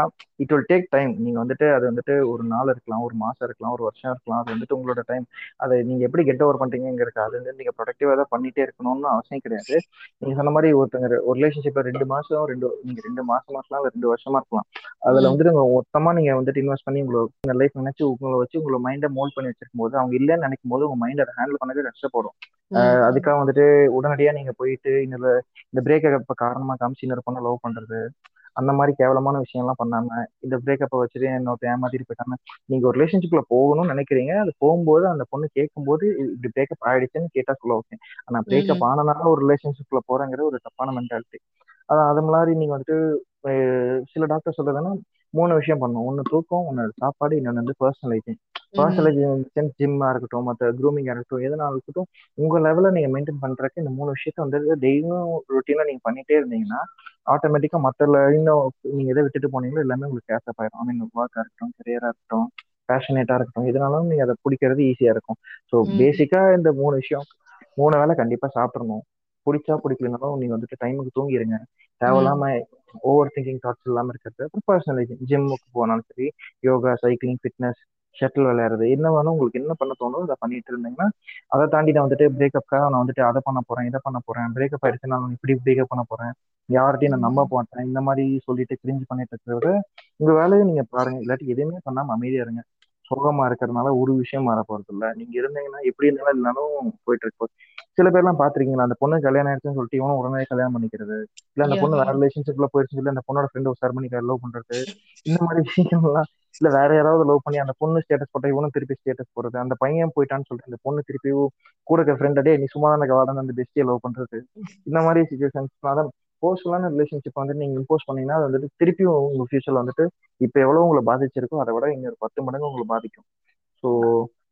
இட் வில் டேக் டைம் நீங்க வந்துட்டு அது வந்துட்டு ஒரு நாள் இருக்கலாம் ஒரு மாசம் இருக்கலாம் ஒரு வருஷம் இருக்கலாம். அது வந்துட்டு உங்களோட டைம் அதை நீங்க எப்படி கெட் ஓவர் பண்றீங்கிறது அது வந்து நீங்க ப்ரொடக்டிவா தான் பண்ணிட்டே இருக்கணும்னு அவசியம் கிடையாது. நீங்க சொன்ன மாதிரி ஒருத்தங்க ஒரு ரிலேஷன்ஷிப்ல ரெண்டு மாசம் ரெண்டு நீங்க ரெண்டு மாசமா இருக்கலாம் இல்ல ரெண்டு வருஷமா இருக்கலாம். அதுல வந்துட்டு உங்க மொத்தமா நீங்க வந்துட்டு இன்வெஸ்ட் பண்ணி உங்களோட லைஃப் நினைச்சு உங்களை வச்சு உங்களை மைண்டை மோல்ட் பண்ணி வச்சிருக்கும் போது அவங்க இல்லைன்னு நினைக்கும் போது உங்க மைண்ட் அதை ஹேண்டில் பண்ணவே கஷ்டப்படும். அதுக்காக வந்துட்டு உடனடியா நீங்க போயிட்டு இந்த பிரேக்கப்ப காரணமா காமிச்சு இன்னொரு பொண்ணை லவ் பண்றது. அந்த மாதிரி கேவலமான விஷயம்லாம் பண்ணாம இந்த பிரேக்கப்பை வச்சுட்டு இன்னொருத்த ஏமாத்திட்டு போயிட்டாம நீங்க ஒரு ரிலேஷன்ஷிப்ல போகணும்னு நினைக்கிறீங்க. அது போகும்போது அந்த பொண்ணு கேட்கும்போது இப்படி பிரேக்கப் ஆயிடுச்சுன்னு கேட்டா சொல்ல ஓகே ஆனா பிரேக்கப். ஆனனால ஒரு ரிலேஷன்ஷிப்ல போறேங்கிறது ஒரு தப்பான மென்டாலிட்டி அதான் அது மாதிரி நீங்க வந்துட்டு சில டாக்டர் சொல்றதுன்னா மூணு விஷயம் பண்ணணும் ஒன்னு தூக்கம் ஒன்னு சாப்பாடு இன்னொன்னு வந்து பர்சனல் ஹைஜீன் பர்சனல். ஹைஜீன் ஜிம்மா இருக்கட்டும் மற்ற க்ரூமிங்கா இருக்கட்டும் எதனால இருக்கட்டும் உங்க லெவலை நீங்க மெயின்டைன் பண்றதுக்கு இந்த மூணு விஷயத்த வந்து டெய்லியும் ருட்டீனா நீங்க பண்ணிட்டே இருந்தீங்கன்னா ஆட்டோமேட்டிக்கா மற்ற இன்னும் நீங்க எதை விட்டுட்டு போனீங்களோ எல்லாமே உங்களுக்கு கேட்சப் ஆயிரும். ஐ மீன் ஒர்க்கா இருக்கட்டும் கரியரா இருக்கட்டும் பேஷனேட்டா இருக்கட்டும் இதனாலும் நீங்க அதை பிடிக்கிறது ஈஸியா இருக்கும். ஸோ. பேசிக்கா இந்த மூணு விஷயம் மூணு வேளை கண்டிப்பா சாப்பிடணும். பிடிச்சா பிடிக்கலனாலும் நீங்க வந்துட்டு டைமுக்கு தூங்கிடுங்க. தேவையில்லாம ஓவர் திங்கிங் தாட்ஸ் இல்லாம இருக்கிறது. அப்புறம் பர்சனல் ஜிம்முக்கு போனாலும் சரி யோகா சைக்கிளிங் ஃபிட்னஸ் ஷட்டில் விளையாடுறது என்ன வேணும் உங்களுக்கு என்ன பண்ண தோணும் அதை பண்ணிட்டு இருந்தீங்கன்னா அதை தாண்டி நான் வந்துட்டு பிரேக்கப்காக நான் வந்துட்டு அதை பண்ண போறேன் இதை பண்ண போறேன். பிரேக்கப் ஆயிடுச்சு நான் இப்படி பிரேக்கப் பண்ண போறேன். யார்கிட்டயும் நான் நம்ப ம். மாட்டேன். இந்த மாதிரி சொல்லிட்டு கிரிஞ்சு பண்ணிட்டு இருக்கிறத உங்க வேலையை நீங்க பாருங்க. இல்லாட்டி எதுவுமே பண்ணாம அமைதியா இருங்க. சோகமா இருக்கிறதுனால ஒரு விஷயம் மாற போறது இல்ல நீங்க இருந்தீங்கன்னா எப்படி இருந்தாலும் இல்லைனாலும் போயிட்டு இருக்கு. சில பேர்லாம் பாத்திருக்கீங்களா? அந்த பொண்ணு கல்யாணம் ஆயிடுச்சுன்னு சொல்லிட்டு இவனும் உடனே கல்யாணம் பண்ணிக்கிறது. இல்ல அந்த பொண்ணு வேற ரிலேஷன்ஷிப்ல போயிடுச்சு சொல்லி அந்த பொண்ணோட ஃப்ரெண்ட் ஒரு பண்ணி லவ் பண்றது. இந்த மாதிரி விஷயங்கள்லாம் இல்ல வேற யாராவது லவ் பண்ணி அந்த பொண்ணு ஸ்டேட்டஸ் போட்டா இவனும் திருப்பி ஸ்டேட்டஸ் போடுறது. அந்த பையன் போயிட்டான்னு சொல்லிட்டு அந்த பொண்ணு திருப்பி கூட இருக்க ஃப்ரெண்ட் டே நீ சும்மா தான் வாடன் அந்த பெஸ்டியை லவ் பண்றது? இந்த மாதிரி சுச்சுவேஷன்ஸ்னால அதான் போஸ்டலான ரிலேஷன்ஷிப் வந்து நீங்க இம்போஸ் பண்ணீங்கன்னா அது வந்துட்டு திருப்பியும் உங்க ஃபியூச்சர்ல வந்துட்டு இப்ப எவ்வளவு உங்களை பாதிச்சிருக்கோ அதை விட இன்னொரு பத்து மடங்கு உங்களை பாதிக்கும். ஸோ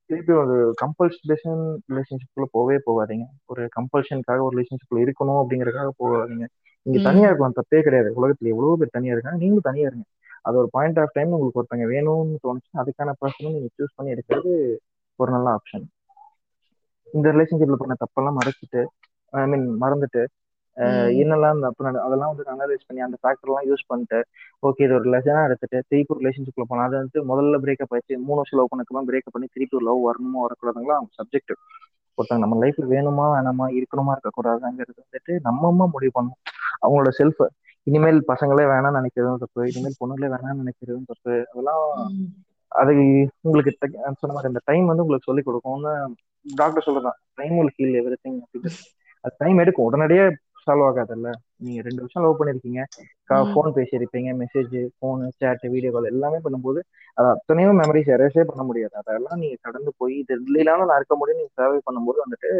திருப்பி ஒரு கம்பல்ஷன் ரிலேஷன்ஷிப்ல போவே போகாதீங்க. ஒரு கம்பல்ஷனுக்காக ஒரு ரிலேஷன்ஷிப்ல இருக்கணும் அப்படிங்கறதுக்காக போகாதீங்க. நீங்க. தனியா இருக்கலாம் தப்பே கிடையாது. உலகத்துல எவ்வளவு பேர் தனியா இருக்காங்க. நீங்களும் தனியா இருங்க. அது ஒரு பாயிண்ட் ஆஃப் டைம் உங்களுக்கு ஒருத்தங்க வேணும்னு தோணுச்சு அதுக்கான பர்சனும் நீங்க சூஸ் பண்ணி எடுக்கிறது ஒரு நல்ல ஆப்ஷன் இந்த ரிலேஷன்ஷிப்ல பண்ண தப்பெல்லாம் மறைச்சிட்டு ஐ மீன் மறந்துட்டு. என்னெல்லாம் தப்பு நட- அதெல்லாம் வந்து அனலைஸ் பண்ணி அந்த ஃபேக்டர் எல்லாம் யூஸ் பண்ணிட்டு ஓகே இது ஒரு லெசனா எடுத்துட்டு திருப்பி ஒரு ரிலேஷன்ஷிப்ல போனா அது வந்து முதல்ல பிரேக்கப் ஆயிடுச்சு மூணு வருஷம் லவ் பண்ணக்கப்புறம் பிரேக்கப் பண்ணி திருப்பி ஒரு லவ் வரணுமா வரக்கூடாதுங்களா அவங்க சப்ஜெக்ட் ஒருத்தங்க நம்ம லைஃப்ல வேணுமா வேணாமா இருக்கணுமா இருக்கக்கூடாதுங்கிறது வந்துட்டு நம்ம அம்மா முடிவு பண்ணணும். அவங்களோட செல்ஃப் இனிமேல் பசங்களே வேணாம்னு நினைக்கிறதும் தப்பு இனிமேல் பொண்ணுங்களே வேணாம்னு நினைக்கிறதும் தப்பு. அதெல்லாம். அது உங்களுக்கு சொன்ன மாதிரி அந்த டைம் வந்து உங்களுக்கு சொல்லிக் கொடுக்கும்னு டாக்டர் சொல்றதான் டைம் will heal everything அப்படின்றது. அது டைம் எடுக்கும். உடனடியே சால்வ் ஆகாதுல்ல? நீங்க ரெண்டு வருஷம் லவ் பண்ணிருக்கீங்க. Phone பேசியிருப்பீங்க message phone chat video call எல்லாமே பண்ணும்போது அது அத்தனையும் மெமரிஸ் எரேஸே பண்ண முடியாது. அதெல்லாம் நீங்க கடந்து போய் இது இல்லைனாலும் நான் இருக்க முடியும். நீங்க சர்வை பண்ணும்போது வந்துட்டு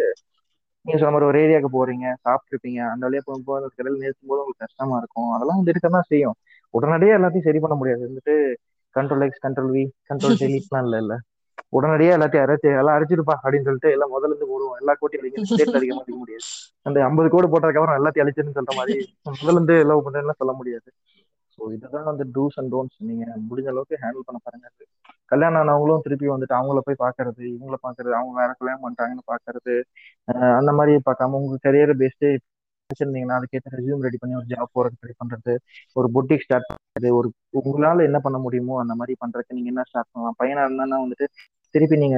நீங்க சொன்ன மாதிரி ஒரு ஏரியாவுக்கு போறீங்க சாப்பிட்டுருப்பீங்க அந்த வழியா போகும்போது அந்த கடல் நிறுத்தும் போது உங்களுக்கு கஷ்டமா இருக்கும். அதெல்லாம் வந்து இருக்க தான் செய்யும். உடனடியே எல்லாத்தையும் சரி பண்ண முடியாது. வந்துட்டு control X control V control டெலிட்லாம் இல்ல இல்ல. உடனடியா எல்லாத்தையும் அரைச்சு எல்லாம் அரைச்சிருப்பா அப்படின்னு சொல்லிட்டு எல்லாம் முதல்ல இருந்து போடுவோம். எல்லா கோட்டையும் அடிக்க ஸ்டேட்ல அடிக்க மாட்டேங்க முடியாது. அந்த ஐம்பது கோடு போட்டதுக்கு அப்புறம் எல்லாத்தையும் அழிச்சிருன்னு சொல்ற மாதிரி முதல்ல இருந்து லவ் பண்றேன்னு சொல்ல முடியாது. ஸோ இதுதான் வந்து டூஸ் அண்ட் டோன்ஸ் நீங்க முடிஞ்ச அளவுக்கு ஹேண்டில் பண்ண பாருங்க. கல்யாணம் ஆனவங்களும் திருப்பி வந்துட்டு அவங்கள போய் பாக்குறது இவங்கள பாக்குறது அவங்க வேற கல்யாணம் பண்ணிட்டாங்கன்னு பாக்குறது அந்த மாதிரி பார்க்காம உங்க கரியர் பேஸ்டு வச்சிருந்தீங்கன்னா அதுக்கேற்ற ரெசியூம் ரெடி பண்ணி ஒரு ஜாப் போறது ட்ரை பண்றது ஒரு பொட்டிக் ஸ்டார்ட் பண்றது ஒரு உங்களால என்ன பண்ண முடியுமோ அந்த மாதிரி பண்றதுக்கு நீங்க என்ன ஸ்டார்ட் பண்ணலாம்? பையனா இருந்தா வந்துட்டு திருப்பி நீங்க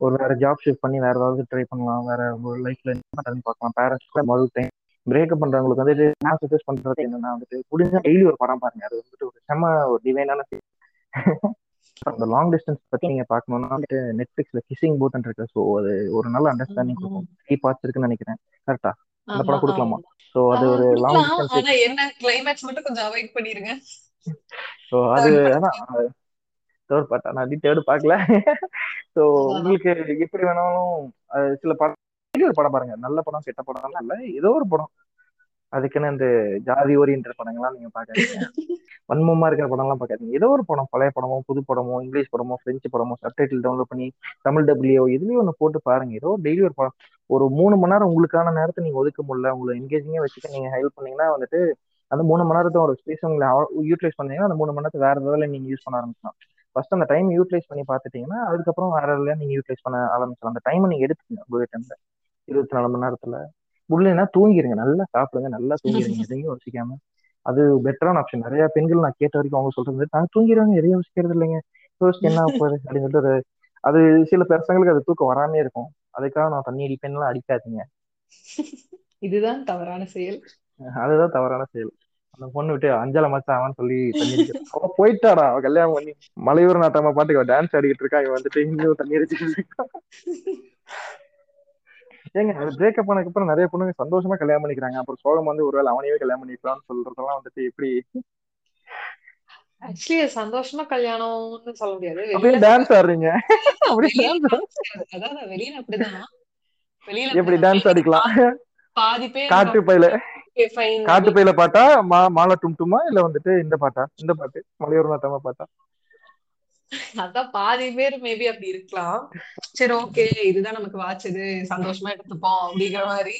ஒரு வேற ஜாப் ஷிஃப்ட் பண்ணி வேற ஏதாவது ட்ரை பண்ணலாம் வேற ஒரு லைஃப்ல என்ன பண்றதுன்னு பார்க்கலாம். பேரண்ட்ஸ் கூட மறு டைம் பிரேக்கப் பண்றவங்களுக்கு வந்துட்டு நான் சஜஸ்ட் பண்றது என்னன்னா வந்துட்டு முடிஞ்ச டெய்லி ஒரு படம் பாருங்க. அது வந்துட்டு ஒரு செம்ம ஒரு டிவைனான அந்த லாங் டிஸ்டன்ஸ் பத்தி நீங்க பார்க்கணும்னா வந்துட்டு நெட்ஃபிளிக்ஸ்ல கிசிங் பூத் இருக்கு. ஸோ அது ஒரு நல்ல அண்டர்ஸ்டாண்டிங் கொடுக்கும். த்ரீ பார்ட்ஸ் இருக்குன்னு நினைக்கிறேன். கரெக்டா அந்த படம் கொடுக்கலாமா? ஸோ அது ஒரு லாங் டிஸ்டன்ஸ் என்ன கிளைமேக்ஸ் மட்டும் கொஞ்சம் அவாய்ட் பண்ணிருங்க. ஸோ அது அதான் தேர்ட் பார்ட் நான் டீட்டெயில்டு பார்க்கல. ஸோ உங்களுக்கு எப்படி வேணாலும் சில படம் ஒரு படம் பாருங்க. நல்ல படம் கெட்ட படம்லாம் இல்லை. ஏதோ ஒரு படம். அதுக்குன்னு இந்த ஜாதி ஓரியன்ட் படங்கள்லாம் நீங்க பார்க்காதீங்க. வன்மமா இருக்கிற படம்லாம் பார்க்காதீங்க. ஏதோ ஒரு படம் பழைய படமோ புது படமோ இங்கிலீஷ் படமோ பிரெஞ்சு படமோ சப்டைட்டில் டவுன்லோட் பண்ணி தமிழ் டபிள்யூ இதுலயும் ஒன்று போட்டு பாருங்க. ஏதோ டெய்லி ஒரு படம். ஒரு மூணு மணி நேரம் உங்களுக்கான நேரத்தை நீங்க ஒதுக்க முடியல உங்களை என்கேஜிங்கா வச்சுக்க நீங்க ஹெல்ப் பண்ணீங்கன்னா வந்துட்டு அந்த மூணு மணி நேரத்தை ஒரு ஸ்பேஸ் உங்களை யூட்டிலைஸ் பண்ணீங்கன்னா அந்த மூணு மணி நேரத்தை வேற ஏதாவது நீங்க யூஸ் பண்ண ஆரம்பிக்கலாம். ஃபர்ஸ்ட் அந்த டைம் யூட்டிலைஸ் பண்ணி பார்த்துட்டீங்கன்னா அதுக்கப்புறம் வேற எதுலையா நீங்க யூட்டிலைஸ் பண்ண ஆரம்பிச்சலாம் அந்த டைமை நீங்க எடுத்துக்கங்க உங்க டைம்ல இருபத்தி நாலு மணி நேரத்துல. முடியலன்னா தூங்கிடுங்க நல்லா சாப்பிடுங்க நல்லா தூங்கிடுங்க எதையும் யோசிக்காம. அது பெட்டரான ஆப்ஷன் நிறைய பெண்கள் நான் கேட்ட வரைக்கும் அவங்க சொல்றது நான் தூங்கிடுவாங்க எதையும் யோசிக்கிறது இல்லைங்க. யோசிச்சு என்ன போகுது அப்படின்னு சொல்லிட்டு ஒரு அது சில பசங்களுக்கு அது தூக்கம் வராமே இருக்கும். அதுக்காக நான் தண்ணி அடிப்பேன்லாம் அடிக்காதீங்க. இதுதான் தவறான செயல். அதுதான் தவறான செயல். அந்த பொண்ணு விட்டு அஞ்சலை மச்சான் அவன் சொல்லி தண்ணி அடிக்க அவ போயிட்டாடா. அவ கல்யாணம் பண்ணி மலையூர் நாட்டாம பாட்டுக்கு டான்ஸ் ஆடிக்கிட்டு இருக்கா. இவன் வந்துட்டு இன்னும் தண்ணி அடிச்சுட்டு இருக்கான் ஏங்க பிரேக்கப் பண்ணதுக்கு அப்புறம் நிறைய பொண்ணுங்க சந்தோஷமா கல்யாணம் பண்ணிக்கிறாங்க. அப்புறம் சோகம் வந்து ஒருவேளை அவனையே கல்யாணம் பண்ணிக்கலாம்னு சொல்றதெல்லாம் வந்துட்டு எப்படி? ஆக்சுவலி சந்தோஷமா கல்யாணம்னு சொல்ல முடியாது. அப்படியே டான்ஸ் ஆடுறீங்க? அப்படியே டான்ஸ் அதாவது வெளியில அப்படிதான். வெளியில எப்படி டான்ஸ் ஆடிக்கலாம்? பாதி பேர் காட்டு பையில. காட்டு பையில பாட்டா மா மாலை டும்டுமா இல்ல வந்துட்டு இந்த பாட்டா? இந்த பாட்டு மலையூர் நாட்டாம பாட்டா? அதான் பாதி பேர் மேபி அப்படி இருக்கலாம். சரி ஓகே இதுதான் நமக்கு வாச்சது சந்தோஷமா எடுத்துப்போம் அப்படிங்கிற மாதிரி.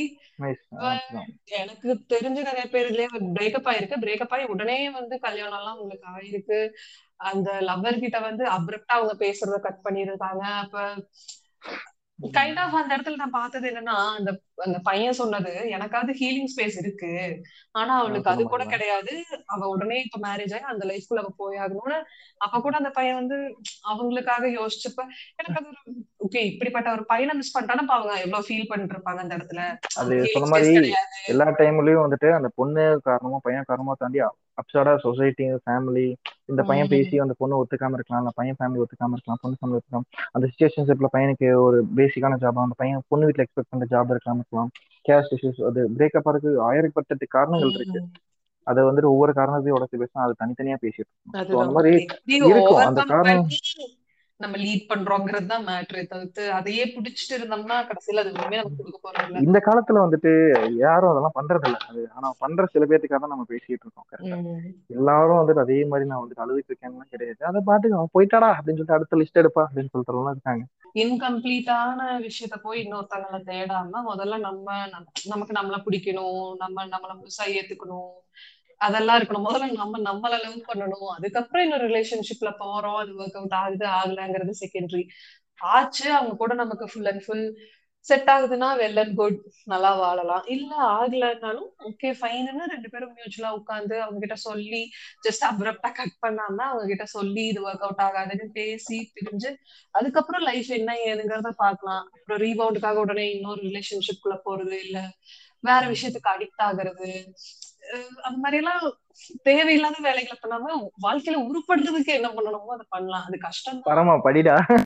எனக்கு தெரிஞ்ச நிறைய பேர் இதுலயே பிரேக்கப் ஆயிருக்கு. பிரேக்கப் ஆகி உடனே வந்து கல்யாணம் எல்லாம் உங்களுக்கு ஆயிருக்கு. அந்த லவ்வர் கிட்ட வந்து அப்ரப்டா அவங்க பேசுறத கட் பண்ணிருக்காங்க அப்ப கைண்ட் ஆஃப் அந்த இடத்துல நான் பார்த்தது என்னன்னா அந்த அந்த பையன் சொன்னது எனக்காவது ஹீலிங் ஸ்பேஸ் இருக்கு. ஆனா அவளுக்கு அது கூட கிடையாது. அவ உடனே இப்ப மேரேஜ் ஆகி அந்த லைஃப்குள்ள அவ போயாகணும்னு அப்ப கூட அந்த பையன் வந்து அவங்களுக்காக யோசிச்சப்ப எனக்கு அது ஒரு ஓகே இப்படிப்பட்ட ஒரு பையனை மிஸ் பண்ணிட்டானா அவங்க எவ்வளவு ஃபீல் பண்ணிட்டு இருப்பாங்க அந்த இடத்துல. அது சொன்ன மாதிரி எல்லா டைம்லயும் வந்துட்டு அந்த பொண்ணு காரணமா பையன் காரணமா தாண்டி அப்சாடா சொசைட்டி ஃபேமிலி இந்த பையன் பேசி அந்த பொண்ணு ஒத்துக்காம இருக்கலாம் அந்த பையன் ஃபேமிலி ஒத்துக்காம இருக்கலாம் பொண்ணு ஃபேமிலி ஒத்துக்காம அந்த சுச்சுவேஷன்ஷிப்ல பையனுக்கு ஒரு பேசிக்கான ஜாப் அந்த பையன் பொண்ணு வீட்டுல எக்ஸ்பெக்ட் பண்ற ஜாப் இருக்காம இருக்கலாம். கேஸ்ட் இஷ்யூஸ் அது பிரேக்கப் ஆகிறதுக்கு ஆயிரப்பட்டெட்டு காரணங்கள் இருக்கு. அதை வந்துட்டு ஒவ்வொரு காரணத்தையும் உடச்சு பேசினா அது தனித்தனியா பேசிட்டு இருக்கோம் அந்த மாதிரி இருக்கும். அந்த காரணம் நம்ம லீட் பண்றோங்கிறது தான் மேட்ரு தவிர்த்து அதையே பிடிச்சிட்டு இருந்தோம்னா கடைசியில அது ஒண்ணுமே நமக்கு கொடுக்க போறோம் இந்த காலத்துல வந்துட்டு யாரும் அதெல்லாம் பண்றது இல்ல அது ஆனா பண்ற சில பேர்த்துக்காக தான் நம்ம பேசிட்டு இருக்கோம் கரெக்டா எல்லாரும் வந்துட்டு அதே மாதிரி நான் வந்துட்டு அழுதுட்டு இருக்கேன்னு கிடையாது. அதை பாட்டுக்கு அவன் போயிட்டாடா அப்படின்னு சொல்லிட்டு அடுத்த லிஸ்ட் எடுப்பா அப்படின்னு சொல்லிட்டு இருக்காங்க. இன்கம்ப்ளீட்டான விஷயத்த போய் இன்னொருத்தவங்களை தேடாம முதல்ல நம்ம நமக்கு நம்மள பிடிக்கணும் நம்ம நம்மள முழுசா ஏத்துக்கணும். அதெல்லாம் இருக்கணும். முதல்ல நம்ம நம்மள லவ் பண்ணணும். அதுக்கப்புறம் இன்னொரு ரிலேஷன்ஷிப்ல போறோம். அது ஒர்க் அவுட் ஆகுது ஆகலங்கிறது செகண்டரி ஆச்சு அவங்க கூட நமக்கு ஃபுல் அண்ட் ஃபுல் செட் ஆகுதுன்னா வெல் அண்ட் குட் நல்லா வாழலாம். இல்ல ஆகலன்னாலும் ஓகே ஃபைன்னு ரெண்டு பேரும் மியூச்சுவலா உட்காந்து அவங்க கிட்ட சொல்லி ஜஸ்ட் அப்ரப்டா கட் பண்ணாம அவங்க கிட்ட சொல்லி இது ஒர்க் அவுட் ஆகாதுன்னு பேசி பிரிஞ்சு அதுக்கப்புறம் லைஃப் என்ன ஏதுங்கிறத பாக்கலாம் அப்புறம் ரீபவுண்டுக்காக உடனே இன்னொரு ரிலேஷன்ஷிப்குள்ள போறது இல்ல. வேற விஷயத்துக்கு அடிக்ட் ஆகுறது. அந்த மாதிரி எல்லாம் தேவையில்லாத வேலைகளை பண்ணாம வாழ்க்கையில உருப்படுறதுக்கு என்ன பண்ணணுமோ அதை பண்ணலாம். அது கஷ்டம் பரமா படிடா.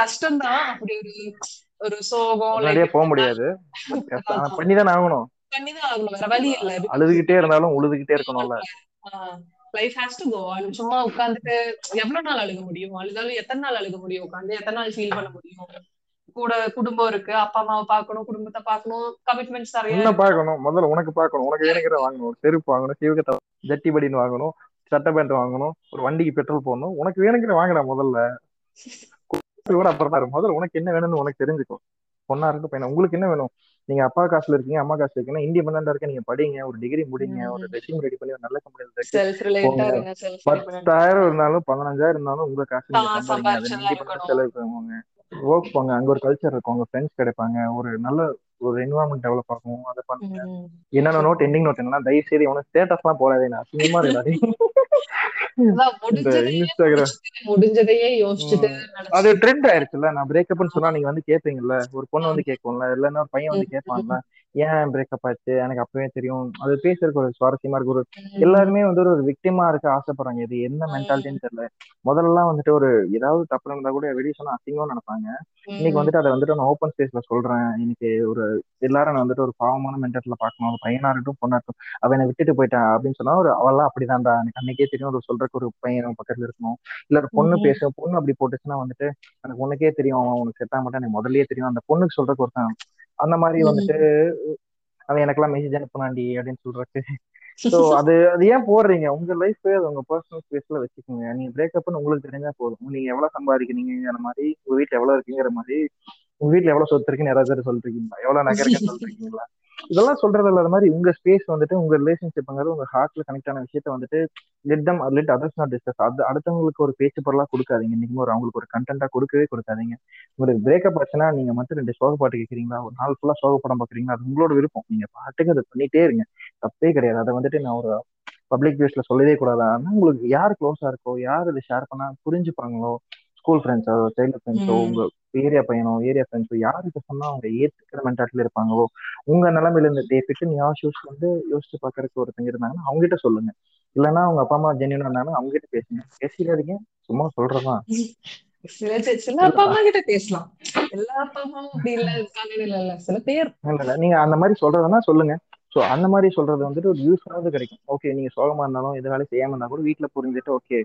கஷ்டம்தான். அப்படி ஒரு ஒரு சோகம் போக முடியாது. கஷ்டம். பண்ணிதானே ஆகணும். பண்ணிதான் ஆகணும். வேற வழி இல்ல. அழுதுகிட்டே இருந்தாலும் உழுதுகிட்டே இருக்கணும்ல. Life has to go on சும்மா உட்கார்ந்துட்டு எவ்வளவு நாள் அழுக முடியும்? அழுதாலும் எத்தனை நாள் அழுக முடியும்? உட்காந்து எத்தனை நாள் ஃபீல் பண்ண முடியும்? கூட குடும்பம் இருக்கு. அப்பா அம்மாவை பார்க்கணும் குடும்பத்தை பார்க்கணும். கமிட்மெண்ட்ஸ் நிறைய என்ன பார்க்கணும்? முதல்ல உனக்கு பார்க்கணும். உனக்கு வேணுங்கிற வாங்கணும். ஒரு செருப்பு வாங்கணும் சிவகத்தை ஜட்டி படின்னு வாங்கணும் சட்டை பேண்ட் வாங்கணும் ஒரு வண்டிக்கு பெட்ரோல் போடணும். உனக்கு வேணுங்கிற வாங்கடா முதல்ல. கூட அப்புறம் இருக்கு. முதல்ல உனக்கு என்ன வேணும்னு உனக்கு தெரிஞ்சுக்கும் பொண்ணா இருக்கட்டும் பையனா உங்களுக்கு என்ன வேணும்? நீங்க அப்பா காசுல இருக்கீங்க அம்மா காசுல இருக்கீங்க இண்டிபெண்டா இருக்க நீங்க படிங்க ஒரு டிகிரி முடிங்க ஒரு ரெசியூம் ரெடி பண்ணி ஒரு நல்ல கம்பெனில பத்தாயிரம் இருந்தாலும் பதினஞ்சாயிரம் இருந்தாலும் உங்க காசு. செலவு பண்ணுவாங்க. ஒர்க் போங்க அங்க ஒரு கல்ச்சர் இருக்கும். உங்க ஃப்ரெண்ட்ஸ் கிடைப்பாங்க. ஒரு நல்ல ஒரு என்வரான்மெண்ட் டெவலப் ஆகும். அதை பண்ணுங்க. என்னென்ன நோட் எண்டிங் நோட் என்னன்னா தயவு செய்து உனக்கு ஸ்டேட்டஸ் எல்லாம் போடாதே நான் அசிங்கமா இருக்காது முடிஞ்சதையே யோசிச்சுட்டு அது ட்ரெண்ட் ஆயிருச்சுல்ல நான் பிரேக்கப்னு சொன்னா நீங்க வந்து கேட்பீங்கல்ல ஒரு பொண்ணு வந்து கேட்கும்ல இல்லன்னா ஒரு பையன் வந்து கேட்பான்ல ஏன் பிரேக்கப் ஆச்சு? எனக்கு அப்பவே தெரியும். அது பேசுறதுக்கு ஒரு சுவாரஸ்யமா இருக்கு. ஒரு எல்லாருமே வந்து ஒரு விக்டிமா இருக்க ஆசைப்படுறாங்க. இது என்ன மென்டாலிட்டின்னு தெரியல. முதல்லலாம் வந்துட்டு ஒரு ஏதாவது தப்பு நடந்தா கூட வெளியே சொன்னா அசிங்கம்னு நினைப்பாங்க. இன்னைக்கு வந்துட்டு அதை வந்துட்டு நான் ஓப்பன் ஸ்பேஸ்ல சொல்றேன். இன்னைக்கு ஒரு எல்லாரும் நான் வந்துட்டு ஒரு பாவமான மென்டல்ல பார்க்கணும். ஒரு பையனா இருக்கட்டும் பொண்ணா இருக்கட்டும் அவன் விட்டுட்டு போயிட்டான் அப்படின்னு சொன்னா ஒரு அவெல்லாம் அப்படிதான்டா. எனக்கு அன்னைக்கே தெரியும். ஒரு சொல்றதுக்கு ஒரு பையன் பக்கத்துல இருக்கணும். இல்ல ஒரு பொண்ணு. பேச பொண்ணு அப்படி போட்டுச்சுன்னா வந்துட்டு எனக்கு உனக்கே தெரியும் அவன் உனக்கு செட் ஆக மாட்டான் எனக்கு முதல்லயே தெரியும். அந்த பொண்ணுக்கு சொல்றதுக்கு ஒருத்தன் அந்த மாதிரி வந்துட்டு அவன் எனக்கெல்லாம் மெசேஜ் அனுப்புனாண்டி அப்படின்னு சொல்றதுக்கு. ஸோ அது அது ஏன் போடுறீங்க? உங்க லைஃப் அது உங்க பர்சனல் ஸ்பேஸ்ல வச்சுக்கோங்க. நீங்க பிரேக்கப்னு உங்களுக்கு தெரிஞ்சா போதும். நீங்க எவ்வளவு சம்பாதிக்கிறீங்கிற மாதிரி உங்க வீட்டுல எவ்வளவு இருக்குங்கிற மாதிரி உங்க வீட்டுல எவ்வளவு சொத்து இருக்குன்னு யாராவது சொல்லிருக்கீங்களா எவ்வளவு நகை இருக்குன்னு சொல்லிருக்கீங்களா இதெல்லாம் சொல்றது இல்லாத மாதிரி உங்க ஸ்பேஸ் வந்துட்டு உங்க ரிலேஷன்ஷிப்ங்கிறது உங்க ஹார்ட்ல கனெக்ட் ஆன விஷயத்த வந்துட்டு let them let others not discuss அது அடுத்தவங்களுக்கு ஒரு பேச்சு பொருளா கொடுக்காதீங்க. இன்னைக்கு ஒரு அவங்களுக்கு ஒரு கண்டென்ட்டா கொடுக்கவே கொடுக்காதீங்க. ஒரு பிரேக்கப் ஆச்சுன்னா நீங்க மட்டும் ரெண்டு சோக பாட்டு கேட்குறீங்களா ஒரு நாள் ஃபுல்லா சோக படம் பாக்குறீங்களா? அது உங்களோட விருப்பம். நீங்க பாட்டுக்கு அதை பண்ணிட்டே இருங்க. தப்பே கிடையாது. அதை வந்துட்டு நான் ஒரு பப்ளிக் பிளேஸ்ல சொல்லவே கூடாது. ஆனா உங்களுக்கு யார் க்ளோஸா இருக்கோ யார் இதை ஷேர் பண்ணா புரிஞ்சுப்பாங்களோ ஸ்கூல் ஃப்ரெண்ட்ஸோ சைல்டு ஃப்ரெண்ட்ஸோ. உங்க ஏரியா பையனோ ஏரியா ஃப்ரெண்ட்ஸோ யாருக்கு சொன்னா அவங்க ஏத்துக்கிற மென்டாலிட்டில இருப்பாங்களோ உங்க நிலைமையில இருந்து டே ஃபிட் நீ ஷூஸ் வந்து யோசிச்சு பாக்குறதுக்கு ஒருத்தங்க இருந்தாங்கன்னா அவங்க கிட்ட சொல்லுங்க. இல்லைன்னா அவங்க அப்பா அம்மா ஜென்யூனா இருந்தாங்கன்னா அவங்க கிட்ட பேசுங்க. பேசிடாதீங்க. சும்மா சொல்றதுதான். சில சி- சில அப்பா அம்மா கிட்ட பேசலாம். எல்லா அப்பா அம்மாவும் அப்படி இல்ல இருக்காங்கன்னு இல்ல. இல்ல சில பேர். இல்ல இல்ல. நீங்க அந்த மாதிரி சொல்றதுன்னா சொல்லுங்க. சோ அந்த மாதிரி சொல்றது வந்துட்டு ஒரு யூஸ்ஃபுல்லாவது கிடைக்கும். ஓகே நீங்க சோகமா இருந்தாலும் எது வேலை செய்யாம இருந்தா கூட வீட்டுல புரிஞ்சுட்டு okay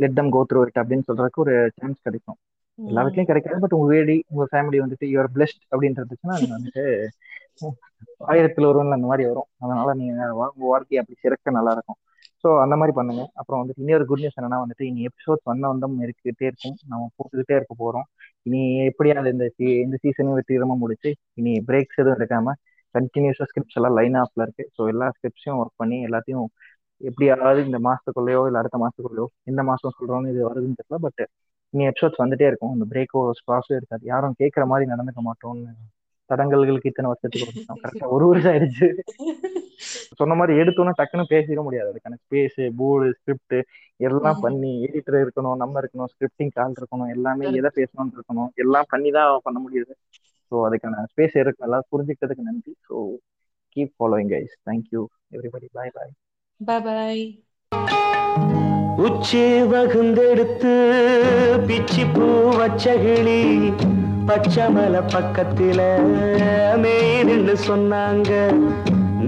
let them go through it அப்படின்னு சொல்றதுக்கு ஒரு சான்ஸ் கிடைக்கும். எல்லா வீட்லயும் கிடைக்காது பட் உங்க வேடி உங்க ஃபேமிலி வந்துட்டு யுவர் பிளெஸ்ட் அப்படின்னு இருந்துச்சுன்னா அது வந்துட்டு ஆயிரத்துல ஒருவன்ல அந்த மாதிரி வரும். அதனால நீங்க உங்க வாழ்க்கையை அப்படி சிறக்க நல்லா இருக்கும். ஸோ அந்த மாதிரி பண்ணுங்க. அப்புறம் வந்துட்டு இன்னொரு குட் நியூஸ் என்னன்னா வந்துட்டு இனி எபிசோட்ஸ் வந்த வந்தம் இருக்கிட்டே இருக்கும். நம்ம போட்டுக்கிட்டே இருக்க போறோம். இனி எப்படியாவது இந்த இந்த சீசனையும் வெற்றிகரமா முடிச்சு இனி பிரேக்ஸ் எதுவும் எடுக்காம கண்டினியூஸா ஸ்கிரிப்ட்ஸ் எல்லாம் லைன் ஆஃப்ல இருக்கு. ஸோ எல்லா ஸ்கிரிப்ட்ஸையும் ஒர்க் பண்ணி எல்லாத்தையும் எப்படியாவது இந்த மாசத்துக்குள்ளேயோ இல்லை அடுத்த மாசத்துக்குள்ளேயோ இந்த மாசம் சொல்றோம்னு இது வருதுன்னு தெரியல பட் இனி எபிசோட்ஸ் வந்துட்டே இருக்கும். இந்த பிரேக்கோ ஸ்பாஸும் இருக்காது யாரும் கேட்குற மாதிரி நடந்துக்க மாட்டோம்னு தடங்கல்களுக்கு இத்தனை வருஷத்துக்கு கரெக்டா ஒரு வருஷம் ஆயிடுச்சு. சொன்ன மாதிரி எடுத்தோன்னா டக்குன்னு பேசிட முடியாது. அதுக்கான ஸ்பேஸ் போர்டு ஸ்கிரிப்ட் எல்லாம். பண்ணி எடிட்டர் இருக்கணும் நம்ம இருக்கணும் ஸ்கிரிப்டிங் ஆள் இருக்கணும் எல்லாமே எதை பேசணும்னு இருக்கணும் எல்லாம் பண்ணி தான் பண்ண முடியுது. ஸோ அதுக்கான ஸ்பேஸ் இருக்கு. எல்லாம் புரிஞ்சுக்கிட்டதுக்கு நன்றி. So keep following guys thank you everybody bye bye bye உச்சே வகுந்தெடுத்து பிச்சி பூ வச்சகிளி பச்சமல பக்கத்தில மேயுதுன்னு சொன்னாங்க.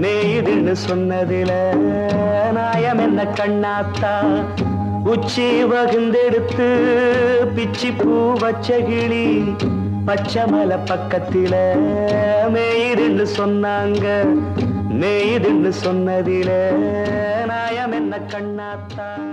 மேயுதுன்னு சொன்னதில நாயம் என்ன கண்ணாத்தா? உச்சி வகுந்தெடுத்து பிச்சி பூ வச்சகிளி பச்சைமலை பக்கத்தில மேயுதுன்னு சொன்னாங்க மேயுதுன்னு சொன்னதில நாயம் என்ன கண்ணாத்தான்